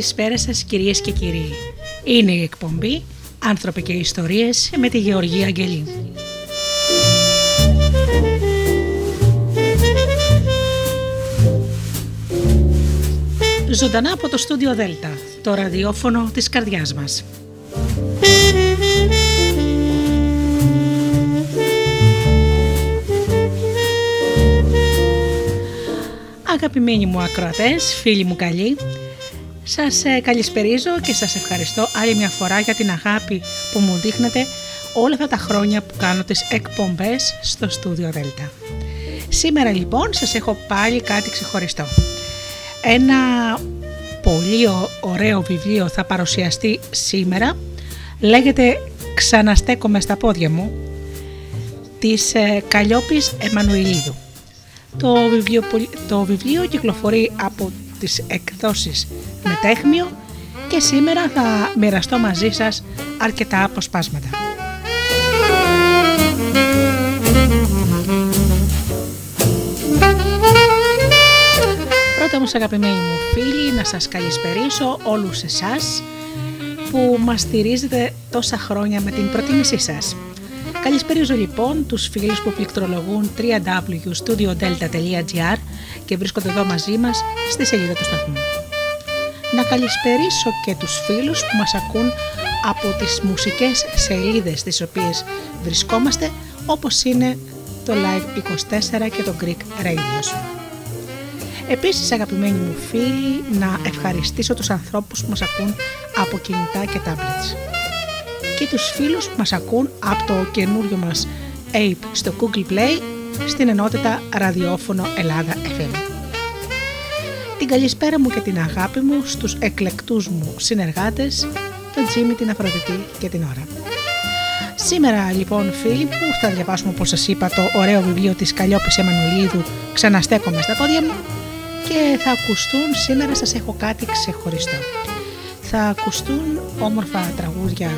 Καλησπέρα σας κυρίες και κύριοι. Είναι η εκπομπή «Άνθρωποι και Ιστορίες» με τη Γεωργία Αγγελή. Ζωντανά από το στούντιο Δέλτα, το ραδιόφωνο της καρδιάς μας. Αγαπημένοι μου ακροατές, φίλοι μου καλοί, σας ε, καλησπερίζω και σας ευχαριστώ άλλη μια φορά για την αγάπη που μου δείχνετε όλα αυτά τα χρόνια που κάνω τις εκπομπές στο στούντιο Δέλτα. Σήμερα λοιπόν σας έχω πάλι κάτι ξεχωριστό. Ένα πολύ ωραίο βιβλίο θα παρουσιαστεί σήμερα, λέγεται «Ξαναστέκομαι στα πόδια μου» της ε, Καλλιόπης Εμμανουηλίδου. Το βιβλίο, το βιβλίο κυκλοφορεί από τις εκδόσεις Μετέχμιο και σήμερα θα μοιραστώ μαζί σας αρκετά αποσπάσματα. Πρώτα όμως αγαπημένοι μου φίλοι να σας καλησπερίσω όλους εσάς που μας στηρίζετε τόσα χρόνια με την προτίμησή σας. Καλησπέριζω λοιπόν τους φίλους που πληκτρολογούν www.studiodelta.gr και βρίσκονται εδώ μαζί μας στη σελίδα του σταθμού. Να καλησπερίσω και τους φίλους που μας ακούν από τις μουσικές σελίδες τις οποίες βρισκόμαστε όπως είναι το Live24 και το Greek Radio. Επίσης αγαπημένοι μου φίλοι να ευχαριστήσω τους ανθρώπους που μας ακούν από κινητά και tablets και τους φίλους που μας ακούν από το καινούριο μας Ape στο Google Play στην ενότητα ραδιόφωνο Ελλάδα FM. Την καλησπέρα μου και την αγάπη μου στους εκλεκτούς μου συνεργάτες, τον Τζίμι, την Αφροδιτή και την Ώρα. Σήμερα λοιπόν φίλοι μου θα διαβάσουμε όπως σας είπα το ωραίο βιβλίο της Καλλιόπης Εμμανουλίδου «Ξαναστέκομαι στα πόδια μου» και θα ακουστούν σήμερα σας έχω κάτι ξεχωριστό. Θα ακουστούν όμορφα τραγούδια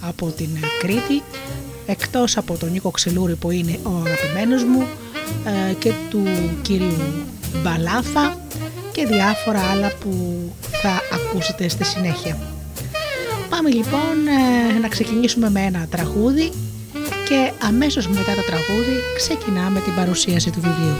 από την Κρήτη εκτός από τον Νίκο Ξελούρη που είναι ο αγαπημένος μου ε, και του κυρίου Μπαλάφα και διάφορα άλλα που θα ακούσετε στη συνέχεια. Πάμε λοιπόν ε, να ξεκινήσουμε με ένα τραγούδι και αμέσως μετά το τραγούδι ξεκινάμε την παρουσίαση του βιβλίου.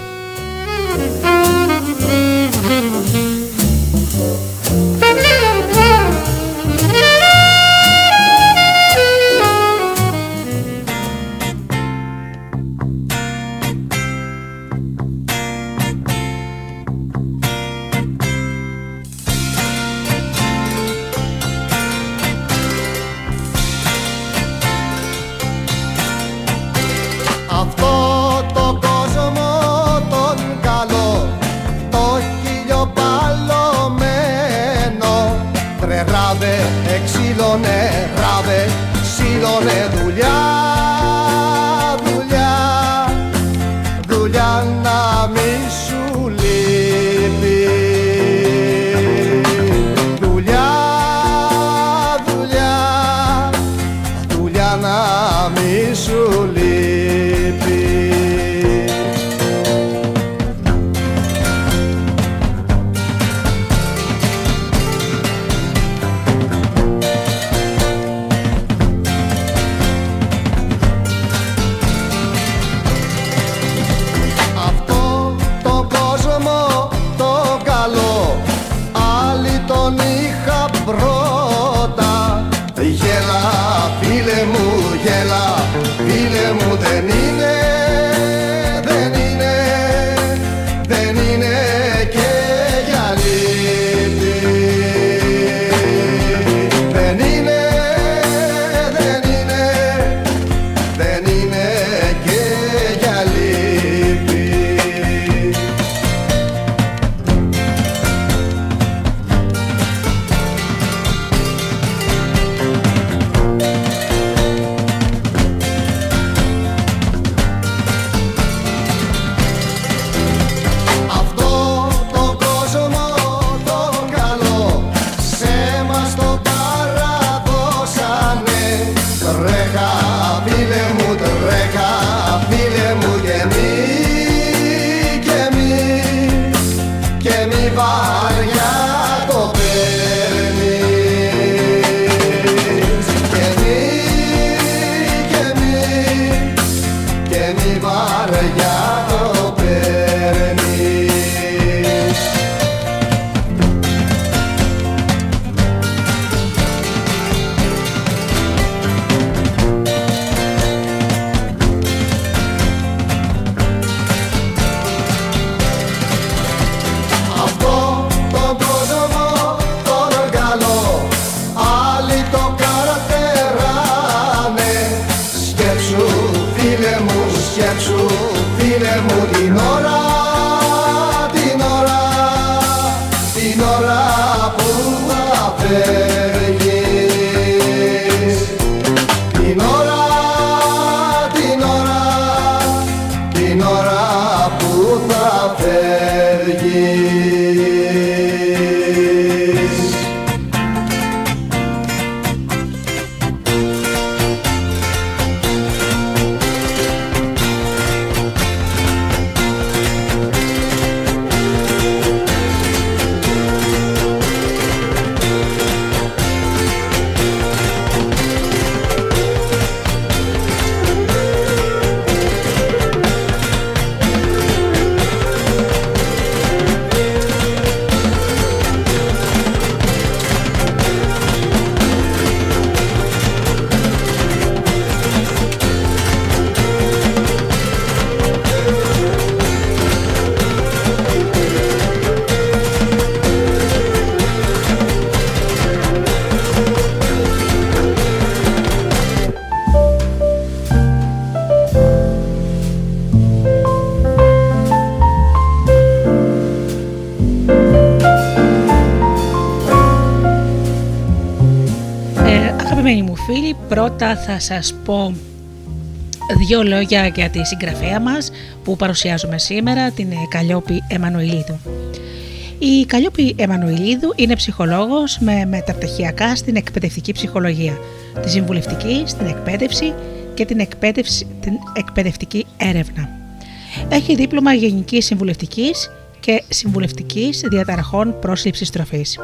Πρώτα θα σας πω δύο λόγια για τη συγγραφέα μας που παρουσιάζουμε σήμερα, την Καλλιόπη Εμμανουηλίδου. Η Καλλιόπη Εμμανουηλίδου είναι ψυχολόγος με μεταπτυχιακά στην εκπαιδευτική ψυχολογία, τη συμβουλευτική, στην εκπαίδευση και την, εκπαίδευση, την εκπαιδευτική έρευνα. Έχει δίπλωμα γενικής συμβουλευτικής και συμβουλευτικής διαταραχών πρόσληψης τροφής.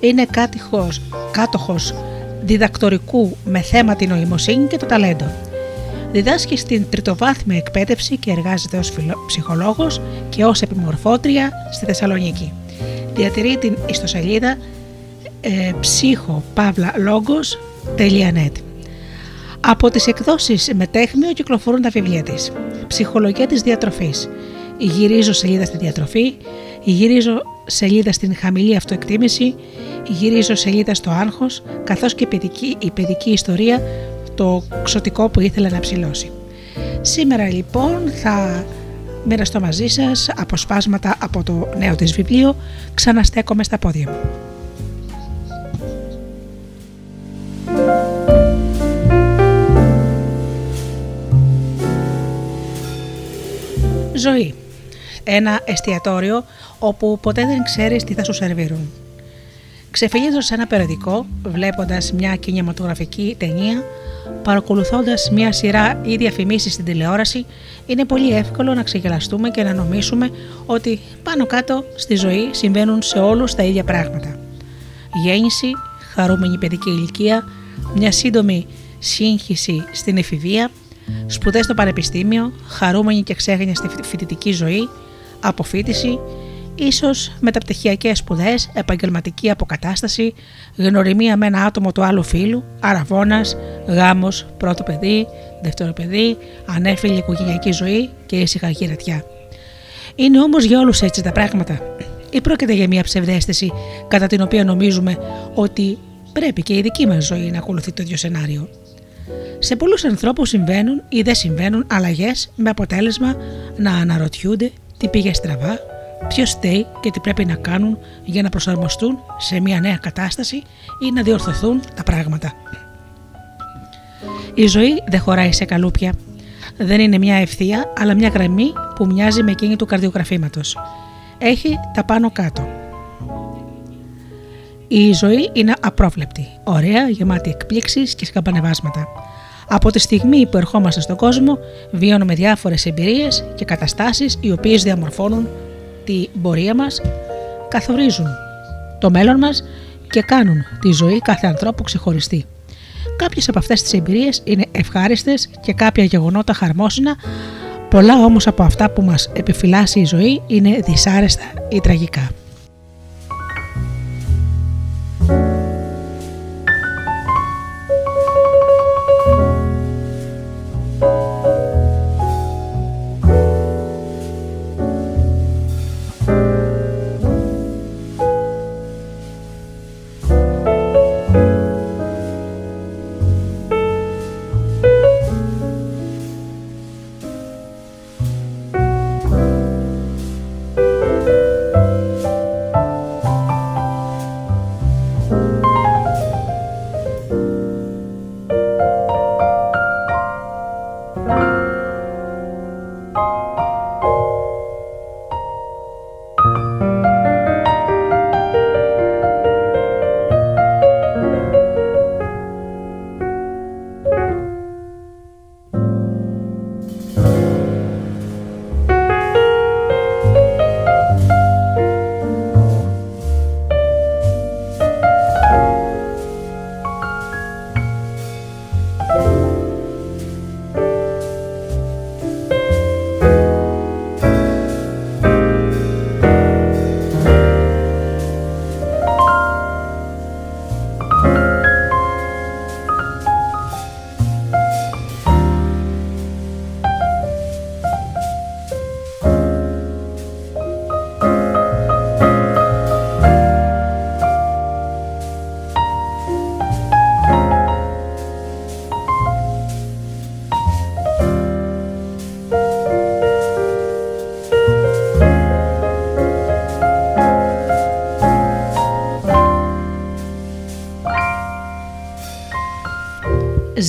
Είναι κάτοχος, κάτοχος διδακτορικού με θέμα την νοημοσύνη και το ταλέντο. Διδάσκει στην τριτοβάθμια εκπαίδευση και εργάζεται ως ψυχολόγος και ως επιμορφώτρια στη Θεσσαλονίκη. Διατηρεί την ιστοσελίδα ε, ψυχοπαύλα-λόγος.net Από τις εκδόσεις Μετέχμιο κυκλοφορούν τα βιβλία της. Ψυχολογία της διατροφής. Γυρίζω σελίδα στη διατροφή, γυρίζω σελίδα στην χαμηλή αυτοεκτίμηση, γυρίζω σελίδα στο άγχος, καθώς και η παιδική, η παιδική ιστορία, το ξωτικό που ήθελε να ψηλώσει. Σήμερα λοιπόν θα μοιραστώ μαζί σας αποσπάσματα από το νέο της βιβλίο «Ξαναστέκομαι στα πόδια μου». Ζωή. Ένα εστιατόριο όπου ποτέ δεν ξέρεις τι θα σου σερβίρουν. Ξεφυλίζω σε ένα περιοδικό, βλέποντας μια κινηματογραφική ταινία, παρακολουθώντας μια σειρά ή διαφημίσεις στην τηλεόραση, είναι πολύ εύκολο να ξεγελαστούμε και να νομίσουμε ότι πάνω κάτω στη ζωή συμβαίνουν σε όλους τα ίδια πράγματα. Γέννηση, χαρούμενη παιδική ηλικία, μια σύντομη σύγχυση στην εφηβεία, σπουδές στο πανεπιστήμιο, χαρούμενη και ξέγνια φοιτητική ζωή, αποφύτιση, ίσως μεταπτυχιακές σπουδές, επαγγελματική αποκατάσταση, γνωριμία με ένα άτομο του άλλου φίλου, αραβώνας, γάμος, πρώτο παιδί, δεύτερο παιδί, ανέφιλη οικογενειακή ζωή και ήσυχα γυρατιά. Είναι όμως για όλους έτσι τα πράγματα ή πρόκειται για μια ψευδέστηση κατά την οποία νομίζουμε ότι πρέπει και η δική μας ζωή να ακολουθεί το ίδιο σενάριο. Σε πολλούς ανθρώπους συμβαίνουν ή δεν συμβαίνουν αλλαγές με αποτέλεσμα να αναρωτιούνται τι πήγε στραβά, ποιος στέει και τι πρέπει να κάνουν για να προσαρμοστούν σε μια νέα κατάσταση ή να διορθωθούν τα πράγματα. Η ζωή δεν χωράει σε καλούπια. Δεν είναι μια ευθεία, αλλά μια γραμμή που μοιάζει με εκείνη του καρδιογραφήματος. Έχει τα πάνω κάτω. Η ζωή είναι απρόβλεπτη, ωραία, γεμάτη εκπλήξεις και σκαμπανεβάσματα. Από τη στιγμή που ερχόμαστε στον κόσμο, βιώνουμε διάφορες εμπειρίες και καταστάσεις οι οποίες διαμορφώνουν τη πορεία μας καθορίζουν το μέλλον μας και κάνουν τη ζωή κάθε ανθρώπου ξεχωριστή. Κάποιες από αυτές τις εμπειρίες είναι ευχάριστες και κάποια γεγονότα χαρμόσυνα, πολλά όμως από αυτά που μας επιφυλάσσει η ζωή είναι δυσάρεστα ή τραγικά.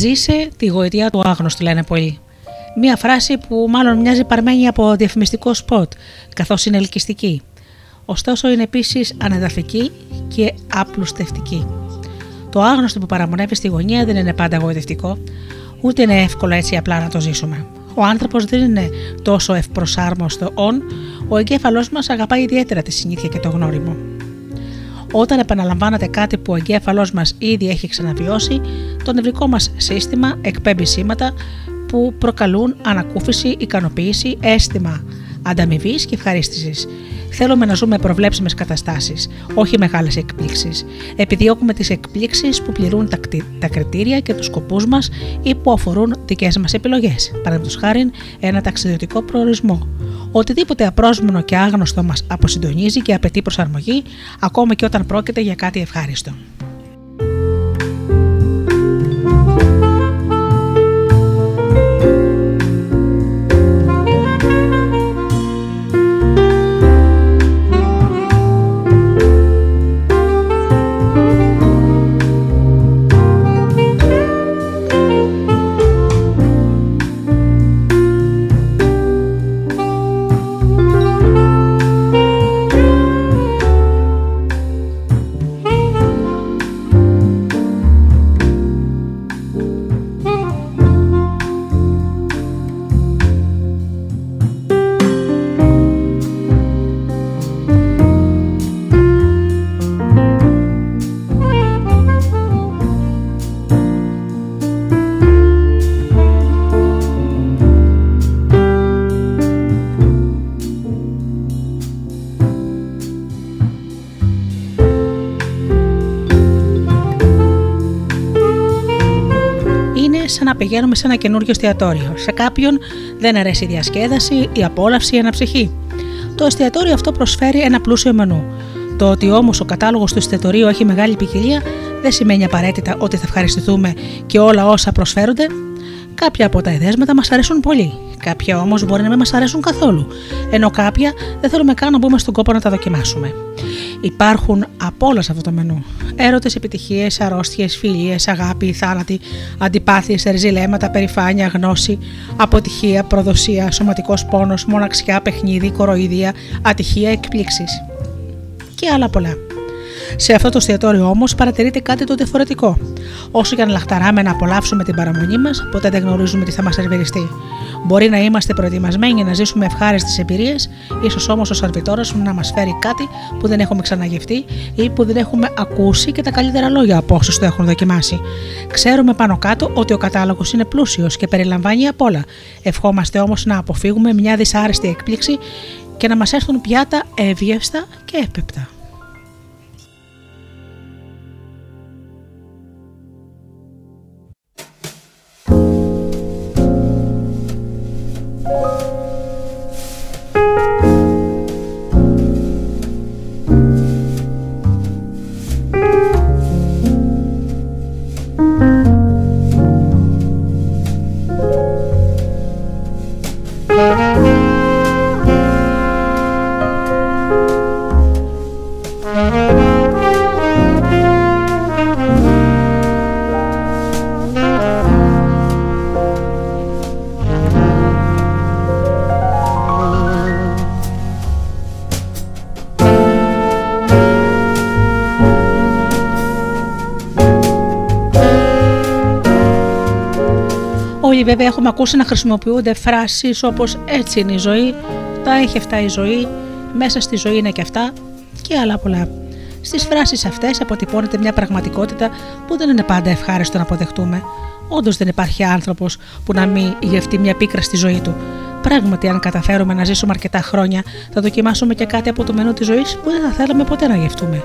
Ζήσε τη γοητεία του άγνωστου, λένε πολλοί. Μία φράση που μάλλον μοιάζει παρμένη από διαφημιστικό σποτ, καθώς είναι ελκυστική. Ωστόσο είναι επίσης ανεδαφική και απλουστευτική. Το άγνωστο που παραμονεύει στη γωνία δεν είναι πάντα γοητευτικό, ούτε είναι εύκολο έτσι απλά να το ζήσουμε. Ο άνθρωπος δεν είναι τόσο ευπροσάρμοστο όν, ο εγκέφαλός μας αγαπάει ιδιαίτερα τη συνήθεια και το γνώριμο. Όταν επαναλαμβάνεται κάτι που ο εγκέφαλός μας ήδη έχει ξαναβιώσει, το νευρικό μας σύστημα εκπέμπει σήματα που προκαλούν ανακούφιση, ικανοποίηση, αίσθημα ανταμοιβής και ευχαρίστησης. Θέλουμε να ζούμε προβλέψιμες καταστάσεις, όχι μεγάλες εκπλήξεις. Επιδιώκουμε τις εκπλήξεις που πληρούν τα, κριτήρια και τους σκοπούς μας ή που αφορούν δικές μας επιλογές. Παραδείγματος χάρη, ένα ταξιδιωτικό προορισμό. Οτιδήποτε απρόσμενο και άγνωστο μας αποσυντονίζει και απαιτεί προσαρμογή, ακόμα και όταν πρόκειται για κάτι ευχάριστο. Πηγαίνουμε σε ένα καινούριο εστιατόριο. Σε κάποιον δεν αρέσει η διασκέδαση, η απόλαυση, η αναψυχή. Το εστιατόριο αυτό προσφέρει ένα πλούσιο μενού. Το ότι όμως ο κατάλογος του εστιατορίου έχει μεγάλη ποικιλία δεν σημαίνει απαραίτητα ότι θα ευχαριστηθούμε και όλα όσα προσφέρονται. Κάποια από τα εδέσματα μας αρέσουν πολύ. Κάποια όμως μπορεί να μην μας αρέσουν καθόλου. Ενώ κάποια δεν θέλουμε καν να μπούμε στον κόπο να τα δοκιμάσουμε. Υπάρχουν από όλα σε αυτό το μενού. Έρωτες, επιτυχίες, αρρώστιες, φιλίες, αγάπη, θάνατοι, αντιπάθειες, ερζηλέματα, περηφάνεια, γνώση, αποτυχία, προδοσία, σωματικός πόνος, μοναξιά, παιχνίδι, κοροϊδία, ατυχία, εκπλήξεις. Και άλλα πολλά. Σε αυτό το εστιατόριο όμως παρατηρείται κάτι το διαφορετικό. Όσο και αν λαχταράμε να απολαύσουμε την παραμονή μας, ποτέ δεν γνωρίζουμε τι θα μας σερβιριστεί. Μπορεί να είμαστε προετοιμασμένοι να ζήσουμε ευχάριστες εμπειρίες, ίσως όμως ο σερβιτόρα να μας φέρει κάτι που δεν έχουμε ξαναγευτεί ή που δεν έχουμε ακούσει και τα καλύτερα λόγια από όσους το έχουν δοκιμάσει. Ξέρουμε πάνω κάτω ότι ο κατάλογος είναι πλούσιος και περιλαμβάνει απ' όλα. Ευχόμαστε όμως να αποφύγουμε μια δυσάρεστη έκπληξη και να μας έρθουν πιάτα εύγευστα και έπεπτα. Βέβαια έχουμε ακούσει να χρησιμοποιούνται φράσεις όπως «έτσι είναι η ζωή», «τα έχει αυτά η ζωή», «μέσα στη ζωή είναι και αυτά» και άλλα πολλά. Στις φράσεις αυτές αποτυπώνεται μια πραγματικότητα που δεν είναι πάντα ευχάριστο να αποδεχτούμε. Όντως δεν υπάρχει άνθρωπος που να μην γευτεί μια πίκρα στη ζωή του. Πράγματι, αν καταφέρουμε να ζήσουμε αρκετά χρόνια, θα δοκιμάσουμε και κάτι από το μενού της ζωής που δεν θα θέλαμε ποτέ να γευτούμε.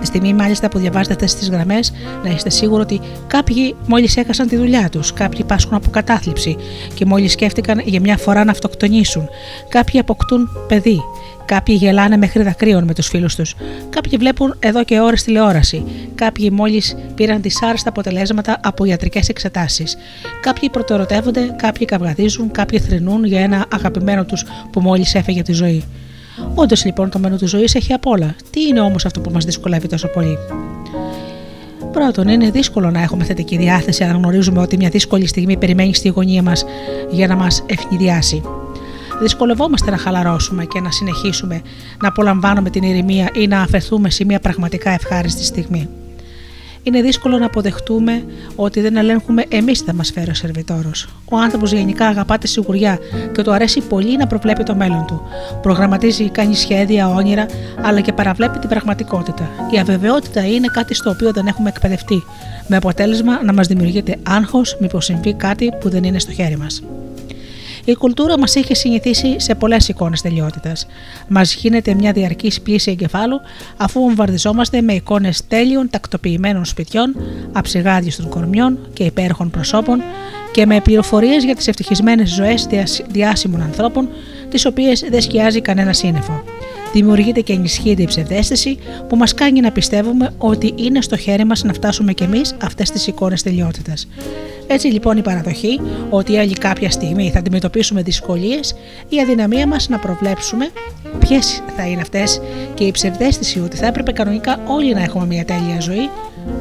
Τη στιγμή μάλιστα που διαβάζετε αυτέ τι γραμμές, να είστε σίγουροι ότι κάποιοι μόλις έχασαν τη δουλειά τους, κάποιοι πάσχουν από κατάθλιψη και μόλις σκέφτηκαν για μια φορά να αυτοκτονήσουν, κάποιοι αποκτούν παιδί, Κάποιοι γελάνε μέχρι δακρύων με τους φίλους τους. Κάποιοι βλέπουν εδώ και ώρες τηλεόραση. Κάποιοι μόλις πήραν δυσάρεστα αποτελέσματα από ιατρικές εξετάσεις. Κάποιοι προτεραιοτεύονται, κάποιοι καυγαδίζουν, κάποιοι θρυνούν για ένα αγαπημένο τους που μόλις έφεγε τη ζωή. Όντως λοιπόν το μενού της ζωής έχει απ' όλα. Τι είναι όμως αυτό που μας δυσκολεύει τόσο πολύ; Πρώτον, είναι δύσκολο να έχουμε θετική διάθεση αν γνωρίζουμε ότι μια δύσκολη στιγμή περιμένει στη γωνία μας για να μας ευνηδιάσει. Δυσκολευόμαστε να χαλαρώσουμε και να συνεχίσουμε να απολαμβάνουμε την ηρεμία ή να αφαιθούμε σε μια πραγματικά ευχάριστη στιγμή είναι δύσκολο να αποδεχτούμε ότι δεν ελέγχουμε εμείς τι θα μας φέρει ο σερβιτόρος. Ο άνθρωπος γενικά αγαπά τη σιγουριά και του αρέσει πολύ να προβλέπει το μέλλον του. Προγραμματίζει, κάνει σχέδια, όνειρα, αλλά και παραβλέπει την πραγματικότητα. Η αβεβαιότητα είναι κάτι στο οποίο δεν έχουμε εκπαιδευτεί, με αποτέλεσμα να μας δημιουργείται άγχος μήπως συμβεί κάτι που δεν είναι στο χέρι μας. Η κουλτούρα μας είχε συνηθίσει σε πολλές εικόνες τελειότητας. Μας γίνεται μια διαρκής πλήση εγκεφάλου αφού βομβαρδιζόμαστε με εικόνες τέλειων τακτοποιημένων σπιτιών, αψιγάδιων κορμιών και υπέροχων προσώπων και με πληροφορίες για τις ευτυχισμένες ζωές διάσημων ανθρώπων, τις οποίες δεν σκιάζει κανένα σύννεφο. Δημιουργείται και ενισχύεται η ψευδέστηση που μας κάνει να πιστεύουμε ότι είναι στο χέρι μας να φτάσουμε κι εμείς αυτές τις εικόνες τελειότητας. Έτσι λοιπόν η παραδοχή ότι άλλη κάποια στιγμή θα αντιμετωπίσουμε δυσκολίες, η αδυναμία μας να προβλέψουμε ποιες θα είναι αυτές και η ψευδέστηση ότι θα έπρεπε κανονικά όλοι να έχουμε μια τέλεια ζωή,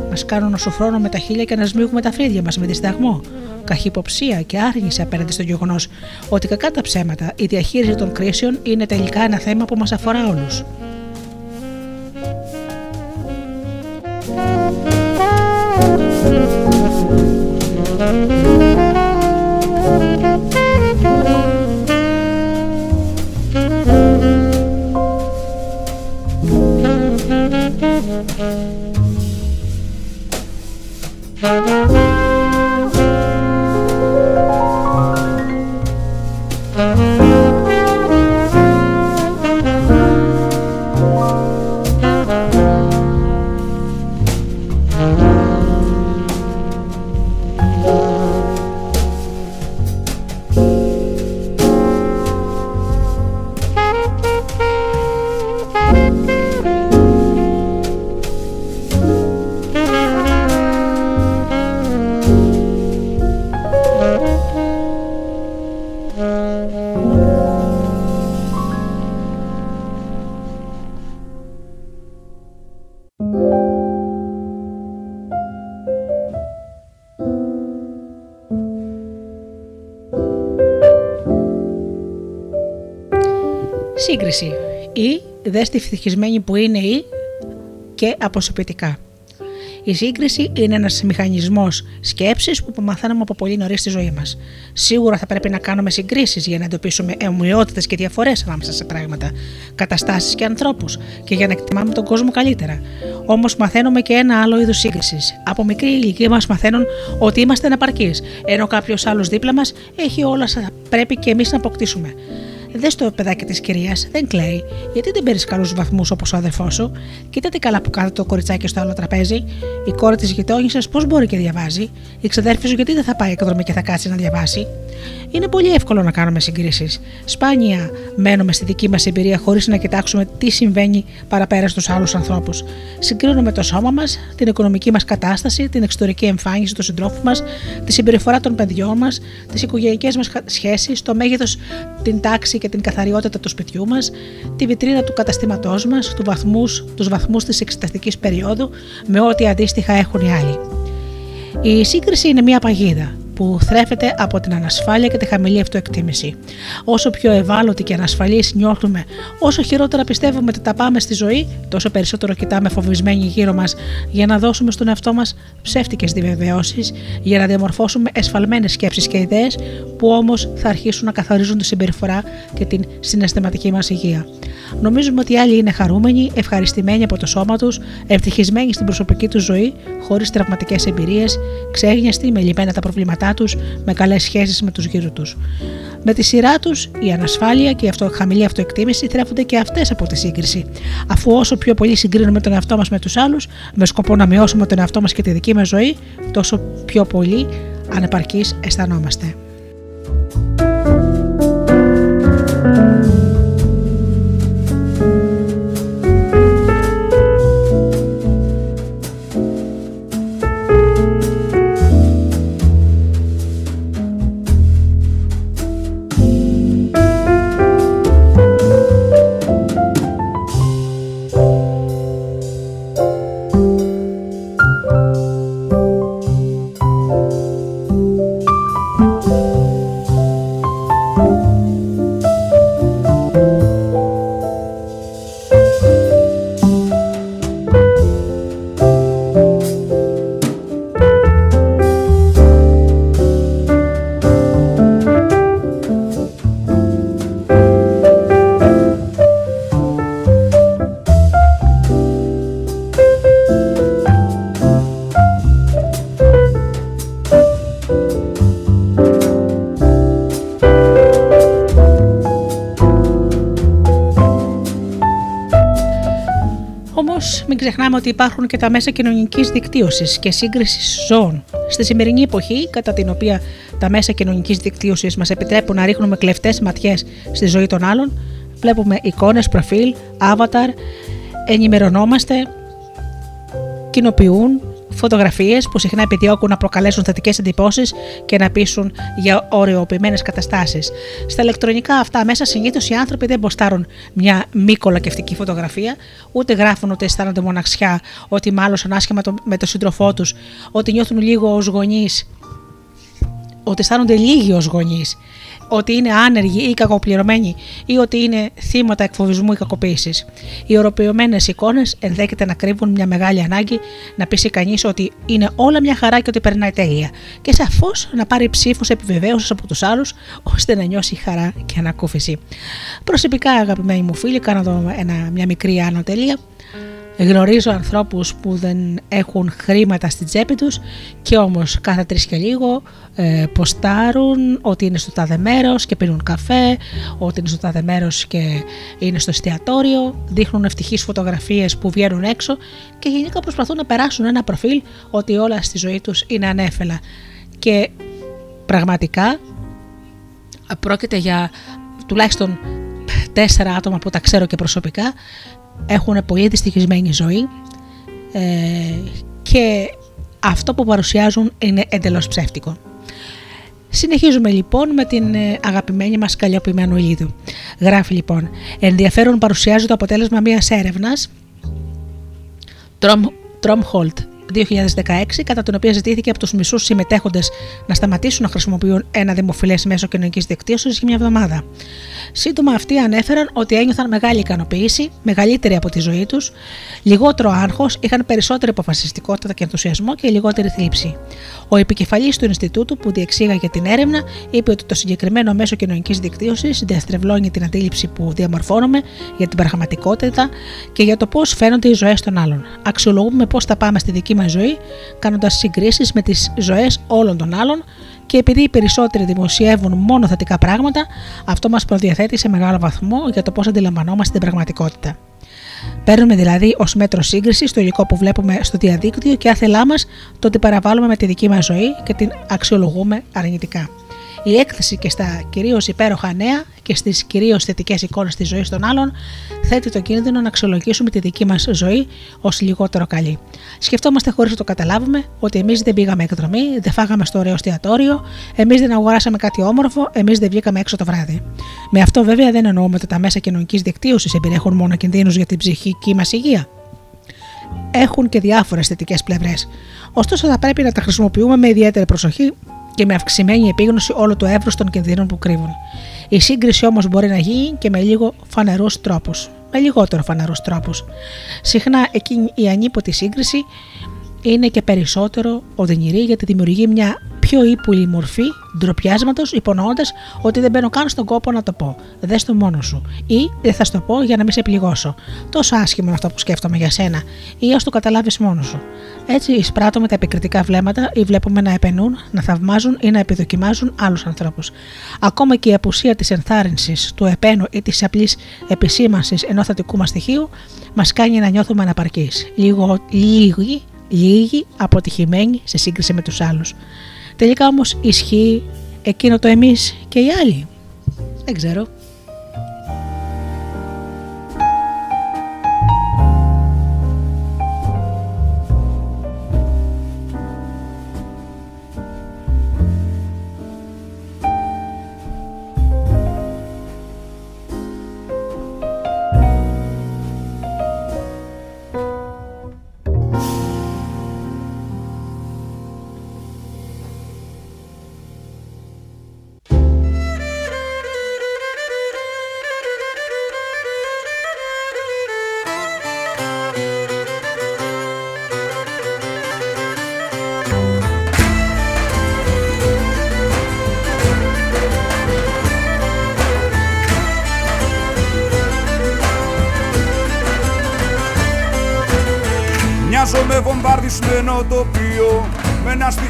μας κάνουν να σοφρώνουμε τα χείλια και να σμίγουμε τα φρύδια μας με δισταγμό, καχυποψία και άρνηση απέναντι στο γεγονός ότι κακά τα ψέματα η διαχείριση των κρίσεων είναι τελικά ένα θέμα που μας αφορά όλους. Σύγκριση. Ή δες τη ευτυχισμένη που είναι ή και αποσωπητικά. Η σύγκριση είναι ένας μηχανισμός σκέψης που μαθαίνουμε από πολύ νωρίς στη ζωή μας. Σίγουρα θα πρέπει να κάνουμε συγκρίσεις για να εντοπίσουμε ομοιότητε και διαφορές ανάμεσα σε πράγματα, καταστάσεις και ανθρώπους και για να εκτιμάμε τον κόσμο καλύτερα. Όμως μαθαίνουμε και ένα άλλο είδος σύγκρισης. Από μικρή ηλικία μας μαθαίνουν ότι είμαστε αναπαρκεί, ενώ κάποιος άλλος δίπλα μας έχει όλα όσα πρέπει και εμείς να αποκτήσουμε. Δες το παιδάκι της κυρίας, δεν κλαίει. Γιατί δεν παίρνεις καλούς βαθμούς όπως ο αδερφός σου; Κοίτα τι καλά που κάθεται το κοριτσάκι στο άλλο τραπέζι. Η κόρη της γειτόνισσα πώς μπορεί και διαβάζει; Η ξαδέρφη σου γιατί δεν θα πάει εκδρομή και θα κάτσει να διαβάσει; Είναι πολύ εύκολο να κάνουμε συγκρίσεις. Σπάνια μένουμε στη δική μας εμπειρία χωρίς να κοιτάξουμε τι συμβαίνει παραπέρα στους άλλους ανθρώπους. Συγκρίνουμε το σώμα μας, την οικονομική μας κατάσταση, την εξωτερική εμφάνιση του συντρόφου μας, τη συμπεριφορά των παιδιών μας, τις οικογενειακές μας σχέσεις, το μέγεθος, την τάξη και την καθαριότητα του σπιτιού μας, τη βιτρίνα του καταστήματός μας, του βαθμούς, τους βαθμούς της εξεταστικής περίοδου με ό,τι αντίστοιχα έχουν οι άλλοι. Η σύγκριση είναι μια παγίδα που θρέφεται από την ανασφάλεια και τη χαμηλή αυτοεκτίμηση. Όσο πιο ευάλωτοι και ανασφαλείς νιώθουμε, όσο χειρότερα πιστεύουμε ότι τα πάμε στη ζωή, τόσο περισσότερο κοιτάμε φοβισμένοι γύρω μας για να δώσουμε στον εαυτό μας ψεύτικες διαβεβαιώσεις, για να διαμορφώσουμε εσφαλμένες σκέψεις και ιδέες που όμως θα αρχίσουν να καθαρίζουν τη συμπεριφορά και την συναισθηματική μας υγεία. Νομίζουμε ότι οι άλλοι είναι χαρούμενοι, ευχαριστημένοι από το σώμα τους, ευτυχισμένοι στην προσωπική τους ζωή, χωρίς τραυματικές εμπειρίες, ξέγνιαστοι με λυπένα τα προβλήματά τους, με καλές σχέσεις με τους γύρω τους. Με τη σειρά τους, η ανασφάλεια και η αυτο, χαμηλή αυτοεκτίμηση θρέφονται και αυτές από τη σύγκριση. Αφού όσο πιο πολύ συγκρίνουμε τον εαυτό μας με τους άλλους, με σκοπό να μειώσουμε τον εαυτό μας και τη δική μας ζωή, τόσο πιο πολύ ανεπαρκείς αισθανόμαστε. Ξεχνάμε ότι υπάρχουν και τα μέσα κοινωνικής δικτύωσης και σύγκρισης ζώων. Στη σημερινή εποχή, κατά την οποία τα μέσα κοινωνικής δικτύωσης μας επιτρέπουν να ρίχνουμε κλεφτές ματιές στη ζωή των άλλων, βλέπουμε εικόνες, προφίλ, avatar, ενημερωνόμαστε, κοινοποιούν, φωτογραφίες που συχνά επιδιώκουν να προκαλέσουν θετικές εντυπώσεις και να πείσουν για ωρεοποιημένες καταστάσεις. Στα ηλεκτρονικά αυτά μέσα συνήθως οι άνθρωποι δεν μποστάρουν μια μη κολακευτική φωτογραφία, ούτε γράφουν ότι αισθάνονται μοναξιά, ότι μάλωσαν άσχημα με τον σύντροφό τους, ότι νιώθουν λίγο ως γονείς, ότι αισθάνονται λίγοι ως γονείς ότι είναι άνεργοι ή κακοπληρωμένοι ή ότι είναι θύματα εκφοβισμού ή κακοποίησης. Οι οροποιημένες εικόνες ενδέχεται να κρύβουν μια μεγάλη ανάγκη να πείσει κανείς ότι είναι όλα μια χαρά και ότι περνάει τέλεια. Και σαφώς να πάρει ψήφους επιβεβαίωσης από τους άλλους ώστε να νιώσει χαρά και ανακούφιση. Προσωπικά, αγαπημένοι μου φίλοι, κάνω εδώ ένα, μια μικρή άνω τελεία. Γνωρίζω ανθρώπους που δεν έχουν χρήματα στην τσέπη τους και όμως κάθε τρεις και λίγο ε, ποστάρουν ότι είναι στο τάδε μέρος και πίνουν καφέ, ότι είναι στο τάδε μέρος και είναι στο εστιατόριο, δείχνουν ευτυχείς φωτογραφίες που βγαίνουν έξω και γενικά προσπαθούν να περάσουν ένα προφίλ ότι όλα στη ζωή τους είναι ανέφελα. Και πραγματικά πρόκειται για τουλάχιστον τέσσερα άτομα που τα ξέρω και προσωπικά έχουν πολύ δυστυχισμένη ζωή ε, και αυτό που παρουσιάζουν είναι εντελώς ψεύτικο. Συνεχίζουμε λοιπόν με την ε, αγαπημένη μας καλλιοποιημένο Ηλίδου. Γράφει λοιπόν «Ενδιαφέρον παρουσιάζει το αποτέλεσμα μιας έρευνας Τρομχολτ 2016, κατά την οποία ζητήθηκε από τους μισούς συμμετέχοντες να σταματήσουν να χρησιμοποιούν ένα δημοφιλές μέσο κοινωνικής δικτύωσης για μια εβδομάδα. Σύντομα αυτοί ανέφεραν ότι ένιωθαν μεγάλη ικανοποίηση, μεγαλύτερη από τη ζωή τους, λιγότερο άγχος, είχαν περισσότερη αποφασιστικότητα και ενθουσιασμό και λιγότερη θλίψη. Ο επικεφαλής του Ινστιτούτου που διεξήγαγε την έρευνα είπε ότι το συγκεκριμένο μέσο κοινωνικής δικτύωσης διαστρεβλώνει την αντίληψη που διαμορφώνουμε για την πραγματικότητα και για το πώς φαίνονται οι ζωές των άλλων. Αξιολογούμε πώς θα πάμε στη δική μα ζωή, κάνοντας συγκρίσεις με τις ζωές όλων των άλλων και επειδή οι περισσότεροι δημοσιεύουν μόνο θετικά πράγματα, αυτό μας προδιαθέτει σε μεγάλο βαθμό για το πώς αντιλαμβανόμαστε την πραγματικότητα. Παίρνουμε δηλαδή ως μέτρο σύγκρισης το υλικό που βλέπουμε στο διαδίκτυο και άθελά μας το ότι παραβάλλουμε με τη δική μας ζωή και την αξιολογούμε αρνητικά. Η έκθεση και στα κυρίως υπέροχα νέα και στις κυρίως θετικές εικόνες της ζωής των άλλων θέτει το κίνδυνο να αξιολογήσουμε τη δική μας ζωή ως λιγότερο καλή. Σκεφτόμαστε χωρίς να το καταλάβουμε ότι εμείς δεν πήγαμε εκδρομή, δεν φάγαμε στο ωραίο εστιατόριο, εμείς δεν αγοράσαμε κάτι όμορφο, εμείς δεν βγήκαμε έξω το βράδυ. Με αυτό βέβαια δεν εννοούμε ότι τα μέσα κοινωνικής δικτύωσης εμπεριέχουν μόνο κινδύνους για την ψυχική μας υγεία. Έχουν και διάφορες θετικές πλευρές. Ωστόσο, θα πρέπει να τα χρησιμοποιούμε με ιδιαίτερη προσοχή και με αυξημένη επίγνωση όλο το εύρος των κινδύνων που κρύβουν. Η σύγκριση όμως μπορεί να γίνει και με λίγο φανερού τρόπου. Με λιγότερο φανερού τρόπου. Συχνά εκείνη η ανίποτη σύγκριση είναι και περισσότερο οδυνηρή γιατί δημιουργεί μια πιο ύπουλη μορφή ντροπιάσματος, υπονοώντας ότι δεν μπαίνω καν στον κόπο να το πω. Δες το μόνο σου. Ή δεν θα στο πω για να μην σε πληγώσω. Τόσο άσχημο είναι αυτό που σκέφτομαι για σένα. Ή ας το καταλάβεις μόνος σου. Έτσι εισπράττουμε τα επικριτικά βλέμματα ή βλέπουμε να επενούν, να θαυμάζουν ή να επιδοκιμάζουν άλλους ανθρώπους. Ακόμα και η απουσία της ενθάρρυνσης, του επένου ή της απλής επισήμανσης ενός θετικού μας στοιχείου μας κάνει να νιώθουμε αναπαρκείς. Λίγο, λίγοι, λίγοι αποτυχημένοι σε σύγκριση με τους άλλους. Τελικά όμως ισχύει εκείνο το εμείς και οι άλλοι. Δεν ξέρω.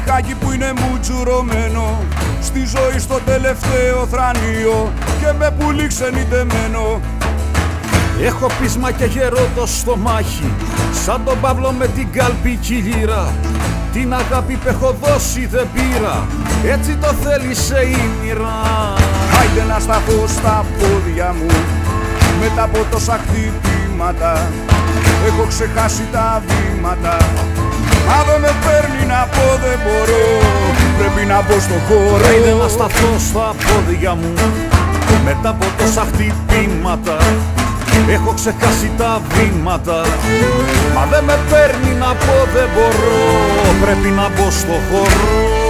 Με ένα στιχάκι που είναι μουτσουρωμένο στη ζωή στο τελευταίο θρανίο και με πουλί ξενιτεμένο. Έχω πείσμα και γερό το στομάχι σαν τον Παύλο με την κάλπη κυλήρα. Την αγάπη που έχω δώσει δεν πήρα έτσι το θέλησε η μοίρα Άιντε να σταθώ στα πόδια μου μετά από τόσα χτυπήματα. Έχω ξεχάσει τα βήματα Μα δεν με παίρνει να πω δεν μπορώ. Πρέπει να μπω στο χώρο. Πρέπει να σταθώ στα πόδια μου. Μετά από τόσα χτυπήματα Έχω ξεχάσει τα βήματα. Μα δεν με παίρνει να πω δεν μπορώ. Πρέπει να μπω στο χώρο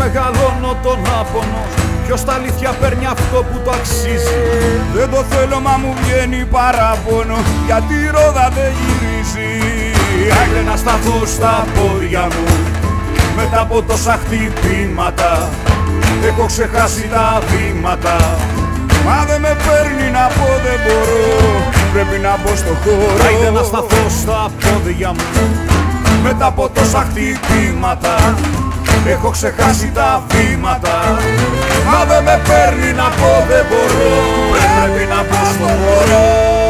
μεγαλώνω τον άπονο. Ποιος στα αλήθεια παίρνει αυτό που το αξίζει. Δεν το θέλω μα μου βγαίνει παράπονο. Γιατί η ρόδα δεν γυρίζει. Άγγε να σταθώ στα πόδια μου. Μετά από τόσα χτυπήματα Έχω ξεχάσει τα βήματα. Μα δεν με παίρνει να πω δεν μπορώ. Πρέπει να μπω στο χώρο. Άιντε να σταθώ στα πόδια μου. Μετά από τόσα χτυπήματα Έχω ξεχάσει τα βήματα. Μα δεν με παίρνει να πω δεν μπορώ. Πρέπει να πω στο χώρο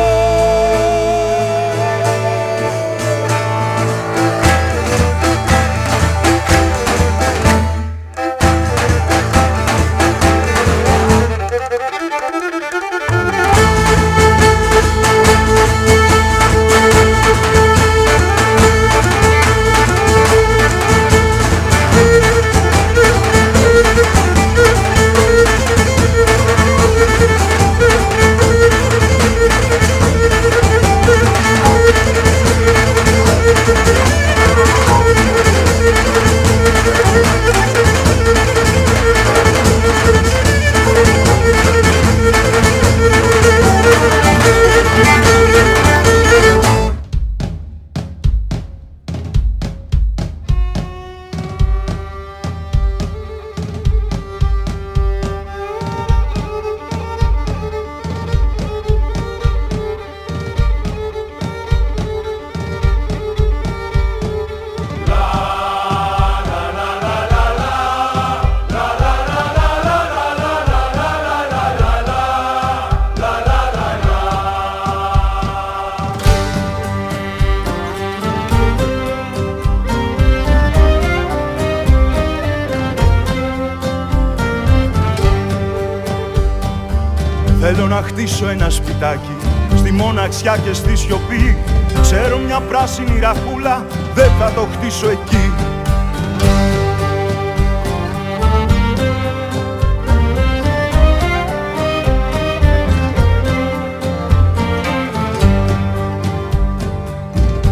στη μοναξιά και στη σιωπή. Ξέρω μια πράσινη ραχούλα, δεν θα το χτίσω εκεί.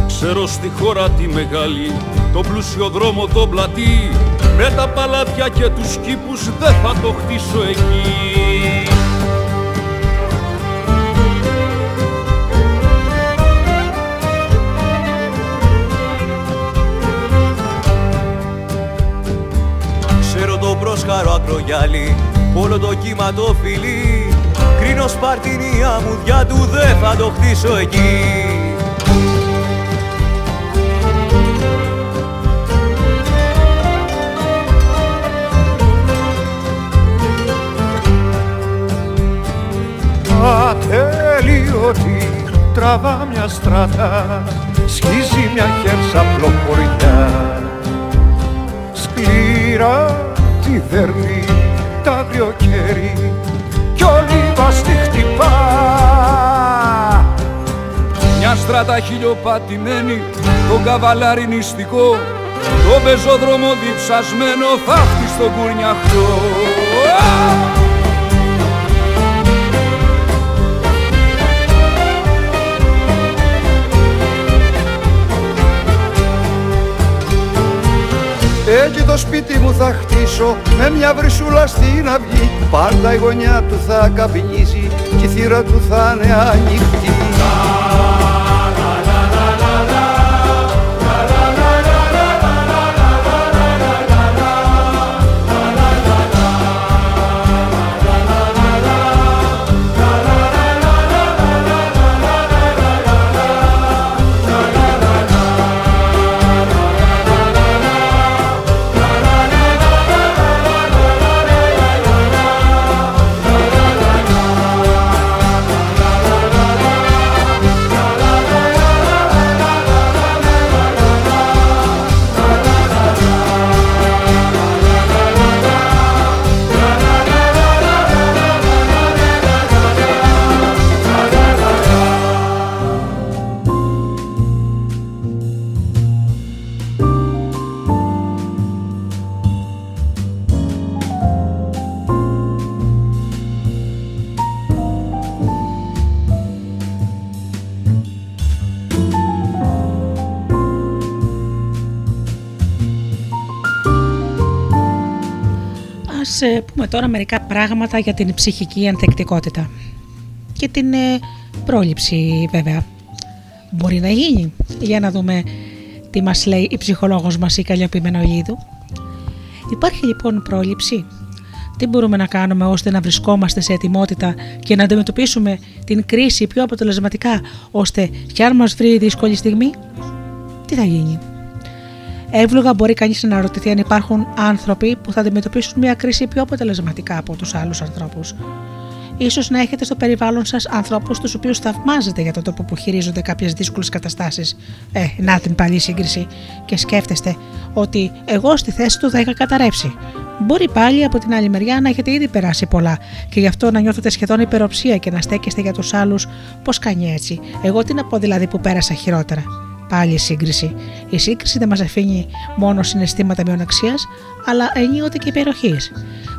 Ξέρω στη χώρα τη μεγάλη, το πλούσιο δρόμο το πλατή. Με τα παλάτια και τους κήπους δεν θα το χτίσω εκεί πρόσκαρο ακρογιάλι όλο το κύμα το φιλί. Κρίνω σπαρτινή αμμουδιά του δεν θα το χτίσω εκεί. Ατέλειωτη τραβά μια στράτα σκίζει μια χέρσα πλοχωριά σκληρά τη δερμή τα άγριο κέρι κι όλη μας τη χτυπά. Μια στράτα χιλιοπατημένη, το καβαλάρι νηστικό το πεζόδρομο διψασμένο θα στον κουρνιαχτό Εκεί το σπίτι μου θα χτίσω με μια βρυσούλα στην αυγή. Πάντα η γωνιά του θα καπνίζει και η θύρα του θα είναι ανοιχτή πούμε τώρα μερικά πράγματα για την ψυχική ανθεκτικότητα και την ε, πρόληψη βέβαια. Μπορεί να γίνει. Για να δούμε τι μας λέει η ψυχολόγος μας η Καλλιόπη Μενολίδου. Υπάρχει λοιπόν πρόληψη. Τι μπορούμε να κάνουμε ώστε να βρισκόμαστε σε ετοιμότητα και να αντιμετωπίσουμε την κρίση πιο αποτελεσματικά ώστε κι αν μας βρει η δύσκολη στιγμή, τι θα γίνει. Εύλογα μπορεί κανείς να αναρωτηθεί αν υπάρχουν άνθρωποι που θα αντιμετωπίσουν μια κρίση πιο αποτελεσματικά από τους άλλους ανθρώπους. Ίσως να έχετε στο περιβάλλον σας ανθρώπους τους οποίους θαυμάζετε για τον τρόπο που χειρίζονται κάποιες δύσκολες καταστάσεις. Ε, να την πάλι σύγκριση. Και σκέφτεστε ότι εγώ στη θέση του θα είχα καταρρεύσει. Μπορεί πάλι από την άλλη μεριά να έχετε ήδη περάσει πολλά και γι' αυτό να νιώθετε σχεδόν υπεροψία και να στέκεστε για τους άλλους. Πώς κάνει έτσι; Εγώ τι να πω δηλαδή που πέρασα χειρότερα; Πάλι σύγκριση. Η σύγκριση δεν μας αφήνει μόνο συναισθήματα μειοναξίας, αλλά ενίοτε και υπεροχής.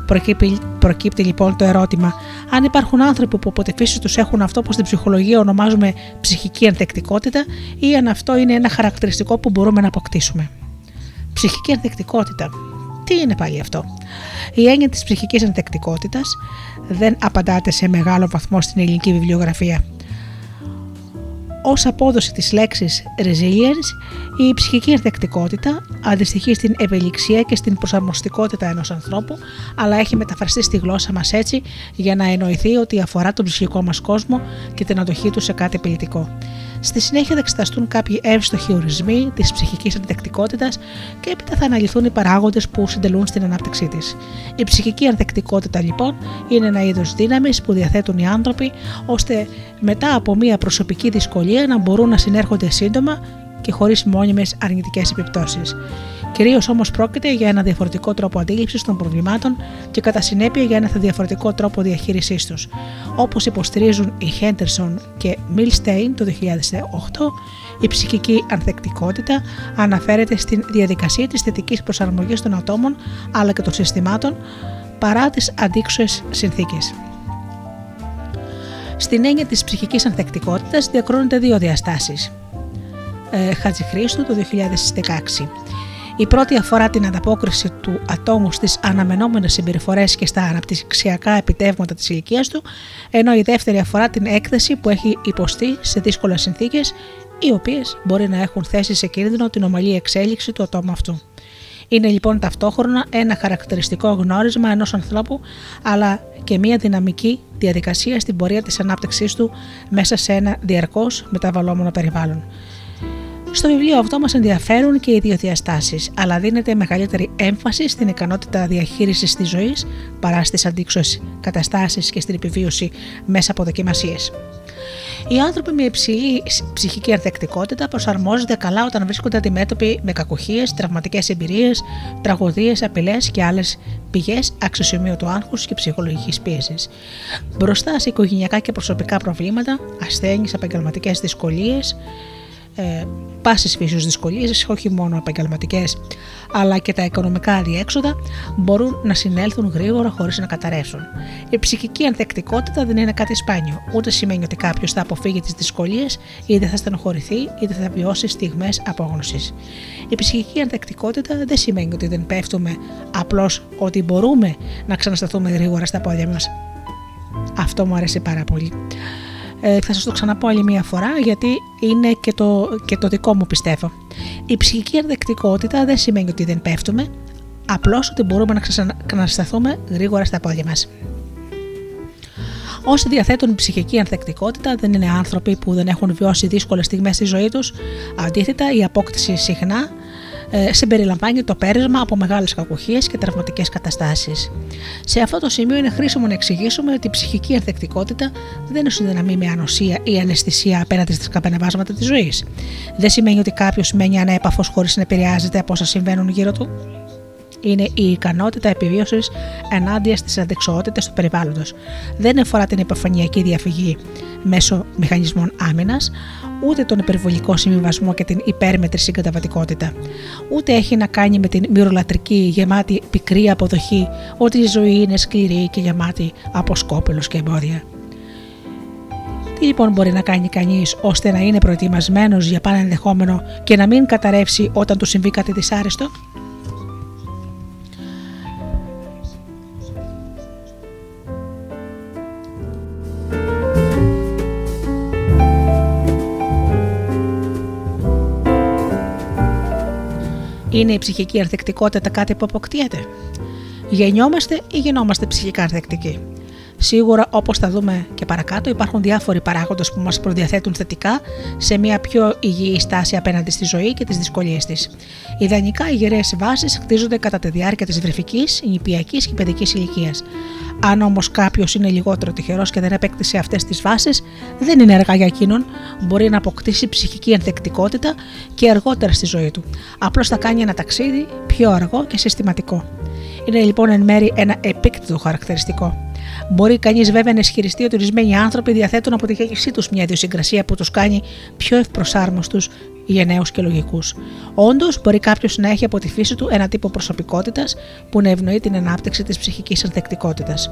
Προκύπτει, προκύπτει λοιπόν το ερώτημα αν υπάρχουν άνθρωποι που από τη φύση τους έχουν αυτό που στην ψυχολογία ονομάζουμε ψυχική ανθεκτικότητα ή αν αυτό είναι ένα χαρακτηριστικό που μπορούμε να αποκτήσουμε. Ψυχική ανθεκτικότητα. Τι είναι πάλι αυτό; Η έννοια της ψυχικής ανθεκτικότητας δεν απαντάται σε μεγάλο βαθμό στην ελληνική βιβλιογραφία. Ω απόδοση της λέξης resilience, η ψυχική ανθεκτικότητα αντιστοιχεί στην ευελιξία και στην προσαρμοστικότητα ενός ανθρώπου, αλλά έχει μεταφραστεί στη γλώσσα μας έτσι για να εννοηθεί ότι αφορά τον ψυχικό μας κόσμο και την αντοχή του σε κάτι ποιητικό. Στη συνέχεια θα εξεταστούν κάποιοι εύστοχοι ορισμοί της ψυχικής ανθεκτικότητα και έπειτα θα αναλυθούν οι παράγοντες που συντελούν στην ανάπτυξή της. Η ψυχική ανθεκτικότητα λοιπόν είναι ένα είδος δύναμης που διαθέτουν οι άνθρωποι ώστε μετά από μια προσωπική δυσκολία να μπορούν να συνέρχονται σύντομα και χωρίς μόνιμες αρνητικές επιπτώσεις. Κυρίως όμως πρόκειται για ένα διαφορετικό τρόπο αντίληψης των προβλημάτων και κατά συνέπεια για ένα διαφορετικό τρόπο διαχείρισής τους. Όπως υποστηρίζουν οι Henderson και Milstein το 2008, η ψυχική ανθεκτικότητα αναφέρεται στην διαδικασία της θετικής προσαρμογής των ατόμων αλλά και των συστημάτων παρά τις αντίξωες συνθήκες. Στην έννοια της ψυχικής ανθεκτικότητας διακρίνονται δύο διαστάσεις. Ε, Χατζηχρήστου το 2016. Η πρώτη αφορά την ανταπόκριση του ατόμου στις αναμενόμενες συμπεριφορές και στα αναπτυξιακά επιτεύγματα της ηλικίας του, ενώ η δεύτερη αφορά την έκθεση που έχει υποστεί σε δύσκολες συνθήκες, οι οποίες μπορεί να έχουν θέσει σε κίνδυνο την ομαλή εξέλιξη του ατόμου αυτού. Είναι λοιπόν ταυτόχρονα ένα χαρακτηριστικό γνώρισμα ενός ανθρώπου, αλλά και μια δυναμική διαδικασία στην πορεία της ανάπτυξής του μέσα σε ένα διαρκώς μεταβαλλόμενο περιβάλλον. Στο βιβλίο αυτό μας ενδιαφέρουν και οι δύο διαστάσεις, αλλά δίνεται μεγαλύτερη έμφαση στην ικανότητα διαχείρισης της ζωής παρά στις αντίξωες καταστάσεις και στην επιβίωση μέσα από δοκιμασίες. Οι άνθρωποι με υψηλή ψυχική ανθεκτικότητα προσαρμόζονται καλά όταν βρίσκονται αντιμέτωποι με κακοχίε, τραυματικές εμπειρίες, τραγωδίες, απειλές και άλλες πηγές αξιοσημείωτου άγχους και ψυχολογικής πίεσης. Μπροστά σε οικογενειακά και προσωπικά προβλήματα, ασθένειες, επαγγελματικές δυσκολίες, ε, πάσης φύσεως δυσκολίες, όχι μόνο επαγγελματικές, αλλά και τα οικονομικά αδιέξοδα, μπορούν να συνέλθουν γρήγορα χωρίς να καταρρεύσουν. Η ψυχική ανθεκτικότητα δεν είναι κάτι σπάνιο, ούτε σημαίνει ότι κάποιος θα αποφύγει τις δυσκολίες, είτε θα στενοχωρηθεί, είτε θα βιώσει στιγμές απόγνωσης. Η ψυχική ανθεκτικότητα δεν σημαίνει ότι δεν πέφτουμε, απλώς ότι μπορούμε να ξανασταθούμε γρήγορα στα πόδια μας. Αυτό μου αρέσει πάρα πολύ. Ε, θα σας το ξαναπώ άλλη μία φορά γιατί είναι και το, και το δικό μου πιστεύω. Η ψυχική ενδεκτικότητα δεν σημαίνει ότι δεν πέφτουμε, απλώς ότι μπορούμε να ξανασταθούμε γρήγορα στα πόδια μας. Όσοι διαθέτουν ψυχική ανθεκτικότητα δεν είναι άνθρωποι που δεν έχουν βιώσει δύσκολες στιγμές στη ζωή τους. Αντίθετα, η απόκτηση συχνά ε, συμπεριλαμβάνει το πέρασμα από μεγάλες κακοχίε και τραυματικές καταστάσεις. Σε αυτό το σημείο είναι χρήσιμο να εξηγήσουμε ότι η ψυχική ανθεκτικότητα δεν ισοδυναμεί με ανοσία ή αναισθησία απέναντι στι καπενεβάσματα της ζωής. Δεν σημαίνει ότι κάποιος μένει ανέπαφος χωρίς να επηρεάζεται από όσα συμβαίνουν γύρω του είναι η ικανότητα επιβίωσης ενάντια στις αντεξοότητες του περιβάλλοντος. Δεν αφορά την επιφανειακή διαφυγή μέσω μηχανισμών άμυνας, ούτε τον υπερβολικό συμβιβασμό και την υπέρμετρη συγκαταβατικότητα. Ούτε έχει να κάνει με την μυρολατρική γεμάτη πικρή αποδοχή ότι η ζωή είναι σκληρή και γεμάτη από σκόπελους και εμπόδια. Τι λοιπόν μπορεί να κάνει κανείς ώστε να είναι προετοιμασμένος για πάνε ενδεχόμενο και να μην καταρρεύσει όταν του συμβεί κάτι δυσάρεστο; Είναι η ψυχική ανθεκτικότητα κάτι που αποκτιέται; Γεννιόμαστε ή γινόμαστε ψυχικά ανθεκτικοί. Σίγουρα, όπως θα δούμε και παρακάτω, υπάρχουν διάφοροι παράγοντες που μας προδιαθέτουν θετικά σε μια πιο υγιή στάση απέναντι στη ζωή και τις δυσκολίες της. Ιδανικά, οι γεραίε βάσεις χτίζονται κατά τη διάρκεια της βρεφικής, νηπιακής και παιδικής ηλικίας. Αν όμως κάποιος είναι λιγότερο τυχερός και δεν επέκτησε αυτές τις βάσεις, δεν είναι αργά για εκείνον, μπορεί να αποκτήσει ψυχική ανθεκτικότητα και αργότερα στη ζωή του. Απλώς θα κάνει ένα ταξίδι πιο αργό και συστηματικό. Είναι λοιπόν εν μέρη ένα επίκτητο χαρακτηριστικό. Μπορεί κανείς βέβαια να ισχυριστεί ότι ορισμένοι άνθρωποι διαθέτουν από τη γέννησή τους μια ιδιοσυγκρασία που τους κάνει πιο ευπροσάρμοστους, γενναίου και λογικούς. Όντως, μπορεί κάποιος να έχει από τη φύση του ένα τύπο προσωπικότητας που να ευνοεί την ανάπτυξη της ψυχικής ανθεκτικότητας.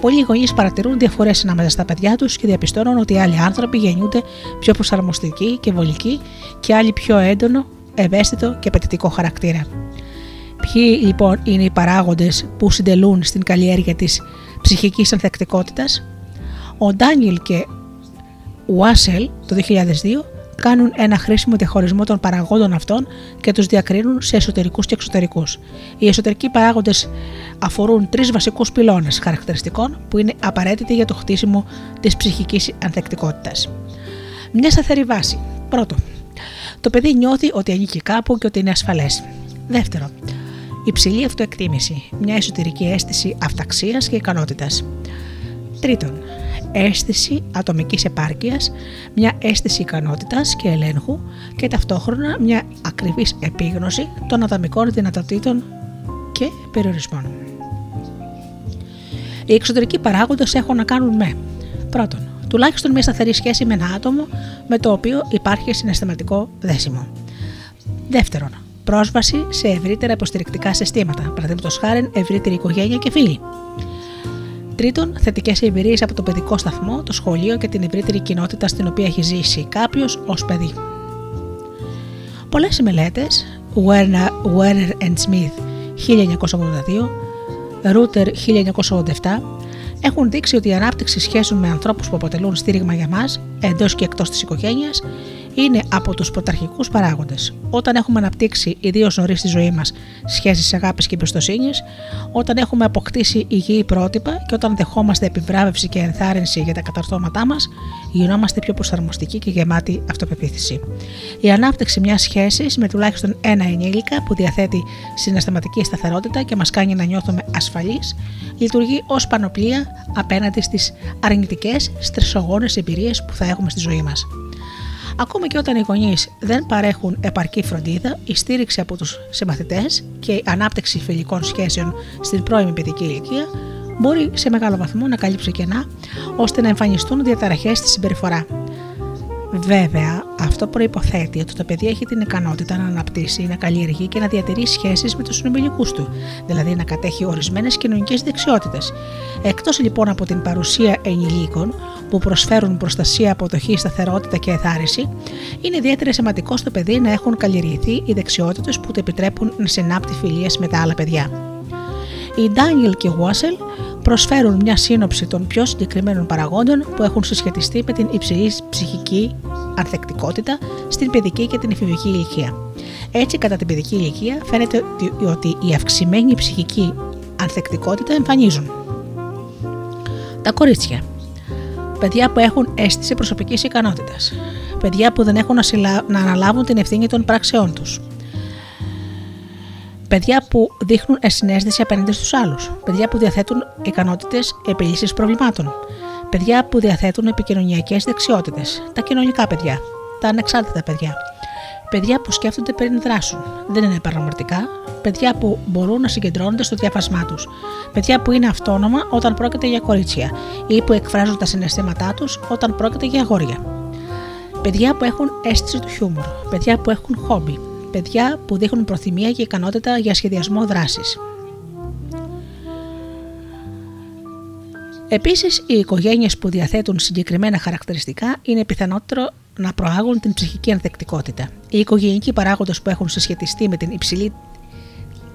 Πολλοί γονείς παρατηρούν διαφορές ανάμεσα στα παιδιά τους και διαπιστώνουν ότι άλλοι άνθρωποι γεννιούνται πιο προσαρμοστικοί και βολικοί και άλλοι πιο έντονο, ευαίσθητο και απαιτητικό χαρακτήρα. Ποιοι λοιπόν είναι οι παράγοντες που συντελούν στην καλλιέργεια της ψυχικής ανθεκτικότητας, ο Ντάνιελ και Ουάσελ το 2002 κάνουν ένα χρήσιμο διαχωρισμό των παραγόντων αυτών και τους διακρίνουν σε εσωτερικούς και εξωτερικούς. Οι εσωτερικοί παράγοντες αφορούν τρεις βασικούς πυλώνες χαρακτηριστικών που είναι απαραίτητοι για το χτίσιμο της ψυχικής ανθεκτικότητας. Μια σταθερή βάση. Πρώτο, το παιδί νιώθει ότι ανήκει κάπου και ότι είναι ασφαλές. Δεύτερο, υψηλή αυτοεκτίμηση, μια εσωτερική αίσθηση αυταξίας και ικανότητας. Τρίτον, αίσθηση ατομικής επάρκειας, μια αίσθηση ικανότητας και ελέγχου και ταυτόχρονα μια ακριβής επίγνωση των ατομικών δυνατοτήτων και περιορισμών. Οι εξωτερικοί παράγοντες έχουν να κάνουν με πρώτον, τουλάχιστον μια σταθερή σχέση με ένα άτομο με το οποίο υπάρχει συναισθηματικό δέσιμο. Δεύτερον, πρόσβαση σε ευρύτερα υποστηρικτικά συστήματα, παραδείγματος χάρη ευρύτερη οικογένεια και φίλοι. Τρίτον, θετικές εμπειρίες από το παιδικό σταθμό, το σχολείο και την ευρύτερη κοινότητα στην οποία έχει ζήσει κάποιος ως παιδί. Πολλές μελέτες, Werner and Smith 1982, Router 1987, έχουν δείξει ότι η ανάπτυξη σχέσεων με ανθρώπους που αποτελούν στήριγμα για μας, εντός και εκτός της οικογένειας, είναι από τους πρωταρχικούς παράγοντες. Όταν έχουμε αναπτύξει, ιδίως νωρίς στη ζωή μας, σχέσεις αγάπης και εμπιστοσύνης, όταν έχουμε αποκτήσει υγιή πρότυπα και όταν δεχόμαστε επιβράβευση και ενθάρρυνση για τα καταρτώματά μας, γινόμαστε πιο προσαρμοστικοί και γεμάτοι αυτοπεποίθηση. Η ανάπτυξη μιας σχέσης με τουλάχιστον ένα ενήλικα που διαθέτει συναισθηματική σταθερότητα και μας κάνει να νιώθουμε ασφαλείς, λειτουργεί ως πανοπλία απέναντι στις αρνητικές, στρεσογόνες εμπειρίες που θα έχουμε στη ζωή μας. Ακόμα και όταν οι γονείς δεν παρέχουν επαρκή φροντίδα, η στήριξη από τους συμμαθητέ και η ανάπτυξη φιλικών σχέσεων στην πρώιμη παιδική ηλικία μπορεί σε μεγάλο βαθμό να καλύψει κενά ώστε να εμφανιστούν διαταραχές στη συμπεριφορά. Βέβαια, αυτό προποθέτει ότι το παιδί έχει την ικανότητα να αναπτύσσει, να καλλιεργεί και να διατηρεί σχέσεις με τους συνομιλικούς του, δηλαδή να κατέχει ορισμένες κοινωνικές δεξιότητες. Εκτός λοιπόν από την παρουσία ενηλίκων που προσφέρουν προστασία, αποδοχή, σταθερότητα και εθάριση, είναι ιδιαίτερα σημαντικό στο παιδί να έχουν καλλιεργηθεί οι δεξιότητες που του επιτρέπουν να συνάπτει φιλίες με τα άλλα παιδιά. Οι Ντάνιελ και Βόσελ προσφέρουν μια σύνοψη των πιο συγκεκριμένων παραγόντων που έχουν συσχετιστεί με την υψηλή ψυχική ανθεκτικότητα στην παιδική και την εφηβική ηλικία. Έτσι, κατά την παιδική ηλικία φαίνεται ότι η αυξημένη ψυχική ανθεκτικότητα εμφανίζουν. Τα κορίτσια. Παιδιά που έχουν αίσθηση προσωπικής ικανότητας. Παιδιά που δεν έχουν να αναλάβουν την ευθύνη των πράξεών τους. Παιδιά που δείχνουν συνέστηση απέναντι στους άλλους. Παιδιά που διαθέτουν ικανότητες επίλυσης προβλημάτων. Παιδιά που διαθέτουν επικοινωνιακές δεξιότητες. Τα κοινωνικά παιδιά. Τα ανεξάρτητα παιδιά. Παιδιά που σκέφτονται πριν δράσουν. Δεν είναι παραμορτικά. Παιδιά που μπορούν να συγκεντρώνονται στο διάφασμά τους. Παιδιά που είναι αυτόνομα όταν πρόκειται για κορίτσια ή που εκφράζουν τα συναισθήματά τους όταν πρόκειται για αγόρια. Παιδιά που έχουν αίσθηση του χιούμορ. Παιδιά που έχουν χόμπι παιδιά που δείχνουν προθυμία και ικανότητα για σχεδιασμό δράσης. Επίσης, οι οικογένειες που διαθέτουν συγκεκριμένα χαρακτηριστικά είναι πιθανότερο να προάγουν την ψυχική ανθεκτικότητα. Οι οικογενειακοί παράγοντες που έχουν συσχετιστεί με την υψηλή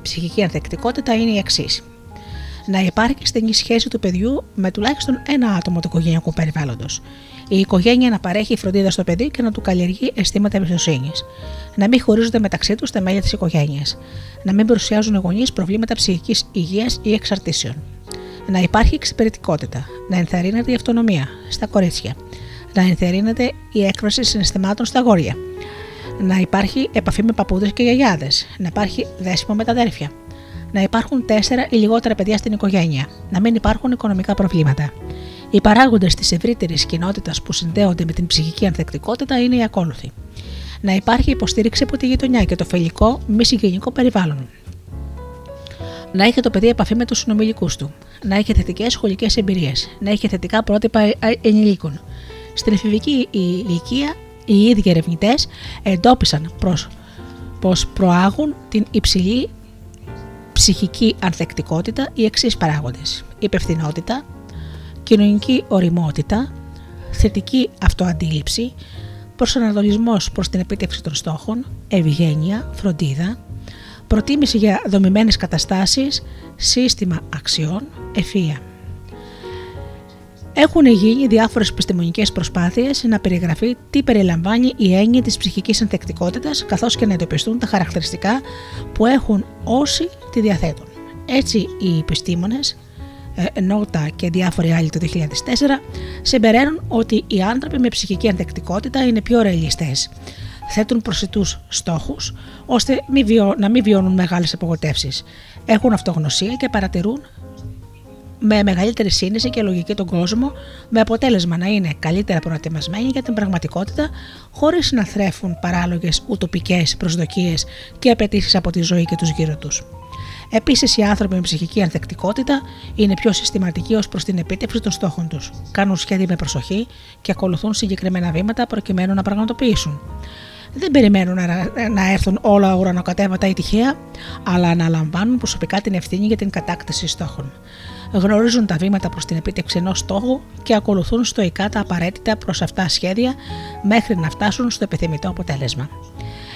ψυχική ανθεκτικότητα είναι οι εξής. Να υπάρχει στενή σχέση του παιδιού με τουλάχιστον ένα άτομο του οικογενειακού περιβάλλοντος. Η οικογένεια να παρέχει φροντίδα στο παιδί και να του καλλιεργεί αισθήματα εμπιστοσύνης. Να μην χωρίζονται μεταξύ τους τα μέλη της οικογένειας, να μην παρουσιάζουν οι γονείς προβλήματα ψυχικής υγείας ή εξαρτήσεων, να υπάρχει εξυπηρετικότητα, να ενθαρρύνεται η αυτονομία στα κορίτσια, να ενθαρρύνεται η έκφραση συναισθημάτων στα αγόρια, να υπάρχει επαφή με παππούδες και γιαγιάδες, να υπάρχει δέσιμο με τα αδέρφια, να υπάρχουν τέσσερα ή λιγότερα παιδιά στην οικογένεια, να μην υπάρχουν οικονομικά προβλήματα. Οι παράγοντες της ευρύτερης κοινότητας που συνδέονται με την ψυχική ανθεκτικότητα είναι οι ακόλουθοι να υπάρχει υποστήριξη από τη γειτονιά και το φιλικό μη συγγενικό περιβάλλον. Να έχει το παιδί επαφή με τους συνομιλικούς του. Να έχει θετικές σχολικές εμπειρίες. Να έχει θετικά πρότυπα ενηλίκων. Στην εφηβική ηλικία, οι ίδιοι ερευνητές εντόπισαν πως προάγουν την υψηλή ψυχική ανθεκτικότητα οι εξής παράγοντες: υπευθυνότητα, κοινωνική οριμότητα, θετική αυτοαντίληψη, προσανατολισμός προς την επίτευξη των στόχων, ευγένεια, φροντίδα, προτίμηση για δομημένες καταστάσεις, σύστημα αξιών, ευφία. Έχουν γίνει διάφορες επιστημονικές προσπάθειες να περιγραφεί τι περιλαμβάνει η έννοια της ψυχικής ανθεκτικότητας, καθώς και να εντοπιστούν τα χαρακτηριστικά που έχουν όσοι τη διαθέτουν. Έτσι, οι επιστήμονες ε, Νότα και διάφοροι άλλοι το 2004 συμπεραίνουν ότι οι άνθρωποι με ψυχική ανθεκτικότητα είναι πιο ρεαλιστές. Θέτουν προσιτούς στόχους ώστε να μην βιώνουν μεγάλες απογοτεύσεις. Έχουν αυτογνωσία και παρατηρούν με μεγαλύτερη σύνεση και λογική τον κόσμο, με αποτέλεσμα να είναι καλύτερα προετοιμασμένοι για την πραγματικότητα, χωρίς να θρέφουν παράλογες ουτοπικές προσδοκίες και απαιτήσεις από τη ζωή και τους γύρω τους. Επίσης, οι άνθρωποι με ψυχική ανθεκτικότητα είναι πιο συστηματικοί ως προς την επίτευξη των στόχων τους. Κάνουν σχέδια με προσοχή και ακολουθούν συγκεκριμένα βήματα προκειμένου να πραγματοποιήσουν. Δεν περιμένουν να έρθουν όλα ουρανοκατέβατα ή τυχαία, αλλά αναλαμβάνουν προσωπικά την ευθύνη για την κατάκτηση στόχων. Γνωρίζουν τα βήματα προς την επίτευξη ενός στόχου και ακολουθούν στοικά τα απαραίτητα προς αυτά σχέδια μέχρι να φτάσουν στο επιθυμητό αποτέλεσμα.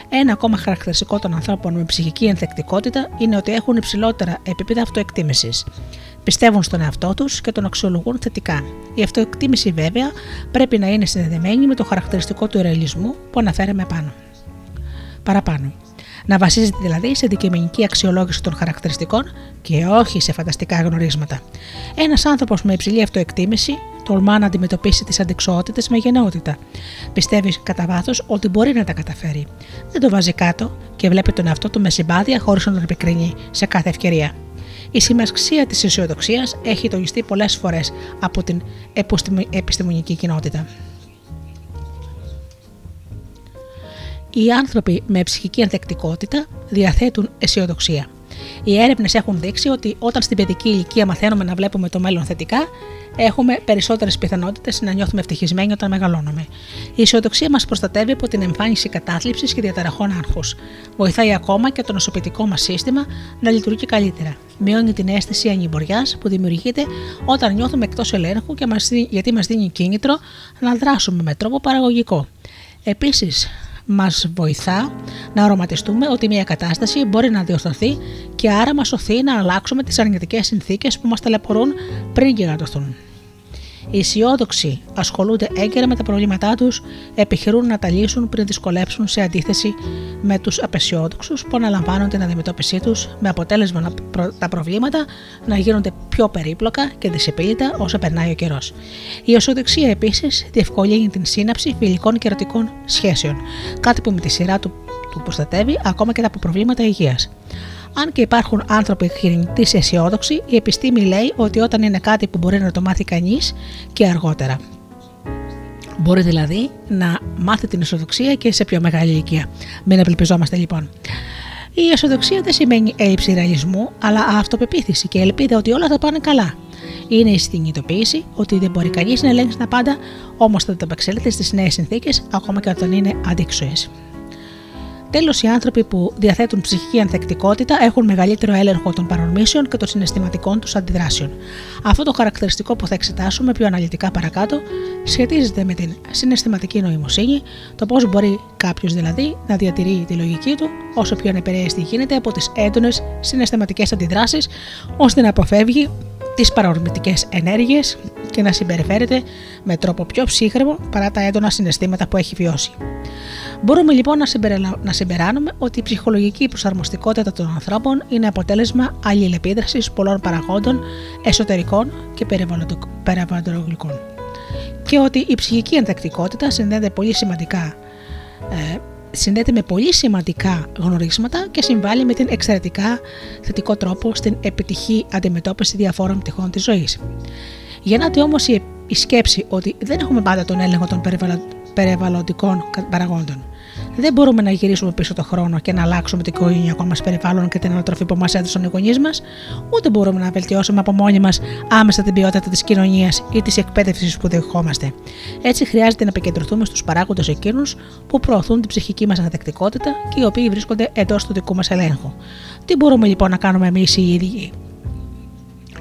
Ένα ακόμα χαρακτηριστικό των ανθρώπων με ψυχική ενθεκτικότητα είναι ότι έχουν υψηλότερα επίπεδα αυτοεκτίμησης. Πιστεύουν στον εαυτό τους και τον αξιολογούν θετικά. Η αυτοεκτίμηση, βέβαια, πρέπει να είναι συνδεδεμένη με το χαρακτηριστικό του ρεαλισμού που αναφέραμε πάνω. Παραπάνω. Να βασίζεται δηλαδή σε αντικειμενική αξιολόγηση των χαρακτηριστικών και όχι σε φανταστικά γνωρίσματα. Ένας άνθρωπος με υψηλή αυτοεκτίμηση τολμά να αντιμετωπίσει τις αντικσότητες με γενναιότητα. Πιστεύει κατά βάθος ότι μπορεί να τα καταφέρει. Δεν το βάζει κάτω και βλέπει τον εαυτό του με συμπάθεια χωρίς να τον επικρίνει σε κάθε ευκαιρία. Η σημασία της αισιοδοξίας έχει τονιστεί πολλές φορές από την επιστημονική κοινότητα. Οι άνθρωποι με ψυχική ανθεκτικότητα διαθέτουν αισιοδοξία. Οι έρευνες έχουν δείξει ότι όταν στην παιδική ηλικία μαθαίνουμε να βλέπουμε το μέλλον θετικά, έχουμε περισσότερες πιθανότητες να νιώθουμε ευτυχισμένοι όταν μεγαλώνουμε. Η αισιοδοξία μας προστατεύει από την εμφάνιση κατάθλιψης και διαταραχών άγχους. Βοηθάει ακόμα και το νοσοποιητικό μας σύστημα να λειτουργεί καλύτερα. Μειώνει την αίσθηση ανημποριά που δημιουργείται όταν νιώθουμε εκτός ελέγχου και μας, γιατί μας δίνει κίνητρο να δράσουμε με τρόπο παραγωγικό. Επίσης, μας βοηθά να αρωματιστούμε ότι μια κατάσταση μπορεί να διορθωθεί και άρα μας σωθεί να αλλάξουμε τις αρνητικές συνθήκες που μας ταλαιπωρούν πριν γιγαντωθούν. Οι αισιόδοξοι ασχολούνται έγκαιρα με τα προβλήματά τους, επιχειρούν να τα λύσουν πριν δυσκολέψουν σε αντίθεση με τους απεσιόδοξους που αναλαμβάνουν την αντιμετώπιση τους με αποτέλεσμα τα προβλήματα να γίνονται πιο περίπλοκα και δυσεπίλητα όσο περνάει ο καιρός. Η αισιοδοξία επίσης διευκολύνει την σύναψη φιλικών και ερωτικών σχέσεων, κάτι που με τη σειρά του, του προστατεύει ακόμα και από προβλήματα υγείας. Αν και υπάρχουν άνθρωποι γεννητή αισιόδοξοι, η επιστήμη λέει ότι όταν είναι κάτι που μπορεί να το μάθει κανείς και αργότερα. Μπορεί δηλαδή να μάθει την αισιοδοξία και σε πιο μεγάλη ηλικία. Μην απελπιζόμαστε λοιπόν. Η αισιοδοξία δεν σημαίνει έλλειψη ρεαλισμού, αλλά αυτοπεποίθηση και ελπίδα ότι όλα θα πάνε καλά. Είναι η συνειδητοποίηση ότι δεν μπορεί κανείς να ελέγξει τα πάντα, όμως θα το επεξέλθει στις νέες συνθήκες, ακόμα και όταν είναι αντίξωες. Τέλος, οι άνθρωποι που διαθέτουν ψυχική ανθεκτικότητα έχουν μεγαλύτερο έλεγχο των παρορμήσεων και των συναισθηματικών τους αντιδράσεων. Αυτό το χαρακτηριστικό που θα εξετάσουμε πιο αναλυτικά παρακάτω σχετίζεται με την συναισθηματική νοημοσύνη, το πώς μπορεί κάποιος δηλαδή να διατηρεί τη λογική του όσο πιο ανεπηρέαστη γίνεται από τις έντονες συναισθηματικές αντιδράσεις, ώστε να αποφεύγει τις παρορμητικές ενέργειες και να συμπεριφέρεται με τρόπο πιο ψύχρεμο παρά τα έντονα συναισθήματα που έχει βιώσει. Μπορούμε λοιπόν να συμπεράνουμε ότι η ψυχολογική προσαρμοστικότητα των ανθρώπων είναι αποτέλεσμα αλληλεπίδρασης πολλών παραγόντων εσωτερικών και περιβαλλοντικών. Και ότι η ψυχική ενδεκτικότητα συνδέεται πολύ σημαντικά ε, συνδέεται με πολύ σημαντικά γνωρίσματα και συμβάλλει με την εξαιρετικά θετικό τρόπο στην επιτυχή αντιμετώπιση διαφόρων πτυχών της ζωής. Γεννάται όμως η, η σκέψη ότι δεν έχουμε πάντα τον έλεγχο των περιβαλλοντικών παραγόντων. Δεν μπορούμε να γυρίσουμε πίσω το χρόνο και να αλλάξουμε το οικογενειακό μας περιβάλλον και την ανατροφή που μας έδωσαν οι γονείς μας, ούτε μπορούμε να βελτιώσουμε από μόνοι μας άμεσα την ποιότητα της κοινωνίας ή της εκπαίδευσης που δεχόμαστε. Έτσι, χρειάζεται να επικεντρωθούμε στους παράγοντες εκείνους που προωθούν την ψυχική μας ανατεκτικότητα και οι οποίοι βρίσκονται εντός του δικού μας ελέγχου. Τι μπορούμε λοιπόν να κάνουμε εμείς οι ίδιοι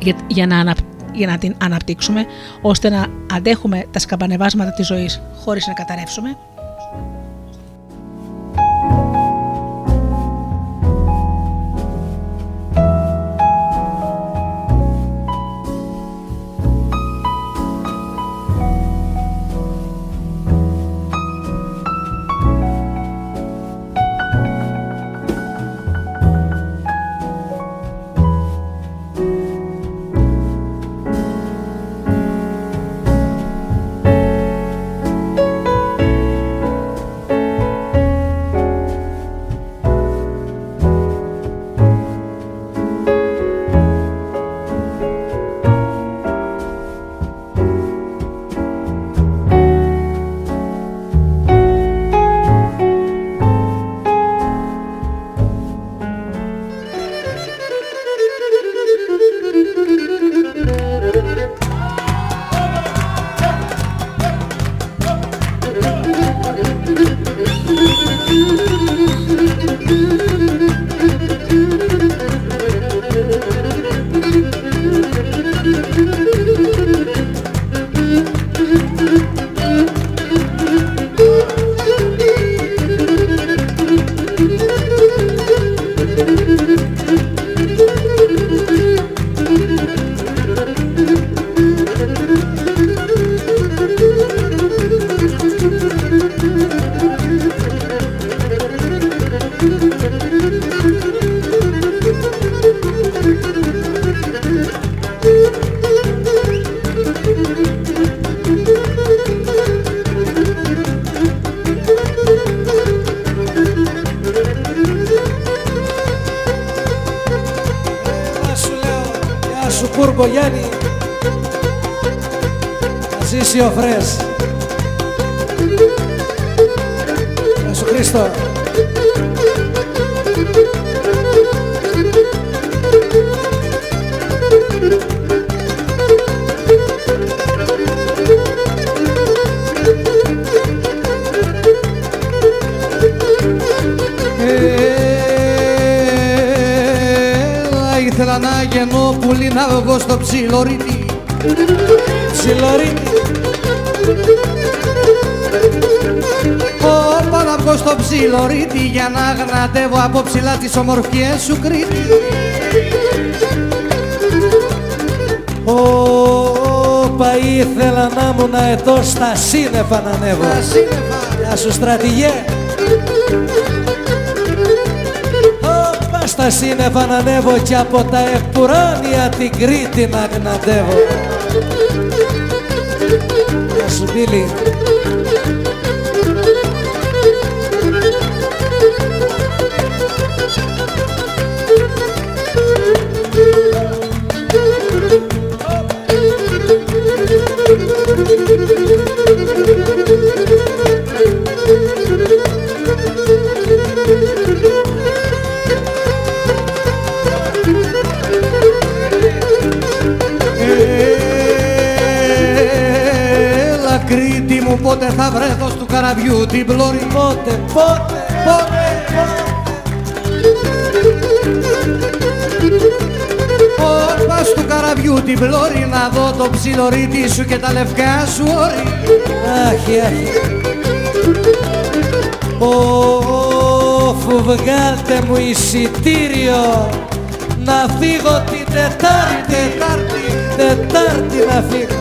για, για να για να την αναπτύξουμε ώστε να αντέχουμε τα σκαμπανεβάσματα της ζωής χωρίς να καταρρεύσουμε; Τις ομορφιές σου Κρήτη Όπα ήθελα να ήμουν ετώ στα σύννεφα να ανέβω Στα σύννεφα Γεια σου στρατηγέ στα σύννεφα να ανέβω και από τα επουράνια την Κρήτη να γναντεύω. Να σου Μπίλη. Την πλώρη Πότε, πότε, πότε, πότε. Πας του καραβιού την πλώρη να δω το ψιλορίτι σου και τα λευκά σου όρη. Αχ, αχ. Ωφ, βγάλτε μου εισιτήριο να φύγω την Τετάρτη, Τετάρτη, Τετάρτη να φύγω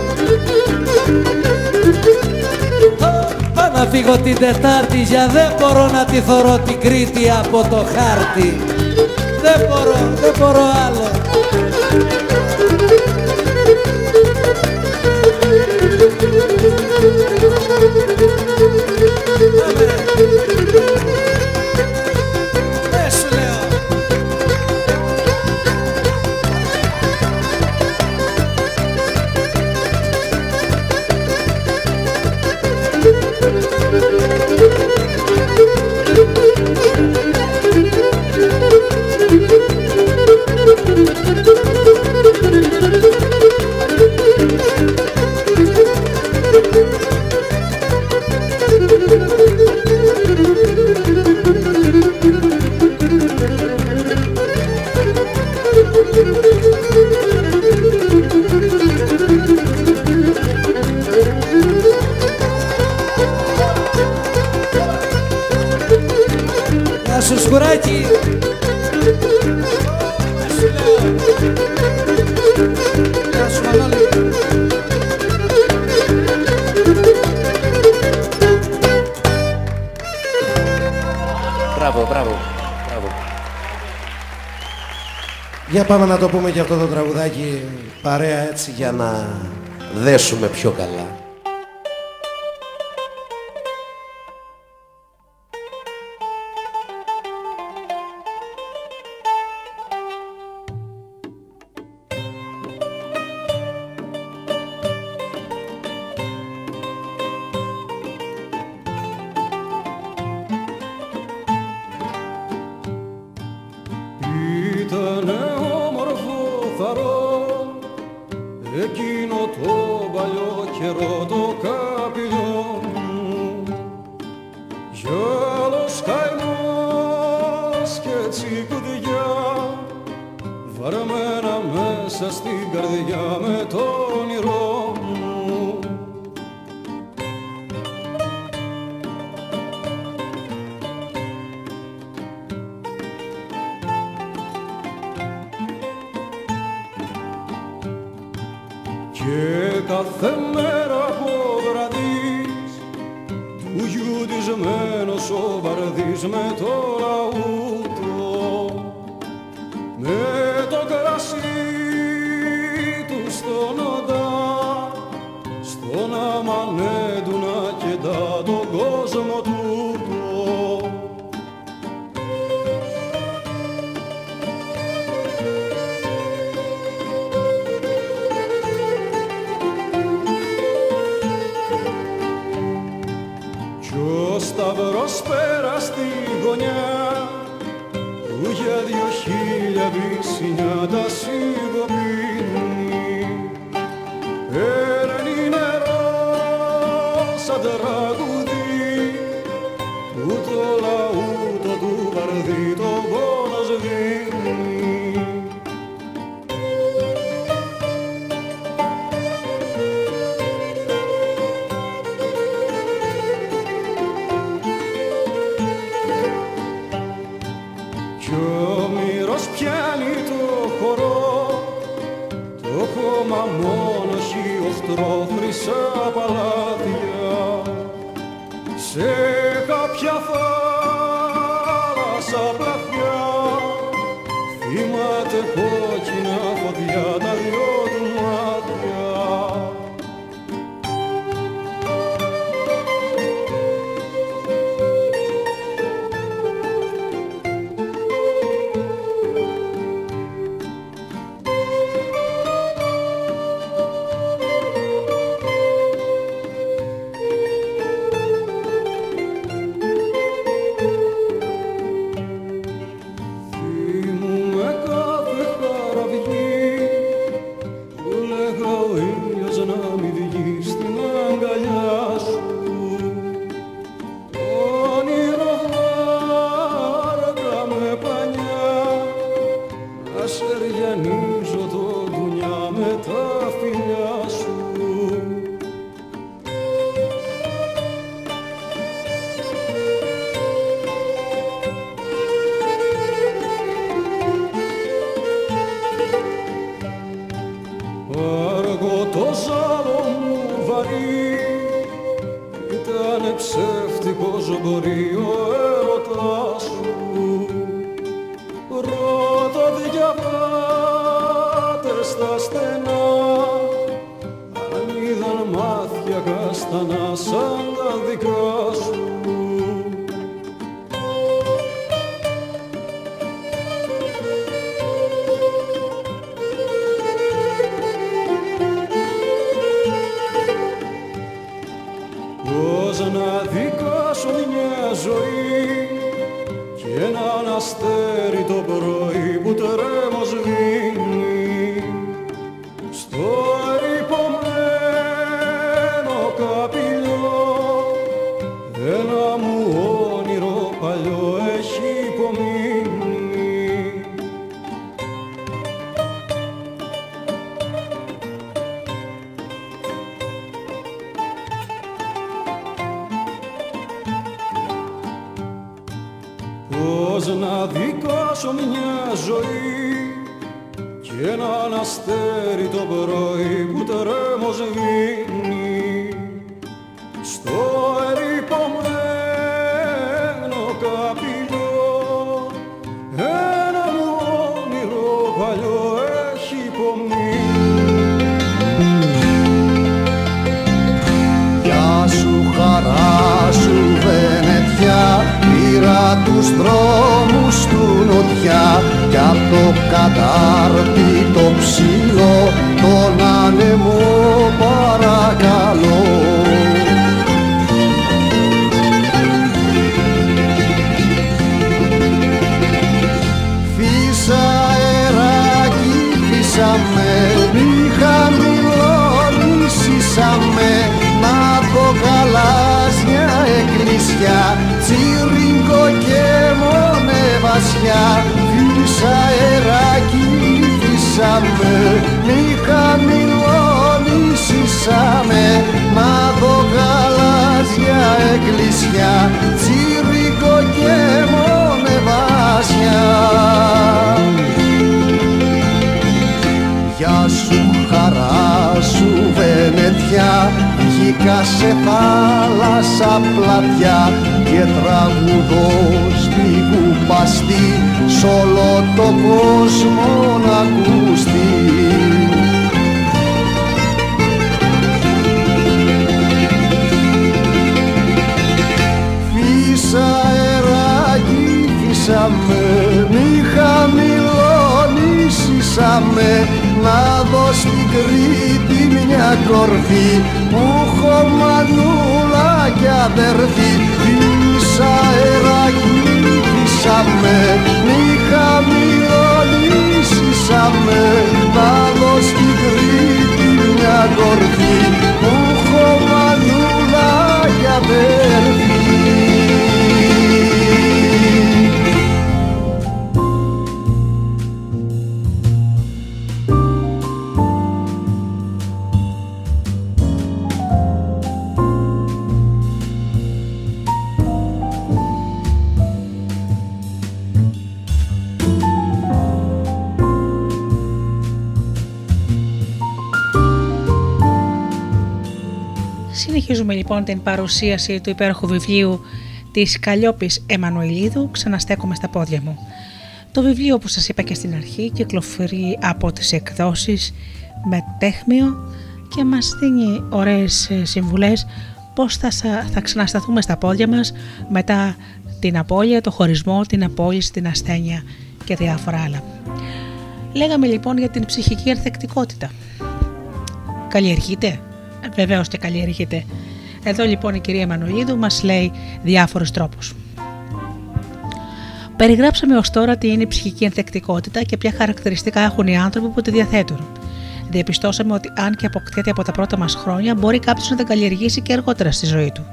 να φύγω την Τετάρτη για δεν μπορώ να τη θωρώ την Κρήτη από το χάρτη. Δεν μπορώ, δεν μπορώ άλλο. Για πάμε να το πούμε και αυτό το τραγουδάκι παρέα έτσι για να δέσουμε πιο καλά. Μαζεμένος ο βαρδής με το λαούτο με το κρασί του στον οντά στον αμανέ dünyada Κασο μια ζωή και ένα αστέρι το πρωί που τρέμος βγαίνει στο ερυπωμένο καπηλό ένα μου όνειρο παλιό έχει υπομει. Γεια σου χαρά σου Βενετιά πήρα τους δρόμους φωτιά κι απ' το κατάρτι το ψηλό τον ανεμό μια φίλησα αεράκι φύσαμε μη χαμηλώνησαμε μα δω γαλάζια εκκλησιά τσίρικο και μονεβάσια. Γεια σου χαρά σου Βενετιά Πνίγηκα σε θάλασσα πλατιά και τραγουδώ σμίγου παστή σ' όλο το κόσμο να ακουστεί. Φύσα αεράκι, φύσα με, Μπορούσαμε να δω στην Κρήτη μια κορφή που έχω μανούλα κι αδερφή. Της αερακύτησαμε μη χαμηλονίσησαμε να δω στην Κρήτη μια κορφή που έχω μανούλα κι αδερφή. Λοιπόν την παρουσίαση του υπέροχου βιβλίου της Καλλιόπης Εμμανουηλίδου «Ξαναστέκομαι στα πόδια μου». Το βιβλίο που σας είπα και στην αρχή κυκλοφορεί από τις εκδόσεις με τέχμιο και μας δίνει ωραίες ε, συμβουλές πώς θα, θα ξανασταθούμε στα πόδια μας μετά την απώλεια, το χωρισμό, την απόλυση, την ασθένεια και διάφορα άλλα. Λέγαμε λοιπόν για την ψυχική ανθεκτικότητα. Καλλιεργείται; Βεβαίως και καλλιεργείται. Εδώ λοιπόν η κυρία Μανουλίδου μας λέει διάφορους τρόπους. Περιγράψαμε ως τώρα τι είναι η ψυχική ανθεκτικότητα και ποια χαρακτηριστικά έχουν οι άνθρωποι που τη διαθέτουν. Διαπιστώσαμε ότι αν και αποκτιέται από τα πρώτα μας χρόνια, μπορεί κάποιος να την καλλιεργήσει και αργότερα στη ζωή του.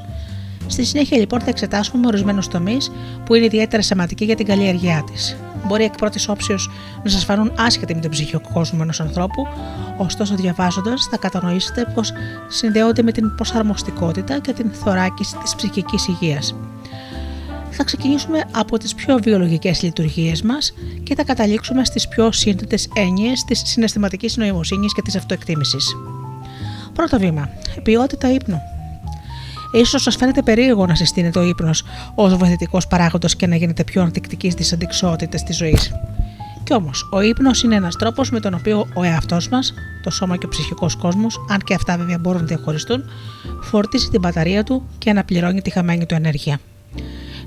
Στη συνέχεια λοιπόν θα εξετάσουμε ορισμένους τομείς που είναι ιδιαίτερα σημαντικοί για την καλλιεργιά της. Μπορεί εκ πρώτης όψεως να σας φανούν άσχετοι με τον ψυχικό κόσμο ενός ανθρώπου, ωστόσο διαβάζοντας θα κατανοήσετε πως συνδέονται με την προσαρμοστικότητα και την θωράκιση της ψυχικής υγείας. Θα ξεκινήσουμε από τις πιο βιολογικές λειτουργίες μας και θα καταλήξουμε στις πιο σύνθετες έννοιες της συναισθηματικής νοημοσύνης και της αυτοεκτίμησης. Πρώτο βήμα. Ποιότητα ύπνου. Σω σας φαίνεται περίεργο να συστήνεται ο ύπνος ως βοηθητικός παράγοντας και να γίνετε πιο ανθεκτικοί στις αντικσότητες της ζωής. Κι όμως, ο ύπνος είναι ένας τρόπος με τον οποίο ο εαυτός μας, το σώμα και ο ψυχικός κόσμος, αν και αυτά βέβαια μπορούν να διαχωριστούν, φορτίζει την μπαταρία του και αναπληρώνει τη χαμένη του ενέργεια.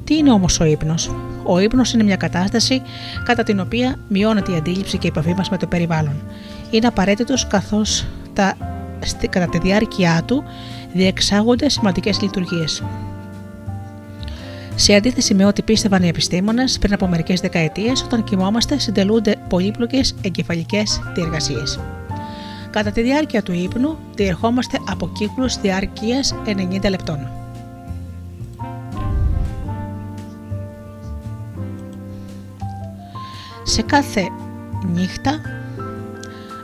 Τι είναι όμως ο ύπνος, Ο ύπνος είναι μια κατάσταση κατά την οποία μειώνεται η αντίληψη και η επαφή μας με το περιβάλλον. Είναι απαραίτητος καθώς κατά τη διάρκεια του διεξάγονται σημαντικές λειτουργίες. Σε αντίθεση με ό,τι πίστευαν οι επιστήμονες πριν από μερικές δεκαετίες, όταν κοιμόμαστε συντελούνται πολύπλοκες εγκεφαλικές διεργασίες. Κατά τη διάρκεια του ύπνου διερχόμαστε από κύκλους διάρκειας 90 λεπτών. Σε κάθε νύχτα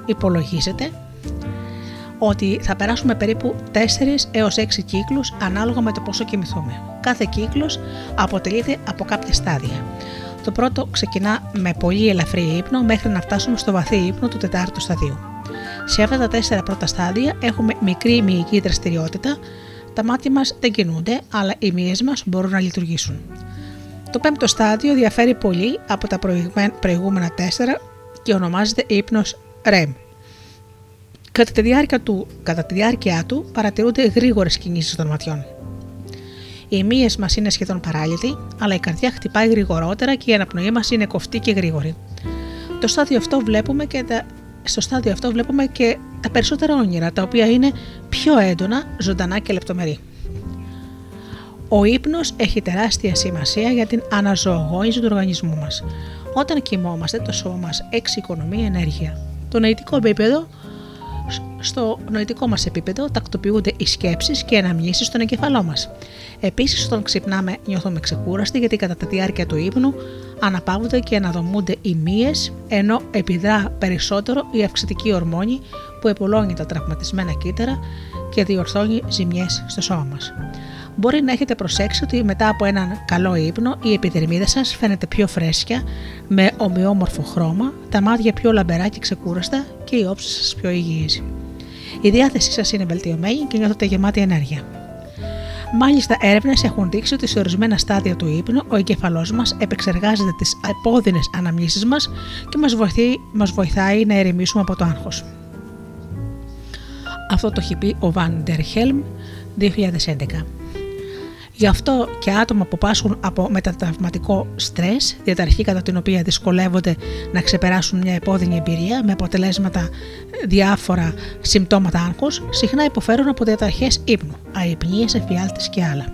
υπολογίζεται ότι θα περάσουμε περίπου 4 έως 6 κύκλους ανάλογα με το πόσο κοιμηθούμε. Κάθε κύκλος αποτελείται από κάποια στάδια. Το πρώτο ξεκινά με πολύ ελαφρύ ύπνο μέχρι να φτάσουμε στο βαθύ ύπνο του τετάρτου σταδίου. Σε αυτά τα τέσσερα πρώτα στάδια έχουμε μικρή μυϊκή δραστηριότητα, τα μάτια μας δεν κινούνται, αλλά οι μύες μας μπορούν να λειτουργήσουν. Το πέμπτο στάδιο διαφέρει πολύ από τα προηγούμενα τέσσερα και ονομάζεται ύπνος REM. Κατά τη, διάρκεια του, κατά τη διάρκεια του παρατηρούνται γρήγορες κινήσεις των ματιών. Οι μύες μας είναι σχεδόν παράλυτοι, αλλά η καρδιά χτυπάει γρηγορότερα και η αναπνοή μας είναι κοφτή και γρήγορη. Το στάδιο αυτό βλέπουμε και τα, στο στάδιο αυτό βλέπουμε και τα περισσότερα όνειρα, τα οποία είναι πιο έντονα, ζωντανά και λεπτομερή. Ο ύπνος έχει τεράστια σημασία για την αναζωογόνηση του οργανισμού μας. Όταν κοιμόμαστε, το σώμα μας εξοικονομεί ενέργεια. Το νοητικό επίπεδο στο νοητικό μας επίπεδο τακτοποιούνται οι σκέψεις και οι αναμνήσεις στον εγκεφαλό μας. Επίσης, όταν ξυπνάμε νιώθουμε ξεκούραστοι γιατί κατά τη διάρκεια του ύπνου αναπαύονται και αναδομούνται οι μύες, ενώ επιδρά περισσότερο η αυξητική ορμόνη που επουλώνει τα τραυματισμένα κύτταρα και διορθώνει ζημιές στο σώμα μας. Μπορεί να έχετε προσέξει ότι μετά από έναν καλό ύπνο η επιδερμίδα σας φαίνεται πιο φρέσκια, με ομοιόμορφο χρώμα, τα μάτια πιο λαμπερά και ξεκούραστα και η όψη σας πιο υγιής. Η διάθεσή σας είναι βελτιωμένη και νιώθετε γεμάτη ενέργεια. Μάλιστα, έρευνες έχουν δείξει ότι σε ορισμένα στάδια του ύπνου ο εγκεφαλός μας επεξεργάζεται τις επώδυνες αναμνήσεις μας και μας βοηθάει, μας βοηθάει να ερεμήσουμε από το άγχος. Αυτό το έχει πει ο Βαν Χέλμ 2011. Γι' αυτό και άτομα που πάσχουν από μετατραυματικό στρες, διαταραχή κατά την οποία δυσκολεύονται να ξεπεράσουν μια επώδυνη εμπειρία με αποτελέσματα διάφορα συμπτώματα άγχους, συχνά υποφέρουν από διαταραχέ ύπνου, αϊπνίε, εφιάλτης και άλλα.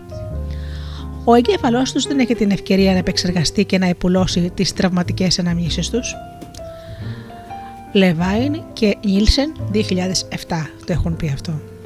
Ο εγκέφαλός τους δεν έχει την ευκαιρία να επεξεργαστεί και να υπουλώσει τις τραυματικές αναμνήσεις τους. Λεβάιν και Νίλσεν 2007 το έχουν πει αυτό.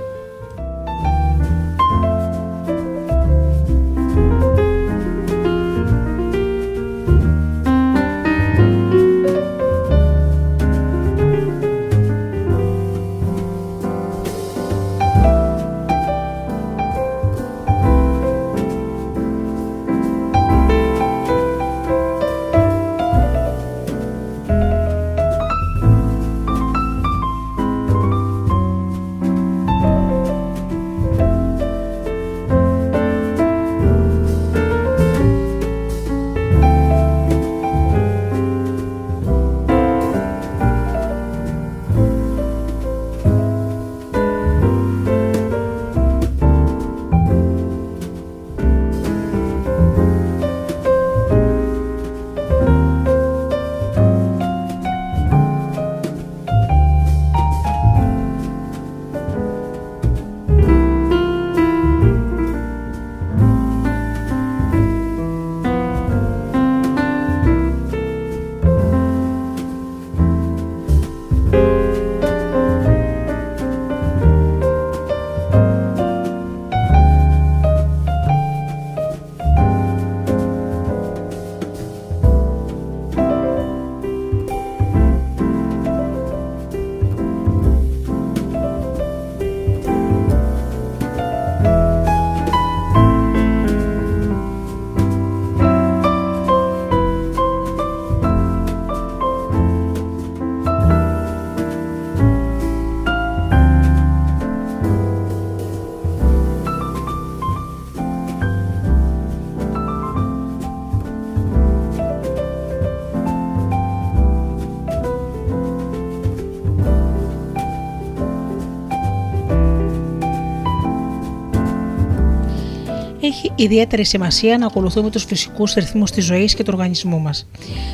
Ιδιαίτερη σημασία να ακολουθούμε τους φυσικούς ρυθμούς της ζωής και του οργανισμού μας.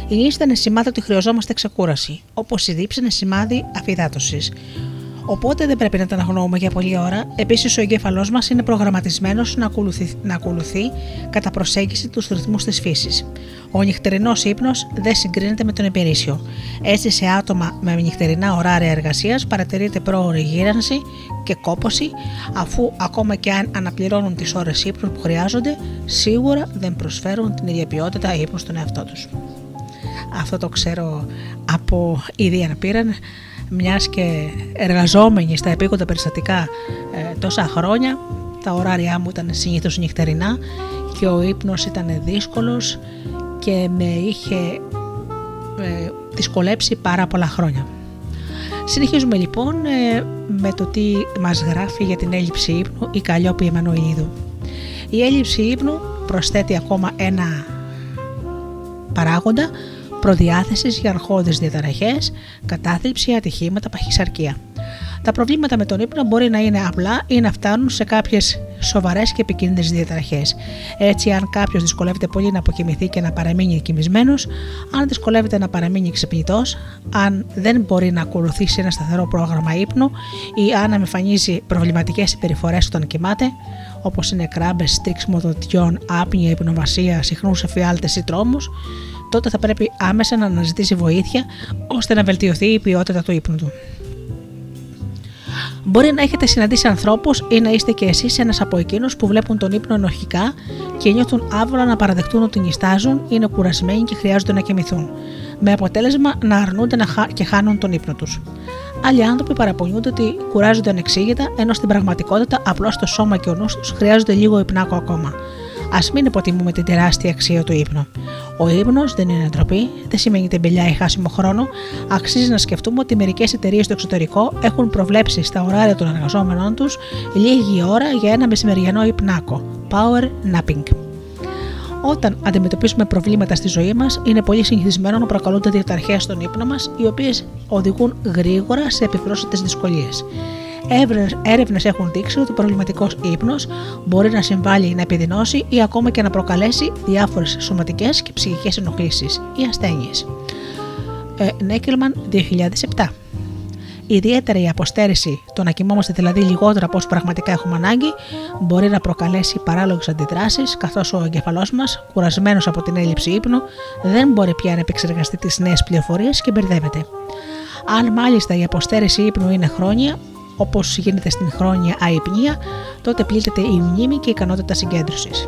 Η νύχτα είναι σημάδι ότι χρειαζόμαστε ξεκούραση, όπως η δίψη είναι σημάδι αφυδάτωση. Οπότε δεν πρέπει να τα αναγνώουμε για πολλή ώρα. Επίσης, ο εγκέφαλός μας είναι προγραμματισμένος να ακολουθεί, να ακολουθεί κατά προσέγγιση τους ρυθμούς της φύσης. Ο νυχτερινός ύπνος δεν συγκρίνεται με τον υπηρήσιο. Έτσι, σε άτομα με νυχτερινά ωράρια εργασίας παρατηρείται πρόωρη γύρανση και κόποση, αφού ακόμα και αν αναπληρώνουν τις ώρες ύπνου που χρειάζονται, σίγουρα δεν προσφέρουν την ίδια ποιότητα ύπνου στον εαυτό τους. Αυτό το ξέρω από ήδη αναπήραν μιας και εργαζόμενη στα επίκοντα περιστατικά ε, τόσα χρόνια τα ωράρια μου ήταν συνήθως νυχτερινά και ο ύπνος ήταν δύσκολος και με είχε ε, δυσκολέψει πάρα πολλά χρόνια. Συνεχίζουμε λοιπόν ε, με το τι μας γράφει για την έλλειψη ύπνου η Καλλιόπη Εμμανουηλίδου. Η έλλειψη ύπνου προσθέτει ακόμα ένα παράγοντα προδιάθεσης για αρχώδεις διαταραχές, κατάθλιψη, ατυχήματα, παχυσαρκία. Τα προβλήματα με τον ύπνο μπορεί να είναι απλά ή να φτάνουν σε κάποιες σοβαρές και επικίνδυνες διαταραχές. Έτσι, αν κάποιος δυσκολεύεται πολύ να αποκοιμηθεί και να παραμείνει κοιμισμένο, αν δυσκολεύεται να παραμείνει ξυπνητός, αν δεν μπορεί να ακολουθήσει ένα σταθερό πρόγραμμα ύπνου ή αν εμφανίζει προβληματικές συμπεριφορές όταν κοιμάται, όπως είναι κράμπες, στρίξιμο δοντιών, άπνοια, υπνοβασία, συχνούς εφιάλτες ή τρόμους, τότε θα πρέπει άμεσα να αναζητήσει βοήθεια ώστε να βελτιωθεί η ποιότητα του ύπνου του. Μπορεί να έχετε συναντήσει ανθρώπους ή να είστε και εσείς ένας από εκείνους που βλέπουν τον ύπνο ενοχικά και νιώθουν άβολα να παραδεχτούν ότι νιστάζουν, είναι κουρασμένοι και χρειάζονται να κοιμηθούν. Με αποτέλεσμα να αρνούνται να και χάνουν τον ύπνο τους. Άλλοι άνθρωποι παραπονιούνται ότι κουράζονται ανεξήγητα, ενώ στην πραγματικότητα απλώς το σώμα και ο νους του χρειάζονται λίγο υπνάκο ακόμα. Α μην υποτιμούμε την τεράστια αξία του ύπνου. Ο ύπνος δεν είναι ντροπή, δεν σημαίνει τεμπελιά ή χάσιμο χρόνο. Αξίζει να σκεφτούμε ότι μερικές εταιρείες στο εξωτερικό έχουν προβλέψει στα ωράρια των εργαζόμενων τους λίγη ώρα για ένα μεσημεριανό υπνάκο. Power napping. Όταν αντιμετωπίζουμε προβλήματα στη ζωή μας, είναι πολύ συνηθισμένο να προκαλούνται διαταραχέ στον ύπνο μας, οι οποίες οδηγούν γρήγορα σε επιπρόσθετες δυσκολίες. Έρευνες έχουν δείξει ότι ο προβληματικός ύπνος μπορεί να συμβάλλει να επιδεινώσει ή ακόμα και να προκαλέσει διάφορες σωματικές και ψυχικές ενοχλήσεις ή ασθένειες. Ε, Νέκελμαν 2007 Ιδιαίτερα η αποστέρηση, το να κοιμόμαστε δηλαδή λιγότερο από όσο πραγματικά έχουμε ανάγκη, μπορεί να προκαλέσει παράλογες αντιδράσεις, καθώς ο εγκεφαλός μας, κουρασμένος από την έλλειψη ύπνου, δεν μπορεί πια να επεξεργαστεί τις νέες πληροφορίες και μπερδεύεται. Αν μάλιστα η αποστέρηση ύπνου είναι χρόνια, όπως γίνεται στην χρόνια αϊπνία, τότε πλήττεται η μνήμη και η ικανότητα συγκέντρωσης.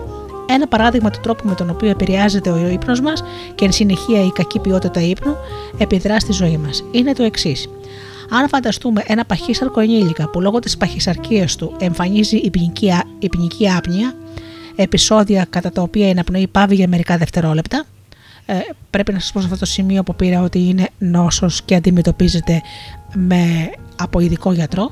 Ένα παράδειγμα του τρόπου με τον οποίο επηρεάζεται ο ύπνος μας και εν συνεχεία η κακή ποιότητα ύπνου επιδρά στη ζωή μας είναι το εξής. Αν φανταστούμε ένα παχύσαρκο ενήλικα που λόγω της παχυσαρκίας του εμφανίζει υπνική άπνοια, επεισόδια κατά τα οποία η αναπνοή πάβει για μερικά δευτερόλεπτα, ε, πρέπει να σας πω σε αυτό το σημείο που πήρα ότι είναι νόσος και αντιμετωπίζεται με, από ειδικό γιατρό.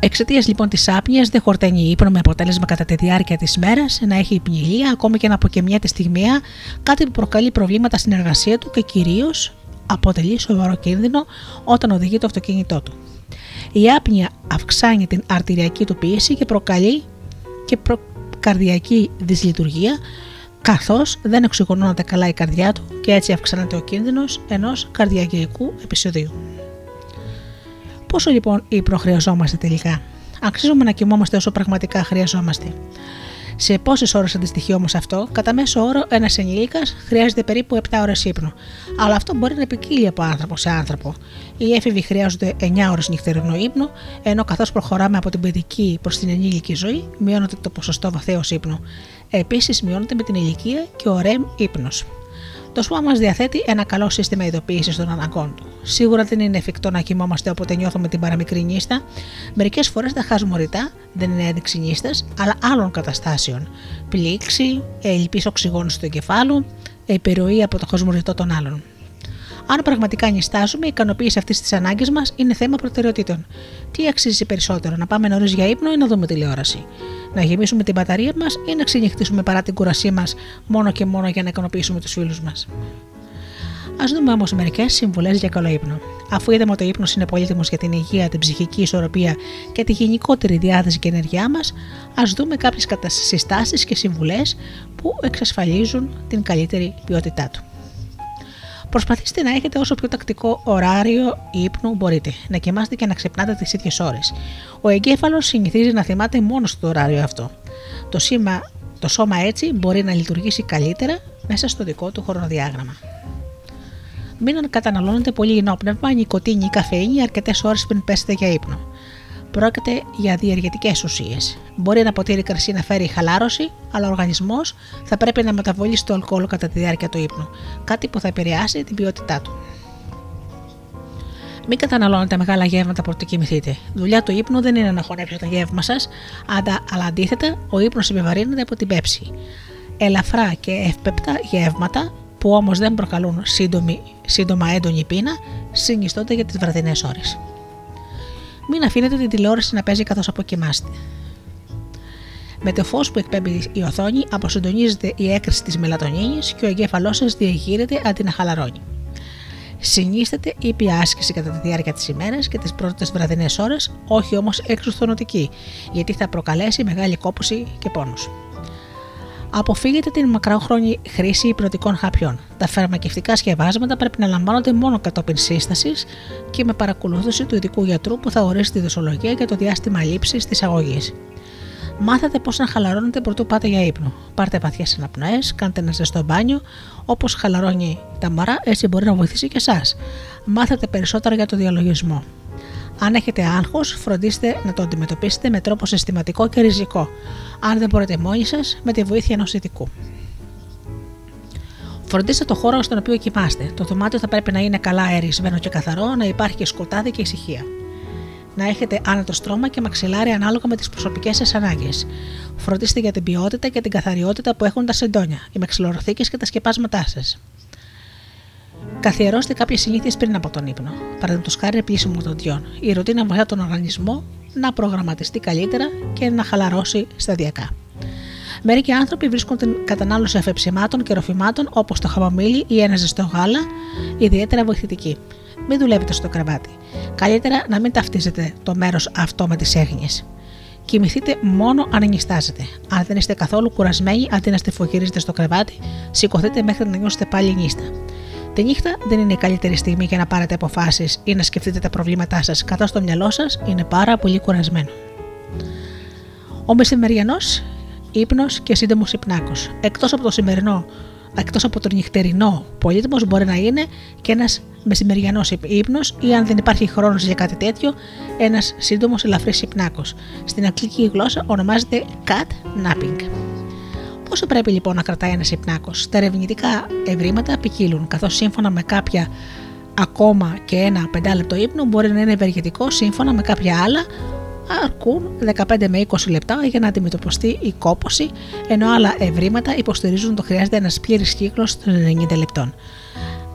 Εξαιτίας λοιπόν της άπνοιας δεν χορταίνει ύπνο με αποτέλεσμα κατά τη διάρκεια της μέρας να έχει υπνηλία, ακόμη και να αποκαιμιέται στιγμία, κάτι που προκαλεί προβλήματα στην εργασία του και κυρίως αποτελεί σοβαρό κίνδυνο όταν οδηγεί το αυτοκίνητό του. Η άπνοια αυξάνει την αρτηριακή του πίεση και προκαλεί και προ... καρδιακή δυσλειτουργία, καθώς δεν εξοικονώνεται καλά η καρδιά του και έτσι αυξάνεται ο κίνδυνος ενός καρδιακού επεισοδίου. Πόσο λοιπόν ύπνο χρειαζόμαστε τελικά; Αξίζουμε να κοιμόμαστε όσο πραγματικά χρειαζόμαστε. Σε πόσες ώρες αντιστοιχεί όμως αυτό, κατά μέσο όρο ένας ενήλικας χρειάζεται περίπου 7 ώρες ύπνο. Αλλά αυτό μπορεί να επικύλει από άνθρωπο σε άνθρωπο. Οι έφηβοι χρειάζονται 9 ώρες νυχτερινό ύπνο, ενώ καθώς προχωράμε από την παιδική προς την ενήλικη ζωή, μειώνεται το ποσοστό βαθέως ύπνου. Επίσης, μειώνεται με την ηλικία και ο REM ύπνος. Το σώμα μας διαθέτει ένα καλό σύστημα ειδοποίησης των αναγκών του. Σίγουρα δεν είναι εφικτό να κοιμόμαστε όποτε νιώθουμε την παραμικρή νύστα. Μερικές φορές τα χάσουμε ρητά, δεν είναι έδειξη νύστας, αλλά άλλων καταστάσεων. Πλήξη, ελλειπή οξυγόνηση του εγκεφάλου, επιρροή από το χωσμοριτό των άλλων. Αν πραγματικά νιστάζουμε, η ικανοποίηση αυτής της ανάγκης μας είναι θέμα προτεραιοτήτων. Τι αξίζει περισσότερο, να πάμε νωρίς για ύπνο ή να δούμε τηλεόραση; Να γεμίσουμε την μπαταρία μας ή να ξενυχτήσουμε παρά την κουρασή μας μόνο και μόνο για να ικανοποιήσουμε τους φίλους μας. Α δούμε όμως μερικές συμβουλές για καλό ύπνο. Αφού είδαμε ότι ο ύπνος είναι πολύτιμος για την υγεία, την ψυχική ισορροπία και τη γενικότερη διάθεση και ενέργειά μας, ας δούμε κάποιες συστάσει και συμβουλές που εξασφαλίζουν την καλύτερη ποιότητά του. Προσπαθήστε να έχετε όσο πιο τακτικό ωράριο ύπνου μπορείτε, να κοιμάστε και να ξυπνάτε τις ίδιες ώρες. Ο εγκέφαλος συνηθίζει να θυμάται μόνος στο ωράριο αυτό. Το, σήμα, το σώμα έτσι μπορεί να λειτουργήσει καλύτερα μέσα στο δικό του χρονοδιάγραμμα. Μην καταναλώνετε πολύ ενόπνευμα, νικοτίνη ή καφέινη αρκετές ώρες πριν πέσετε για ύπνο. Πρόκειται για διεργετικές ουσίες. Μπορεί ένα ποτήρι κρασί να φέρει χαλάρωση, αλλά ο οργανισμός θα πρέπει να μεταβολήσει το αλκοόλ κατά τη διάρκεια του ύπνου, κάτι που θα επηρεάσει την ποιότητά του. Μην καταναλώνετε μεγάλα γεύματα πρωτού κοιμηθείτε. Δουλειά του ύπνου δεν είναι να χωνέψετε το γεύμα σας, αλλά αντίθετα ο ύπνος επιβαρύνεται από την πέψη. Ελαφρά και εύπεπτα γεύματα που όμως δεν προκαλούν σύντομη, σύντομα έντονη πείνα συνιστώνται για τις βραδινές ώρες. Μην αφήνετε την τηλεόραση να παίζει καθώς αποκοιμάστε. Με το φως που εκπέμπει η οθόνη, αποσυντονίζεται η έκρηση της μελατονίνης και ο εγκέφαλός σας διεγείρεται αντί να χαλαρώνει. Συνίσταται ήπια άσκηση κατά τη διάρκεια της ημέρας και τις πρώτες βραδινές ώρες, όχι όμως εξουθονωτική, γιατί θα προκαλέσει μεγάλη κόπωση και πόνους. Αποφύγετε την μακρόχρονη χρήση υπηρετικών χαπιών. Τα φαρμακευτικά σκευάσματα πρέπει να λαμβάνονται μόνο κατόπιν σύστασης και με παρακολούθηση του ειδικού γιατρού που θα ορίσει τη δοσολογία για το διάστημα λήψης της αγωγής. Μάθετε πώς να χαλαρώνετε πρωτού πάτε για ύπνο. Πάρτε βαθιές αναπνοές, κάντε ένα ζεστό μπάνιο. Όπως χαλαρώνει τα μωρά, έτσι μπορεί να βοηθήσει και εσάς. Μάθετε περισσότερα για το διαλογισμό. Αν έχετε άγχος, φροντίστε να το αντιμετωπίσετε με τρόπο συστηματικό και ριζικό. Αν δεν μπορείτε μόνοι σας, με τη βοήθεια ενός ειδικού. Φροντίστε το χώρο στον οποίο κοιμάστε. Το δωμάτιο θα πρέπει να είναι καλά αερισμένο και καθαρό, να υπάρχει και σκοτάδι και ησυχία. Να έχετε άνετο στρώμα και μαξιλάρι ανάλογα με τις προσωπικές σας ανάγκες. Φροντίστε για την ποιότητα και την καθαριότητα που έχουν τα σεντόνια, οι μαξιλοροθήκε και τα σκεπάσματά σας. Καθιερώστε κάποιες συνήθειες πριν από τον ύπνο. Παραδείγματος χάρη πλήσιμο των διών. Η ρουτίνα βοηθά τον οργανισμό να προγραμματιστεί καλύτερα και να χαλαρώσει σταδιακά. Μερικοί άνθρωποι βρίσκουν την κατανάλωση αφεψημάτων και ροφημάτων όπως το χαμομήλι ή ένα ζεστό γάλα ιδιαίτερα βοηθητική. Μην δουλεύετε στο κρεβάτι. Καλύτερα να μην ταυτίζετε το μέρος αυτό με τις έγνοιες. Κοιμηθείτε μόνο αν νιστάζετε. Αν δεν είστε καθόλου κουρασμένοι, αντί να στεφογυρίζετε στο κρεβάτι, σηκωθείτε μέχρι να νιώσετε πάλι νύστα. Τη νύχτα δεν είναι η καλύτερη στιγμή για να πάρετε αποφάσεις ή να σκεφτείτε τα προβλήματά σας, καθώ το μυαλό σας είναι πάρα πολύ κουρασμένο. Ο μεσημεριανός ύπνος και σύντομος υπνάκος. Εκτός από το σημερινό, εκτός από το νυχτερινό πολύτιμος, μπορεί να είναι και ένας μεσημεριανός ύπνος ή αν δεν υπάρχει χρόνος για κάτι τέτοιο, ένας σύντομος ελαφρύς υπνάκος. Στην αγγλική γλώσσα ονομάζεται cat napping. Πόσο πρέπει λοιπόν να κρατάει ένας υπνάκος; Τα ερευνητικά ευρήματα ποικίλουν, καθώς σύμφωνα με κάποια ακόμα και ένα πεντάλεπτο ύπνο μπορεί να είναι ευεργετικό, σύμφωνα με κάποια άλλα αρκούν 15 με 20 λεπτά για να αντιμετωπιστεί η κόποση, ενώ άλλα ευρήματα υποστηρίζουν ότι χρειάζεται ένας πλήρης κύκλος των 90 λεπτών.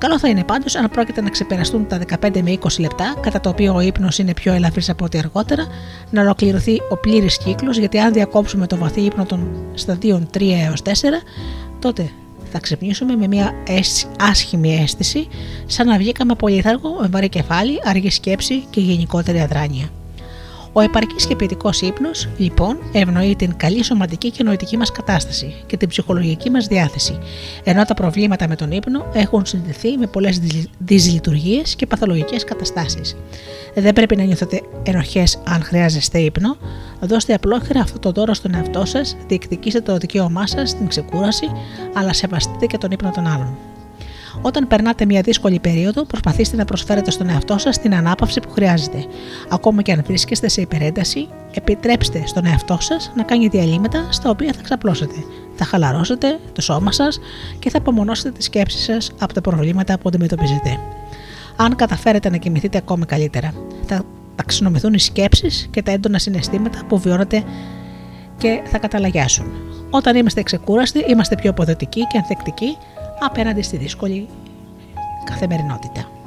Καλό θα είναι πάντως αν πρόκειται να ξεπεραστούν τα 15 με 20 λεπτά, κατά το οποίο ο ύπνος είναι πιο ελαφρύς από ό,τι αργότερα, να ολοκληρωθεί ο πλήρης κύκλος, γιατί αν διακόψουμε το βαθύ ύπνο των σταδίων 3 έως 4, τότε θα ξυπνήσουμε με μια άσχημη αίσθηση, σαν να βγήκαμε πολύ με βαρύ κεφάλι, αργή σκέψη και γενικότερη αδράνεια. Ο επαρκής και ποιητικός ύπνος, λοιπόν, ευνοεί την καλή σωματική και νοητική μας κατάσταση και την ψυχολογική μας διάθεση, ενώ τα προβλήματα με τον ύπνο έχουν συνδεθεί με πολλές δυσλειτουργίες και παθολογικές καταστάσεις. Δεν πρέπει να νιώθετε ενοχές αν χρειάζεστε ύπνο. Δώστε απλόχερα αυτό το δώρο στον εαυτό σας, διεκδικήστε το δικαίωμά σας στην ξεκούραση, αλλά σεβαστείτε και τον ύπνο των άλλων. Όταν περνάτε μια δύσκολη περίοδο, προσπαθήστε να προσφέρετε στον εαυτό σας την ανάπαυση που χρειάζεται. Ακόμα και αν βρίσκεστε σε υπερένταση, επιτρέψτε στον εαυτό σας να κάνει διαλύματα στα οποία θα ξαπλώσετε. Θα χαλαρώσετε το σώμα σας και θα απομονώσετε τις σκέψεις σας από τα προβλήματα που αντιμετωπίζετε. Αν καταφέρετε να κοιμηθείτε ακόμη καλύτερα, θα ταξινομηθούν οι σκέψεις και τα έντονα συναισθήματα που βιώνετε και θα καταλαγιάσουν. Όταν είμαστε ξεκούραστοι, είμαστε πιο αποδοτικοί και ανθεκτικοί απέναντι στη δύσκολη καθημερινότητα.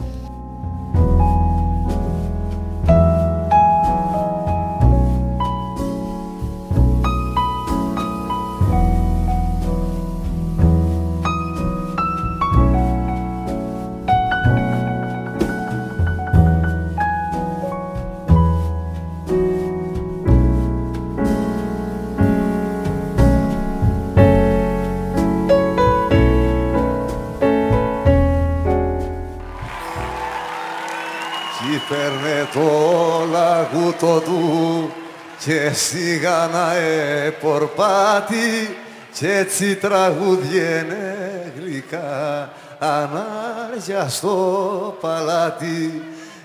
Παίρνε το λαγούτο του και σιγά να επορπάτη κι έτσι τραγούδιενε γλυκά ανάρια στο παλάτι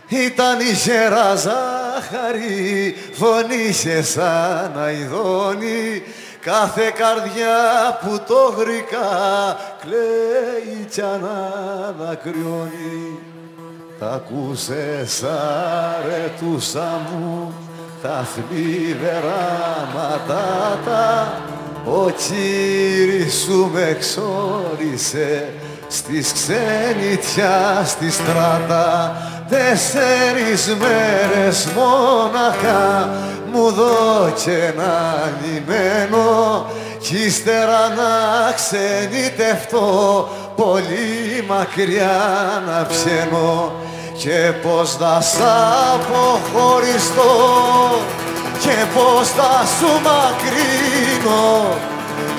ήταν η γερά ζάχαρη, φωνήσε σαν αηδόνι κάθε καρδιά που το γρικά κλαίει κι ανανακριώνει. Τα ακούσες αρετούσα μου τα θλιβερά ματάτα ο κύρις σου με εξόρισε στις ξενιτιά στη στράτα. Τέσσερις μέρες μόναχα μου δώκε ένα λιμένο κι ύστερα να ξενιτευτώ πολύ μακριά να ψένω και πως θα σ' αποχωριστώ και πως θα σου μακρύνω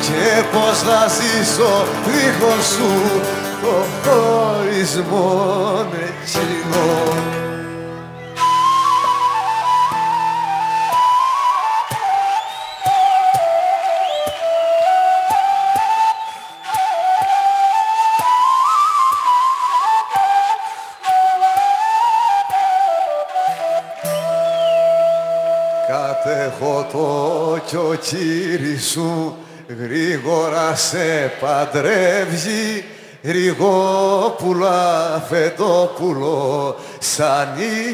και πως θα ζήσω δίχως σου το χωρισμό εκείνο. Κι ο κύρις σου γρήγορα σε παντρεύει Ριγόπουλα, φετόπουλο, σαν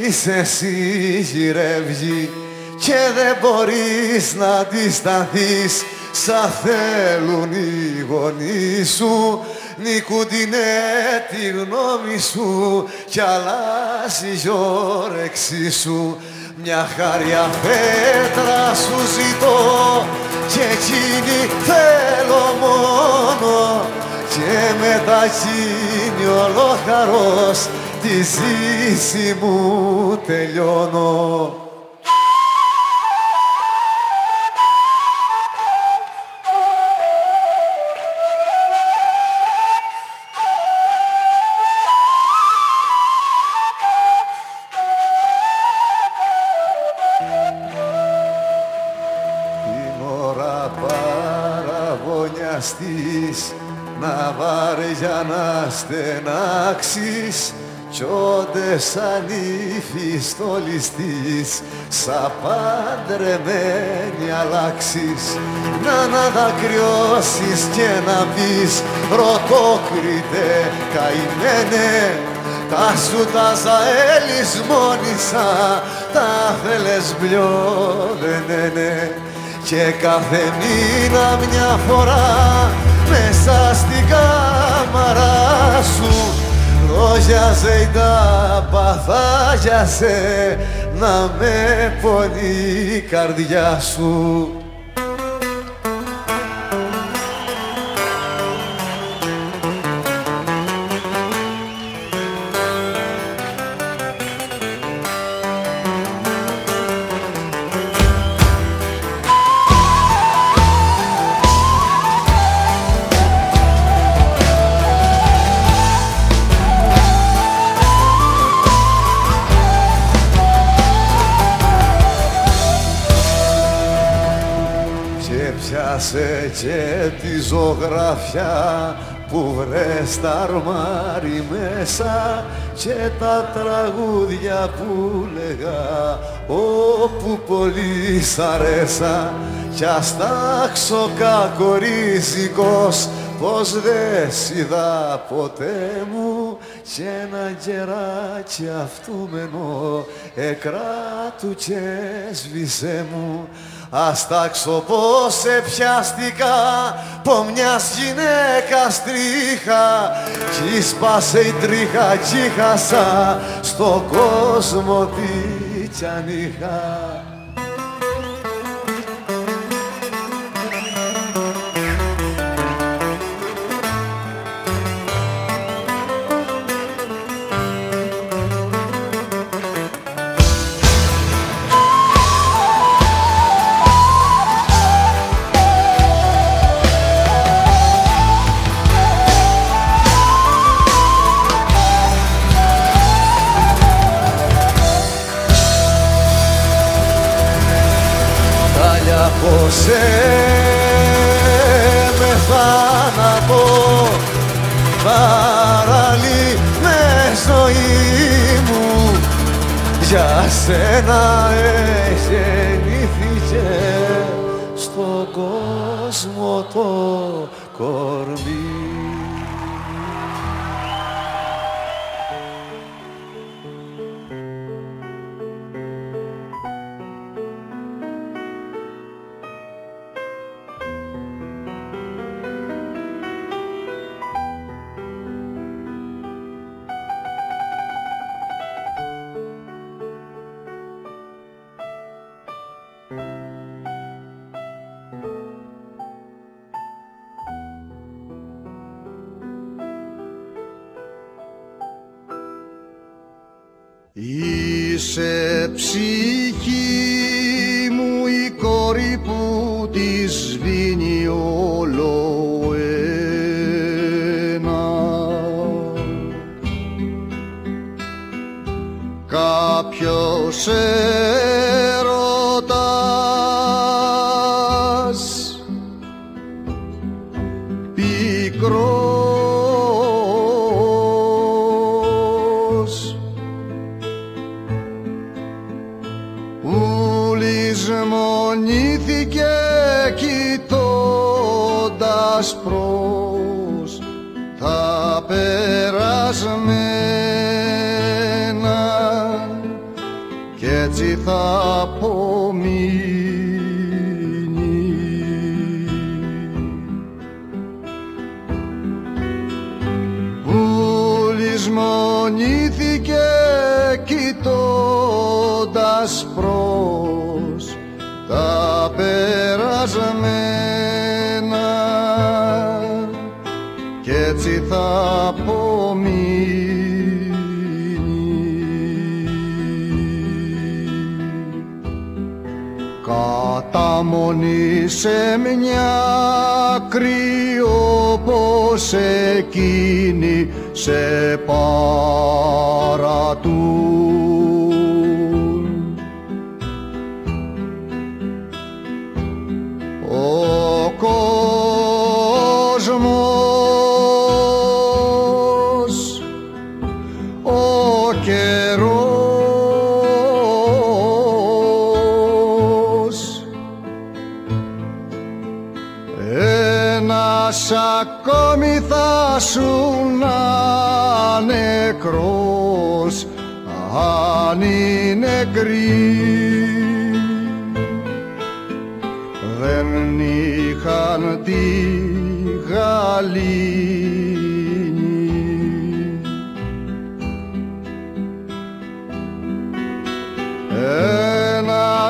είσαι εσύ γυρεύει και δεν μπορείς να αντισταθείς σαν θέλουν οι γονείς σου. Νικούντινε τη γνώμη σου κι αλλάζει η όρεξή σου μια χάρια πέτρα σου ζητώ και εκείνη θέλω μόνο και μεταχύνει ολόχαρος τη ζήση μου τελειώνω. Στενάξεις κι όντες ανήφιστολιστής σαν παντρεμένη αλλάξεις. Να αναδακριώσεις και να πεις ρωτόκριτε καημένε τα σου τα ζαέλισμόνισα τα θέλες μπλιόδενενε και κάθε μήνα μια φορά μέσα στην κάμαρα σου. Ρόζιαζε η τάπα, θάγιασε να με πονεί η καρδιά σου ζωγραφιά που βρες τα αρμάρι μέσα και τα τραγούδια που λέγα όπου πολύ σ' αρέσα κι ας τάξω κακορίζικος πως δε σ' είδα ποτέ μου κι ένα γεράκι αυτούμενο εκράτου και σβήσε μου Ας τάξω πως σε πιάστηκα πω μιας γυναίκας τρίχα κι σπάσε η τρίχα κι χάσα στο κόσμο τι κι αν είχα. σένα έχει Είσαι ψυχή. σε μια κρύο πως εκείνη. Σε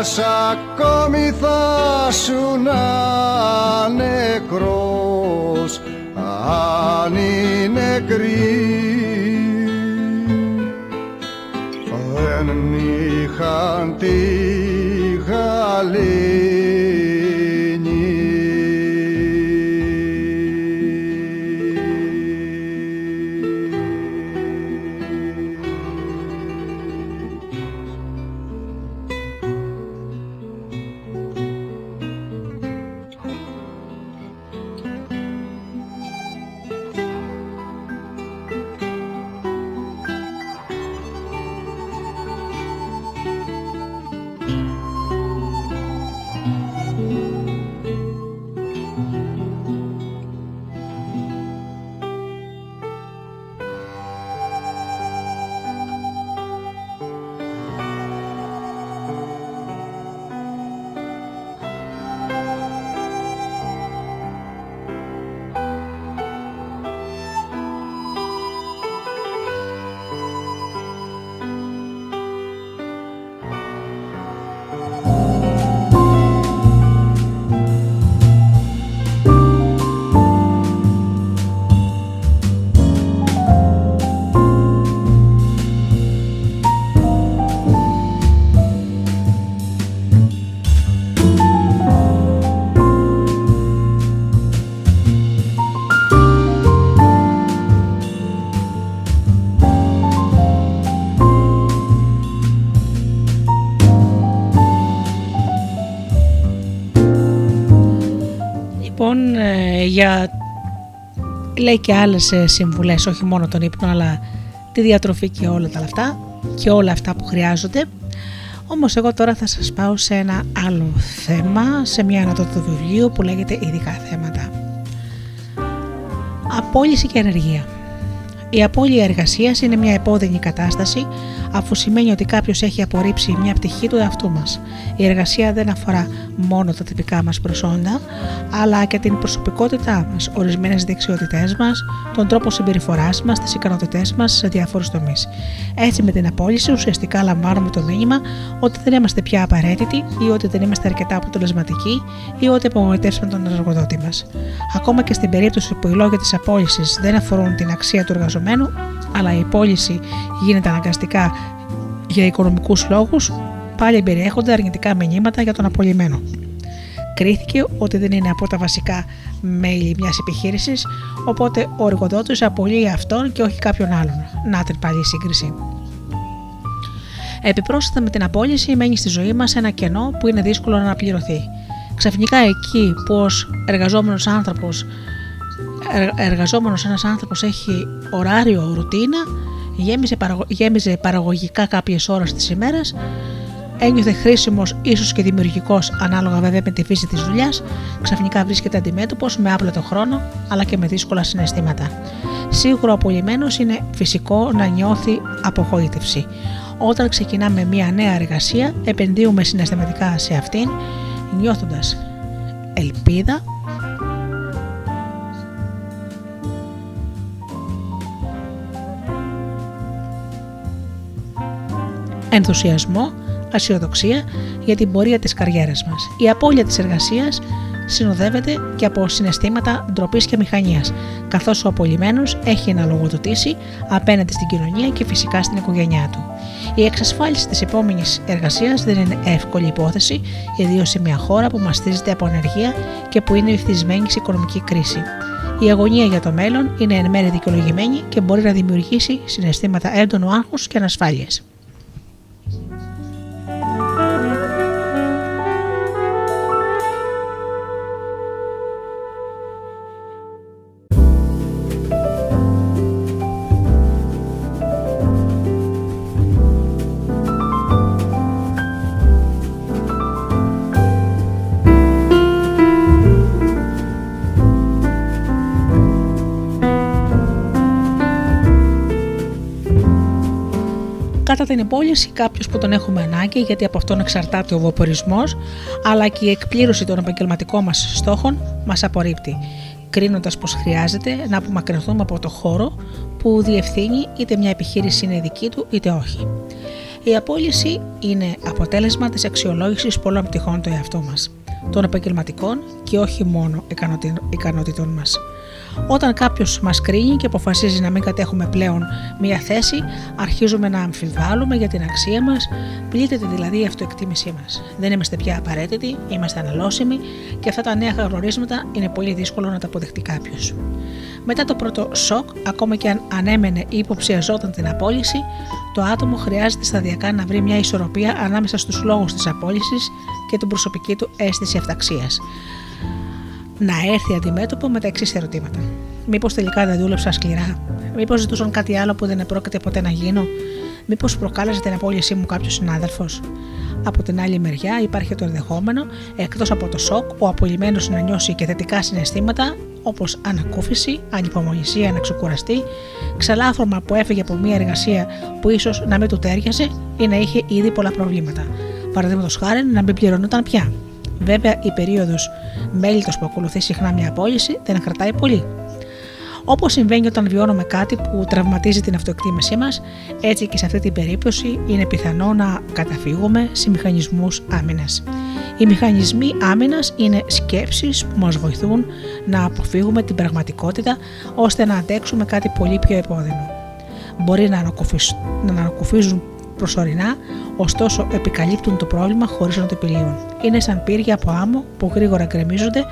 σα ακόμη θα σου να ναι. Για λέει και άλλες ε, συμβουλές, όχι μόνο τον ύπνο αλλά τη διατροφή και όλα τα αυτά και όλα αυτά που χρειάζονται. Όμως εγώ τώρα θα σας πάω σε ένα άλλο θέμα, σε μια ανατότητα του βιβλίου που λέγεται ειδικά θέματα. Απόλυση και ενεργεία. Η απώλεια εργασίας είναι μια επώδυνη κατάσταση, αφού σημαίνει ότι κάποιος έχει απορρίψει μια πτυχή του εαυτού μας. Η εργασία δεν αφορά μόνο τα τυπικά μας προσόντα, αλλά και την προσωπικότητά μας, ορισμένες δεξιότητές μας, τον τρόπο συμπεριφοράς μας, τις ικανότητές μας σε διάφορους τομείς. Έτσι, με την απόλυση, ουσιαστικά λαμβάνουμε το μήνυμα ότι δεν είμαστε πια απαραίτητοι ή ότι δεν είμαστε αρκετά αποτελεσματικοί ή ότι απογοητεύσαμε τον εργοδότη μας. Ακόμα και στην περίπτωση που οι λόγοι της απόλυσης δεν αφορούν την αξία του εργαζομένου, αλλά η πώληση γίνεται αναγκαστικά για οικονομικούς λόγους, πάλι περιέχονται αρνητικά μηνύματα για τον απολυμένο. Κρίθηκε ότι δεν είναι από τα βασικά μέλη μιας επιχείρησης, οπότε ο εργοδότης απολύει αυτόν και όχι κάποιον άλλον. Να την πάλι η σύγκριση. Επιπρόσθετα με την απόλυση μένει στη ζωή μας ένα κενό που είναι δύσκολο να αναπληρωθεί. Ξαφνικά εκεί που ως εργαζόμενος άνθρωπος εργαζόμενος ένας άνθρωπος έχει ωράριο, ρουτίνα, γέμιζε, γέμιζε παραγωγικά κάποιες ώρες της ημέρας, ένιωθε χρήσιμος, ίσως και δημιουργικός, ανάλογα βέβαια με τη φύση της δουλειάς, ξαφνικά βρίσκεται αντιμέτωπος με άπλετο χρόνο αλλά και με δύσκολα συναισθήματα. Σίγουρα ο απολυμμένος είναι φυσικό να νιώθει απογοήτευση. Όταν ξεκινάμε μια νέα εργασία, επενδύουμε συναισθηματικά σε αυτήν, νιώθοντας ελπίδα, ενθουσιασμό, αισιοδοξία για την πορεία της καριέρας μας. Η απώλεια της εργασίας συνοδεύεται και από συναισθήματα ντροπής και μηχανίας, καθώς ο απολυμμένος έχει να λογοδοτήσει απέναντι στην κοινωνία και φυσικά στην οικογένειά του. Η εξασφάλιση της επόμενης εργασίας δεν είναι εύκολη υπόθεση, ιδίως σε μια χώρα που μαστίζεται από ανεργία και που είναι ευθυσμένη σε οικονομική κρίση. Η αγωνία για το μέλλον είναι εν μέρει δικαιολογημένη και μπορεί να δημιουργήσει συναισθήματα έντονου άγχους και ανασφάλειας. Την υπόλοιση κάποιος που τον έχουμε ανάγκη, γιατί από αυτόν εξαρτάται ο βοπορισμός, αλλά και η εκπλήρωση των επαγγελματικών μας στόχων μας απορρίπτει, κρίνοντας πως χρειάζεται να απομακρυνθούμε από το χώρο που διευθύνει είτε μια επιχείρηση είναι δική του είτε όχι. Η απόλυση είναι αποτέλεσμα της αξιολόγησης πολλών πτυχών του εαυτού μας, των επαγγελματικών και όχι μόνο ικανότητων μας. Όταν κάποιος μας κρίνει και αποφασίζει να μην κατέχουμε πλέον μία θέση, αρχίζουμε να αμφιβάλλουμε για την αξία μας, πλήττεται δηλαδή η αυτοεκτίμησή μας. Δεν είμαστε πια απαραίτητοι, είμαστε αναλώσιμοι και αυτά τα νέα γνωρίσματα είναι πολύ δύσκολο να τα αποδεχτεί κάποιος. Μετά το πρώτο σοκ, ακόμα και αν ανέμενε ή υποψιαζόταν την απόλυση, το άτομο χρειάζεται σταδιακά να βρει μια ισορροπία ανάμεσα στους λόγους της απόλυσης και την προσωπική του αίσθηση αυταξίας να έρθει αντιμέτωπο με τα εξής ερωτήματα. Μήπως τελικά δεν δούλεψα σκληρά, Μήπως ζητούσαν κάτι άλλο που δεν επρόκειται ποτέ να γίνω, Μήπως προκάλεσε την απόλυσή μου κάποιος συνάδελφος; Από την άλλη μεριά υπάρχει το ενδεχόμενο, εκτός από το σοκ, ο απολυμμένο να νιώσει και θετικά συναισθήματα όπως ανακούφιση, ανυπομονησία να ξεκουραστεί, ξαλάφρωμα που έφυγε από μια εργασία που ίσως να μην του τέριασε ή να είχε ήδη πολλά προβλήματα. Παραδείγματος χάρη να μην πληρωνόταν πια. Βέβαια, η περίοδος μέλητος που ακολουθεί συχνά μια απόλυση δεν κρατάει πολύ. Όπως συμβαίνει όταν βιώνουμε κάτι που τραυματίζει την αυτοεκτίμησή μας, έτσι και σε αυτή την περίπτωση είναι πιθανό να καταφύγουμε σε μηχανισμούς άμυνας. Οι μηχανισμοί άμυνας είναι σκέψεις που μας βοηθούν να αποφύγουμε την πραγματικότητα ώστε να αντέξουμε κάτι πολύ πιο επώδυνο. Μπορεί να ανακουφίζουν προσωρινά, ωστόσο επικαλύπτουν το πρόβλημα χωρίς να το επιλύουν. Είναι σαν πύργια από άμμο που γρήγορα γκρεμίζονται,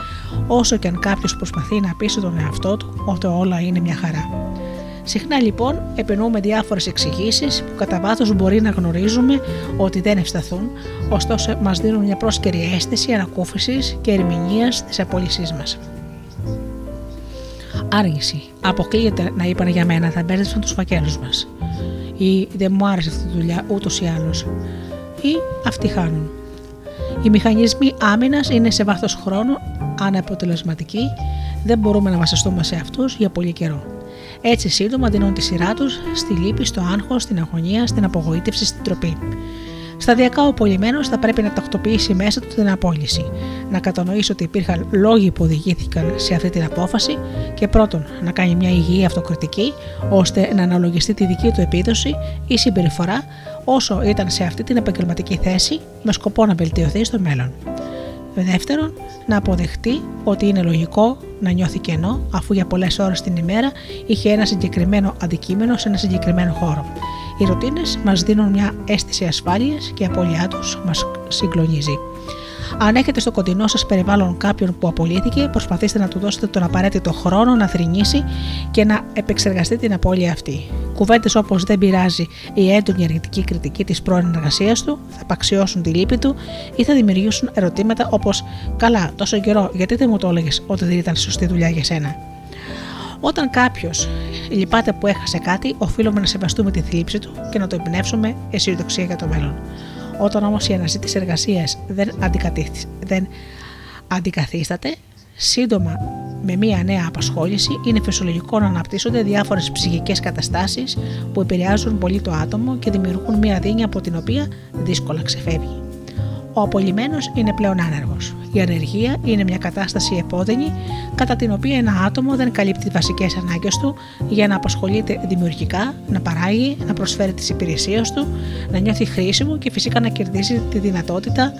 όσο και αν κάποιος προσπαθεί να πείσει τον εαυτό του ότι όλα είναι μια χαρά. Συχνά λοιπόν επινοούμε διάφορες εξηγήσεις που κατά βάθος μπορεί να γνωρίζουμε ότι δεν ευσταθούν, ωστόσο μας δίνουν μια πρόσκαιρη αίσθηση ανακούφισης και ερμηνείας της απόλυσής μας. Άργηση. Αποκλείεται να είπαν για μένα, θα μπέρδεψαν τους φακέλους μας. Ή δεν μου άρεσε αυτή τη δουλειά ούτως ή άλλως. Ή αυτοί χάνουν. Οι μηχανισμοί άμυνας είναι σε βάθος χρόνου αναποτελεσματικοί, δεν μπορούμε να βασιστούμε σε αυτούς για πολύ καιρό. Έτσι σύντομα δίνουν τη σειρά τους στη λύπη, στο άγχος, στην αγωνία, στην απογοήτευση, στην τροπή. Σταδιακά ο πολυμένο θα πρέπει να τακτοποιήσει μέσα του την απόλυση, να κατανοήσει ότι υπήρχαν λόγοι που οδηγήθηκαν σε αυτή την απόφαση και πρώτον να κάνει μια υγιή αυτοκριτική ώστε να αναλογιστεί τη δική του επίδοση ή συμπεριφορά όσο ήταν σε αυτή την επαγγελματική θέση με σκοπό να βελτιωθεί στο μέλλον. Δεύτερον, να αποδεχτεί ότι είναι λογικό να νιώθει κενό αφού για πολλές ώρες την ημέρα είχε ένα συγκεκριμένο αντικείμενο σε ένα συγκεκριμένο χώρο. Οι ρουτίνες μας δίνουν μια αίσθηση ασφάλειας και η απώλειά τους μας συγκλονίζει. Αν έχετε στο κοντινό σας περιβάλλον κάποιον που απολύθηκε, προσπαθήστε να του δώσετε τον απαραίτητο χρόνο να θρυνήσει και να επεξεργαστεί την απώλεια αυτή. Κουβέντες όπως δεν πειράζει η έντονη αρνητική κριτική της πρώην εργασίας του θα απαξιώσουν τη λύπη του ή θα δημιουργήσουν ερωτήματα όπως Καλά, τόσο καιρό, γιατί δεν μου το έλεγες ότι δεν ήταν σωστή δουλειά για σένα; Όταν κάποιος λυπάται που έχασε κάτι, οφείλουμε να σεβαστούμε τη θλίψη του και να το εμπνεύσουμε αισιοδοξία για το μέλλον. Όταν όμως η αναζήτηση εργασίας δεν, δεν αντικαθίσταται, σύντομα με μία νέα απασχόληση είναι φυσιολογικό να αναπτύσσονται διάφορες ψυχικές καταστάσεις που επηρεάζουν πολύ το άτομο και δημιουργούν μία δίνια από την οποία δύσκολα ξεφεύγει. Ο απολυμμένος είναι πλέον άνεργος. Η ανεργία είναι μια κατάσταση επώδυνη κατά την οποία ένα άτομο δεν καλύπτει τι βασικές ανάγκες του για να απασχολείται δημιουργικά, να παράγει, να προσφέρει τις υπηρεσίες του, να νιώθει χρήσιμο και φυσικά να κερδίσει τη δυνατότητα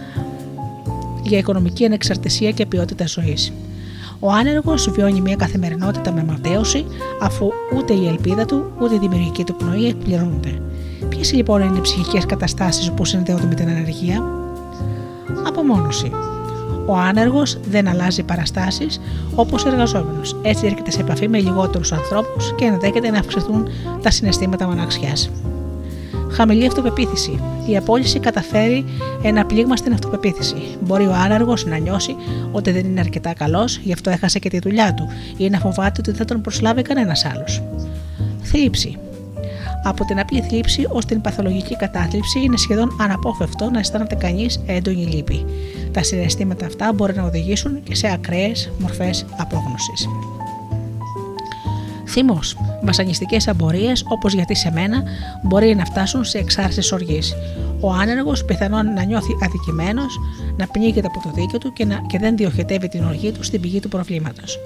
για οικονομική ανεξαρτησία και ποιότητα ζωής. Ο άνεργος βιώνει μια καθημερινότητα με ματέωση, αφού ούτε η ελπίδα του ούτε η δημιουργική του πνοή εκπληρώνονται. Ποιες λοιπόν είναι οι ψυχικές καταστάσεις που συνδέονται με την ανεργία, Απομόνωση. Ο άνεργος δεν αλλάζει παραστάσεις όπως ο εργαζόμενος. Έτσι έρχεται σε επαφή με λιγότερους ανθρώπους και ενδέχεται να αυξηθούν τα συναισθήματα μοναξιάς. Χαμηλή αυτοπεποίθηση. Η απόλυση καταφέρει ένα πλήγμα στην αυτοπεποίθηση. Μπορεί ο άνεργος να νιώσει ότι δεν είναι αρκετά καλός, γι' αυτό έχασε και τη δουλειά του, ή να φοβάται ότι δεν θα τον προσλάβει κανένας άλλος. Θλίψη. Από την απλή θλίψη ως την παθολογική κατάθλιψη είναι σχεδόν αναπόφευκτο να αισθάνεται κανείς έντονη λύπη. Τα συναισθήματα αυτά μπορεί να οδηγήσουν και σε ακραίες μορφές απόγνωσης. Θυμό. Βασανιστικές απορίες, όπως γιατί σε μένα, μπορεί να φτάσουν σε εξάρσεις οργής. Ο άνεργος πιθανόν να νιώθει αδικημένος, να πνίγεται από το δίκαιο του και, να, και δεν διοχετεύει την οργή του στην πηγή του προβλήματος.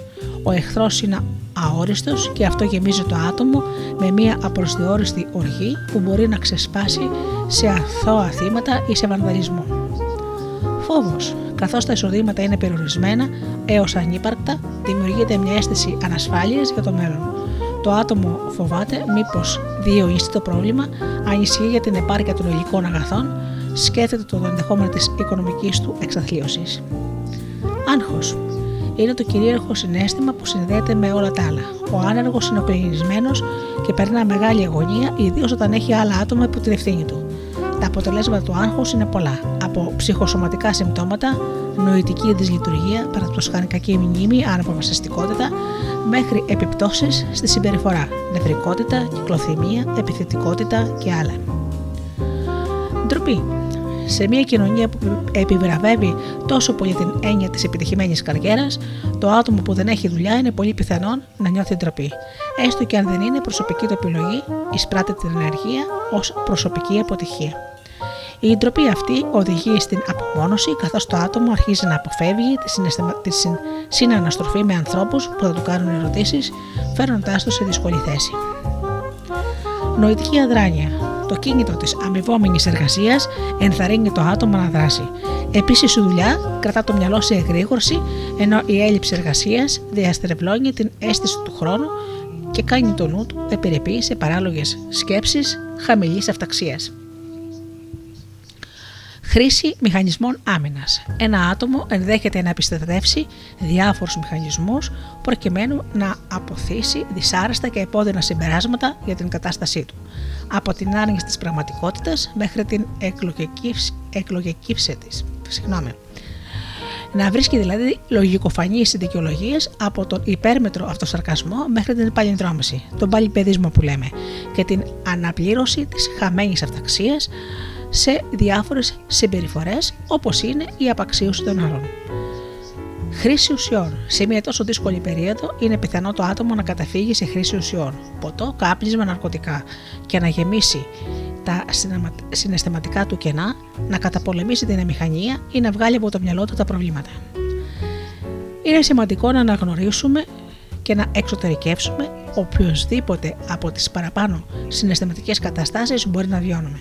Ο εχθρός είναι αόριστος και αυτό γεμίζει το άτομο με μια απροσδιόριστη οργή που μπορεί να ξεσπάσει σε αθώα θύματα ή σε βανδαλισμό. Φόβος. Καθώς τα εισοδήματα είναι περιορισμένα έως ανύπαρκτα, δημιουργείται μια αίσθηση ανασφάλειας για το μέλλον. Το άτομο φοβάται μήπως διαιωνιστεί το πρόβλημα, αν ισχύει για την επάρκεια των υλικών αγαθών, σκέφτεται το ενδεχόμενο της οικονομικής του εξαθλίωσης. Άγχος είναι το κυρίαρχο συνέστημα που συνδέεται με όλα τα άλλα. Ο άνεργος είναι οκλινισμένο και περνά μεγάλη αγωνία, ιδίως όταν έχει άλλα άτομα υπό την ευθύνη του. Τα αποτελέσματα του άγχου είναι πολλά. Από ψυχοσωματικά συμπτώματα, νοητική δυσλειτουργία, παραδείγματο χάρη κακή μνήμη, αναποφασιστικότητα, μέχρι επιπτώσεις στη συμπεριφορά, νευρικότητα, κυκλοθυμία, επιθετικότητα και άλλα. Ντροπή σε μια κοινωνία που επιβραβεύει τόσο πολύ την έννοια της επιτυχημένης καριέρας, το άτομο που δεν έχει δουλειά είναι πολύ πιθανόν να νιώθει ντροπή. Έστω και αν δεν είναι προσωπική του επιλογή, εισπράττει την ενεργεία ως προσωπική αποτυχία. Η ντροπή αυτή οδηγεί στην απομόνωση, καθώς το άτομο αρχίζει να αποφεύγει τη, συναισθημα... τη συναναστροφή με ανθρώπους που θα του κάνουν ερωτήσεις, φέρνοντά του σε δύσκολη θέση. Νοητική αδράνεια. Το κίνητο της αμοιβόμενης εργασίας ενθαρρύνει το άτομο να δράσει. Επίσης, η δουλειά κρατά το μυαλό σε εγρήγορση, ενώ η έλλειψη εργασίας διαστρεβλώνει την αίσθηση του χρόνου και κάνει το νου του επιρρεπεί σε παράλογες σκέψεις χαμηλής αυταξίας. Χρήση μηχανισμών άμυνας. Ένα άτομο ενδέχεται να επιστατεύσει διάφορους μηχανισμούς προκειμένου να αποθήσει δυσάρεστα και επώδυνα συμπεράσματα για την κατάστασή του. Από την άρνηση της πραγματικότητας μέχρι την εκλογική της. Συγγνώμη. Να βρίσκει δηλαδή λογικοφανείς δικαιολογίες από τον υπέρμετρο αυτοσαρκασμό μέχρι την παλινδρόμηση, τον παλιπαιδισμό που λέμε, και την αναπλήρωση της χαμένης αυταξίας σε διάφορες συμπεριφορές όπως είναι η απαξίωση των άλλων. Χρήση ουσιών. Σε μια τόσο δύσκολη περίοδο είναι πιθανό το άτομο να καταφύγει σε χρήση ουσιών, ποτό, κάπνισμα, ναρκωτικά και να γεμίσει τα συναισθηματικά του κενά, να καταπολεμήσει την αμηχανία ή να βγάλει από το μυαλό του τα προβλήματα. Είναι σημαντικό να αναγνωρίσουμε και να εξωτερικεύσουμε οποιοδήποτε από τις παραπάνω συναισθηματικές καταστάσεις μπορεί να βιώνουμε.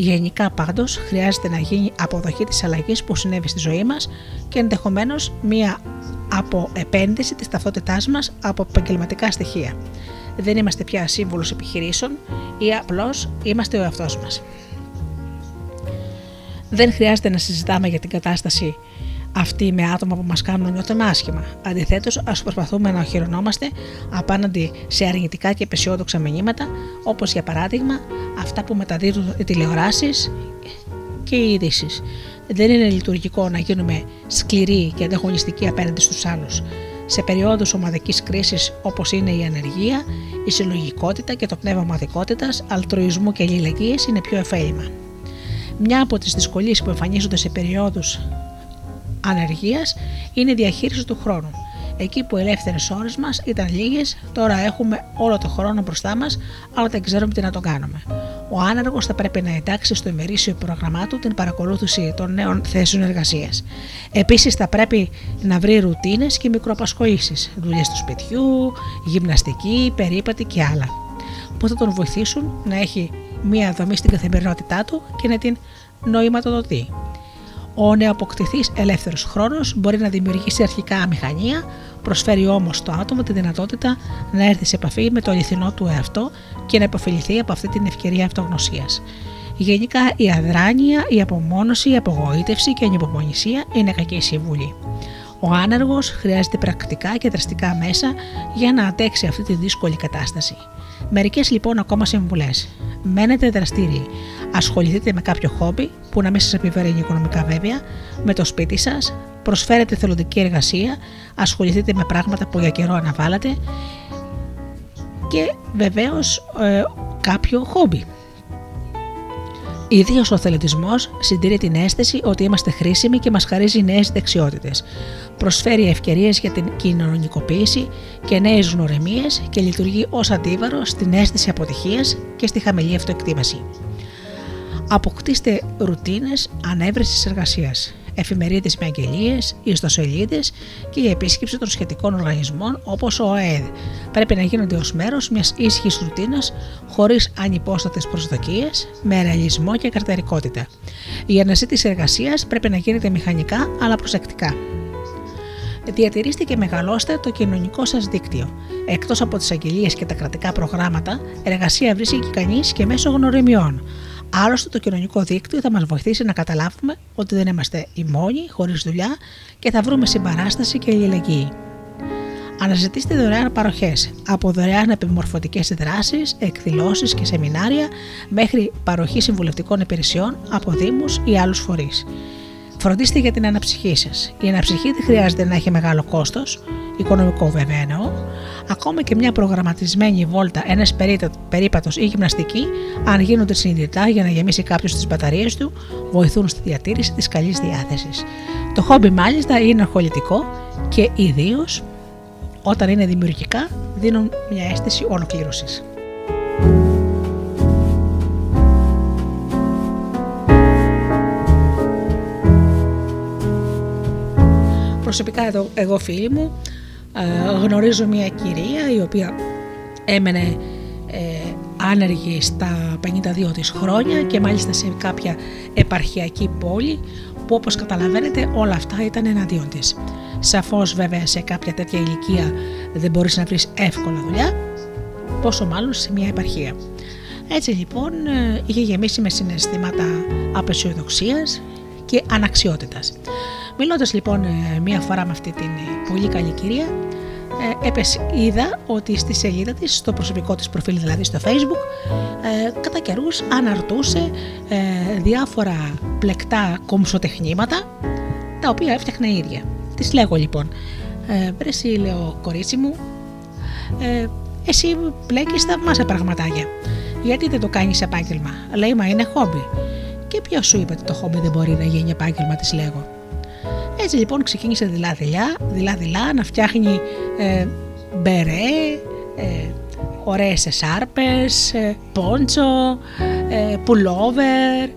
Γενικά πάντως χρειάζεται να γίνει αποδοχή της αλλαγής που συνέβη στη ζωή μας και ενδεχομένως μία αποεπένδυση της ταυτότητάς μας από επαγγελματικά στοιχεία δεν είμαστε πια σύμβουλος επιχειρήσεων ή απλώς είμαστε ο εαυτός μας. Δεν χρειάζεται να συζητάμε για την κατάσταση αυτή με άτομα που μας κάνουν να νιώθουμε άσχημα. Αντιθέτως, ας προσπαθούμε να οχυρωνόμαστε απέναντι σε αρνητικά και επαισιόδοξα μηνύματα, όπως για παράδειγμα αυτά που μεταδίδουν οι τηλεοράσεις και οι ειδήσεις. Δεν είναι λειτουργικό να γίνουμε σκληροί και ανταγωνιστικοί απέναντι στους άλλους σε περιόδους ομαδικής κρίσης όπως είναι η ανεργία, η συλλογικότητα και το πνεύμα ομαδικότητας, αλτρουισμού και αλληλεγγύης είναι πιο εφέλιμα. Μια από τις δυσκολίες που εμφανίζονται σε περιόδους ανεργίας είναι η διαχείριση του χρόνου. Εκεί που οι ελεύθερες ώρες μας ήταν λίγες, τώρα έχουμε όλο το χρόνο μπροστά μας, αλλά δεν ξέρουμε τι να το κάνουμε. Ο άνεργος θα πρέπει να εντάξει στο ημερήσιο πρόγραμμά του την παρακολούθηση των νέων θέσεων εργασίας. Επίσης, θα πρέπει να βρει ρουτίνες και μικροαπασχολήσει, δουλειές του σπιτιού, γυμναστική, περίπατη και άλλα, που θα τον βοηθήσουν να έχει μία δομή στην καθημερινότητά του και να την νοηματοδοτεί. Ο νεοαποκτηθής ελεύθερος χρόνος μπορεί να δημιουργήσει αρχικά αμηχανία, προσφέρει όμως το άτομο τη δυνατότητα να έρθει σε επαφή με το αληθινό του εαυτό και να υποφεληθεί από αυτή την ευκαιρία αυτογνωσίας. Γενικά η αδράνεια, η απομόνωση, η απογοήτευση και η ανυπομονησία είναι κακή συμβουλή. Ο άνεργος χρειάζεται πρακτικά και δραστικά μέσα για να αντέξει αυτή τη δύσκολη κατάσταση. Μερικές λοιπόν ακόμα συμβουλές. Μένετε δραστήριοι. Ασχοληθείτε με κάποιο χόμπι που να μην σας επιβαρύνει οικονομικά βέβαια, με το σπίτι σας, προσφέρετε θελοντική εργασία, ασχοληθείτε με πράγματα που για καιρό αναβάλλατε και βεβαίως ε, κάποιο χόμπι. Ιδίως ο θελετισμό συντηρεί την αίσθηση ότι είμαστε χρήσιμοι και μας χαρίζει νέες δεξιότητες. Προσφέρει ευκαιρίες για την κοινωνικοποίηση και νέες γνωρεμίε και λειτουργεί ως αντίβαρο στην αίσθηση αποτυχίας και στη χαμηλή αυτοεκτίμηση. Αποκτήστε ρουτίνες ανέβρεσης εργασίας εφημερίδες με αγγελίες, ιστοσελίδες και η επίσκεψη των σχετικών οργανισμών όπως ο ΑΕΔ πρέπει να γίνονται ως μέρος μιας ήσυχης ρουτίνας χωρίς ανυπόστατες προσδοκίες, με ρεαλισμό και καρτερικότητα. Η αναζήτηση εργασίας πρέπει να γίνεται μηχανικά αλλά προσεκτικά. Διατηρήστε και μεγαλώστε το κοινωνικό σας δίκτυο. Εκτός από τις αγγελίες και τα κρατικά προγράμματα, εργασία βρίσκει κανείς και μέσω γνωριμιών. Άλλωστε, το κοινωνικό δίκτυο θα μας βοηθήσει να καταλάβουμε ότι δεν είμαστε οι μόνοι, χωρίς δουλειά και θα βρούμε συμπαράσταση και αλληλεγγύη. Αναζητήστε δωρεάν παροχές, από δωρεάν επιμορφωτικές δράσεις, εκδηλώσεις και σεμινάρια μέχρι παροχή συμβουλευτικών υπηρεσιών από Δήμους ή άλλους φορείς. Φροντίστε για την αναψυχή σας. Η αναψυχή δεν χρειάζεται να έχει μεγάλο κόστος, οικονομικό βέβαια εννοώ, ακόμα και μια προγραμματισμένη βόλτα, ένας περίπατος ή γυμναστική, αν γίνονται συνειδητά για να γεμίσει κάποιος τις μπαταρίες του, βοηθούν στη διατήρηση της καλής διάθεσης. Το χόμπι μάλιστα είναι αρχολητικό και ιδίως όταν είναι δημιουργικά δίνουν μια αίσθηση ολοκλήρωσης. Προσωπικά εδώ, εγώ φίλοι μου ε, γνωρίζω μια κυρία η οποία έμενε ε, άνεργη στα 52 της χρόνια και μάλιστα σε κάποια επαρχιακή πόλη που όπως καταλαβαίνετε όλα αυτά ήταν εναντίον της. Σαφώς βέβαια σε κάποια τέτοια ηλικία δεν μπορείς να βρεις εύκολα δουλειά, πόσο μάλλον σε μια επαρχία. Έτσι λοιπόν ε, είχε γεμίσει με συναισθήματα απεσιοδοξίας και αναξιότητας. Μιλώντας λοιπόν ε, μία φορά με αυτή την ε, πολύ καλή κυρία, ε, έπεσε, είδα ότι στη σελίδα της, στο προσωπικό της προφίλ δηλαδή στο facebook, κατά καιρούς αναρτούσε διάφορα πλεκτά κομψοτεχνήματα τα οποία έφτιαχνε η ίδια. Της λέγω λοιπόν, ε, εσύ λέω κορίτσι μου, ε, εσύ πλέκεις θαυμάσια πραγματάκια. Γιατί δεν το κάνεις επάγγελμα; Λέει, μα είναι χόμπι. Και ποιος σου είπε ότι το χόμπι δεν μπορεί να γίνει επάγγελμα, της λέγω. Έτσι λοιπόν ξεκίνησε δειλά-δειλά, δειλά-δειλά να φτιάχνει ε, μπερέ, ε, ωραίες εσάρπες, ε, πόντσο, ε, πουλόβερ,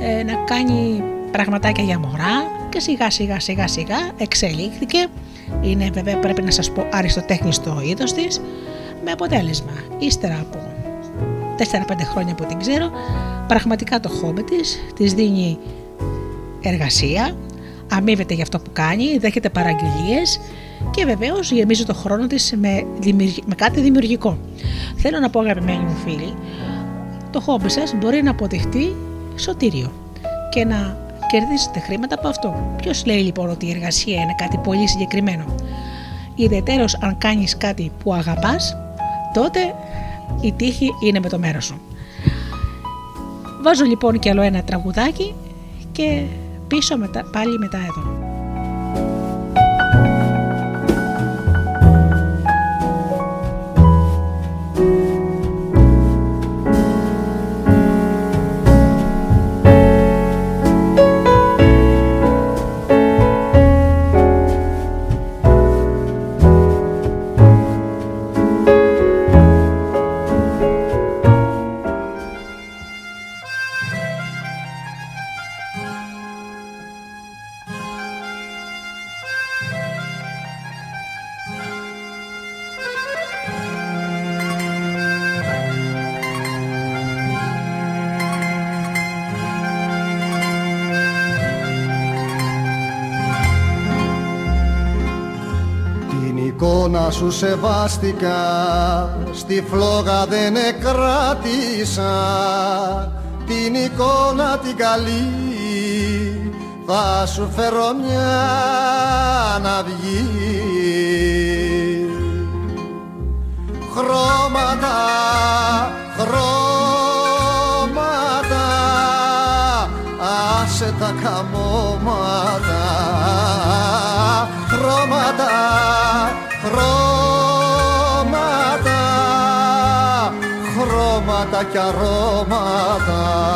ε, να κάνει πραγματάκια για μωρά και σιγά σιγά σιγά σιγά εξελίχθηκε. Είναι βέβαια πρέπει να σας πω αριστοτέχνιστο είδος της με αποτέλεσμα ύστερα από 4-5 χρόνια που την ξέρω πραγματικά το χόμπι της της δίνει εργασία, αμείβεται για αυτό που κάνει, δέχεται παραγγελίες και βεβαίως γεμίζει το χρόνο της με, με κάτι δημιουργικό. Θέλω να πω, αγαπημένοι μου φίλοι, το χόμπι σας μπορεί να αποδειχτεί σωτήριο και να κερδίσετε χρήματα από αυτό. Ποιος λέει λοιπόν ότι η εργασία είναι κάτι πολύ συγκεκριμένο; Ιδιαίτερο αν κάνεις κάτι που αγαπάς, τότε η τύχη είναι με το μέρος σου. Βάζω λοιπόν κι άλλο ένα τραγουδάκι και πίσω μετά, πάλι μετά εδώ. Σου σεβάστηκα στη φλόγα δεν εκράτησα. Την εικόνα την καλή θα σου φέρω μια να βγει. Χρώματα, χρώματα άσε τα καμώματα. Χρώματα χρώματα, χρώματα και αρώματα.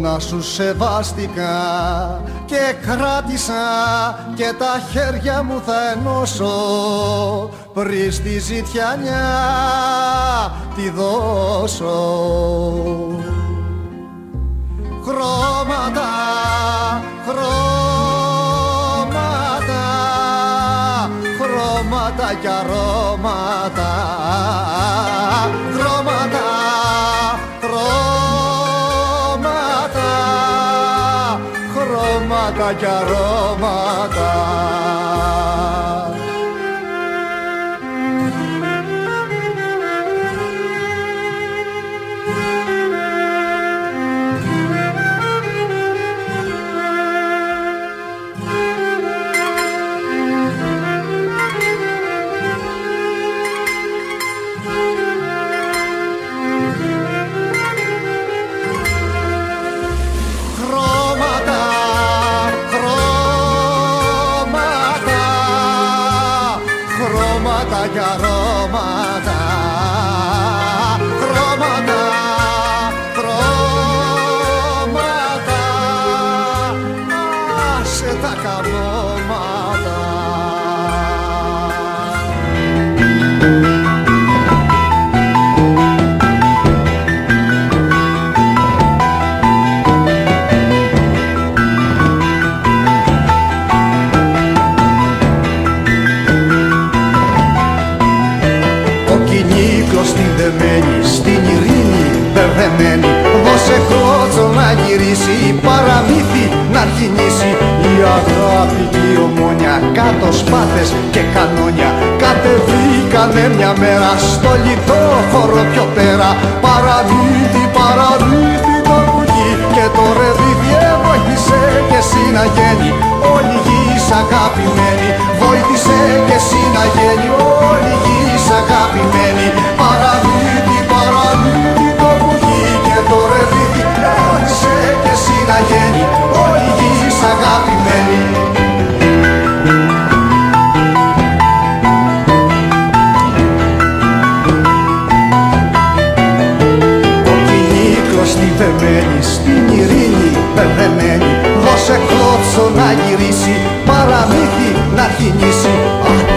Να σου σεβάστηκα και κράτησα και τα χέρια μου θα ενώσω πριν στη ζητιανιά τη δώσω. Χρώματα, χρώματα, χρώματα και αρώματα και αρώματα κάτω σπάθες και κανόνια. Κατεβήκα ήτανε μια μέρα στο χώρο πιο πέρα. Παραμύθι, παραμύθι το βουγί Και το ρεβίδι βοήθησε και εσύ να γένει Όλη γης αγαπημένη. Βοήθησε και εσύ να γένει Όλη γης αγαπημένη δεμένη στην ειρήνη μπερδεμένη Δώσε κλώτσο να γυρίσει, παραμύθι να χυνήσει Αχ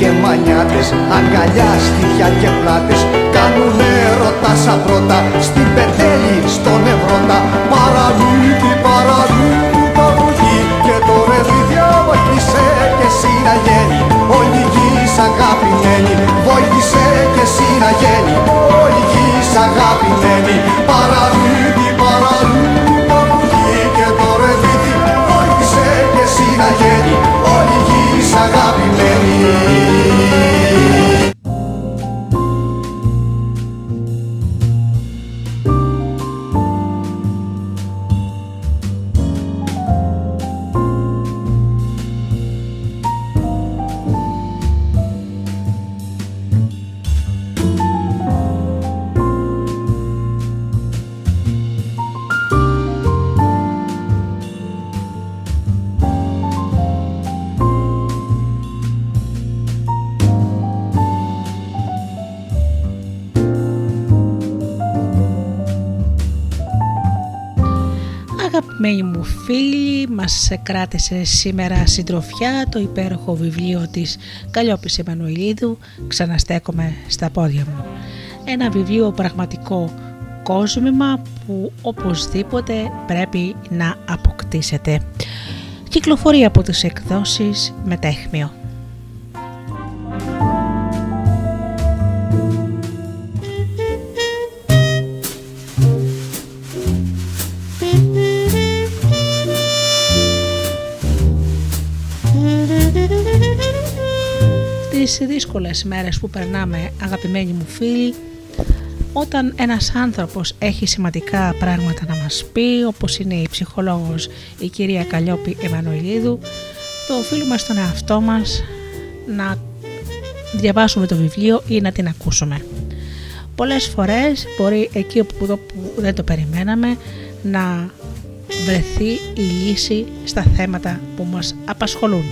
και μανιάτες, αγκαλιά, στοιχιά και πλάτες. Κάνουνε έρωτα σαν πρώτα, στην πετέλη, στον ευρώτα. Παραμύθι, παραμύθι κράτησε σήμερα συντροφιά το υπέροχο βιβλίο της Καλλιόπης Εμμανουηλίδου «Ξαναστέκομαι στα πόδια μου». Ένα βιβλίο πραγματικό κόσμημα που οπωσδήποτε πρέπει να αποκτήσετε. Κυκλοφορεί από τις εκδόσεις Μετέχμιο. Δύσκολες μέρες που περνάμε αγαπημένοι μου φίλοι όταν ένας άνθρωπος έχει σημαντικά πράγματα να μας πει όπως είναι η ψυχολόγος η κυρία Καλλιόπη Εμμανουηλίδου το οφείλουμε στον εαυτό μας να διαβάσουμε το βιβλίο ή να την ακούσουμε. Πολλές φορές μπορεί εκεί που δεν το περιμέναμε να βρεθεί η λύση στα θέματα που μας απασχολούν.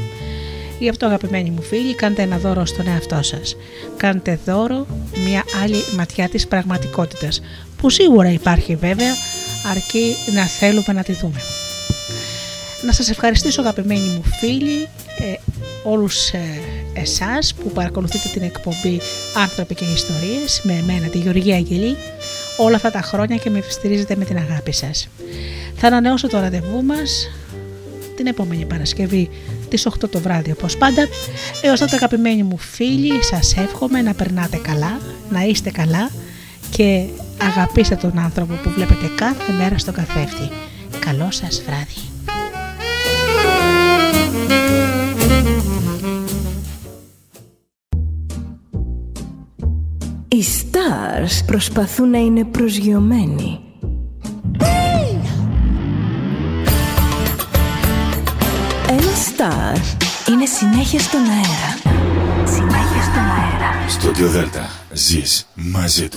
Γι' αυτό αγαπημένοι μου φίλοι κάντε ένα δώρο στον εαυτό σας. Κάντε δώρο μια άλλη ματιά της πραγματικότητας που σίγουρα υπάρχει βέβαια αρκεί να θέλουμε να τη δούμε. Να σας ευχαριστήσω αγαπημένοι μου φίλοι, ε, όλους ε, εσάς που παρακολουθείτε την εκπομπή «Άνθρωποι και Ιστορίες» με εμένα τη Γεωργία Αγγελή όλα αυτά τα χρόνια και με στηρίζετε με την αγάπη σας. Θα ανανεώσω το ραντεβού μας την επόμενη Παρασκευή τις 8 το βράδυ όπως πάντα. Έως τότε αγαπημένοι μου φίλοι σας εύχομαι να περνάτε καλά, να είστε καλά και αγαπήστε τον άνθρωπο που βλέπετε κάθε μέρα στο καθρέφτη. Καλό σας βράδυ. Οι stars προσπαθούν να είναι προσγειωμένοι Star είναι συνέχεια στον αέρα. Συνέχεια στον αέρα. Στο Δέλτα ζεις μαζί του.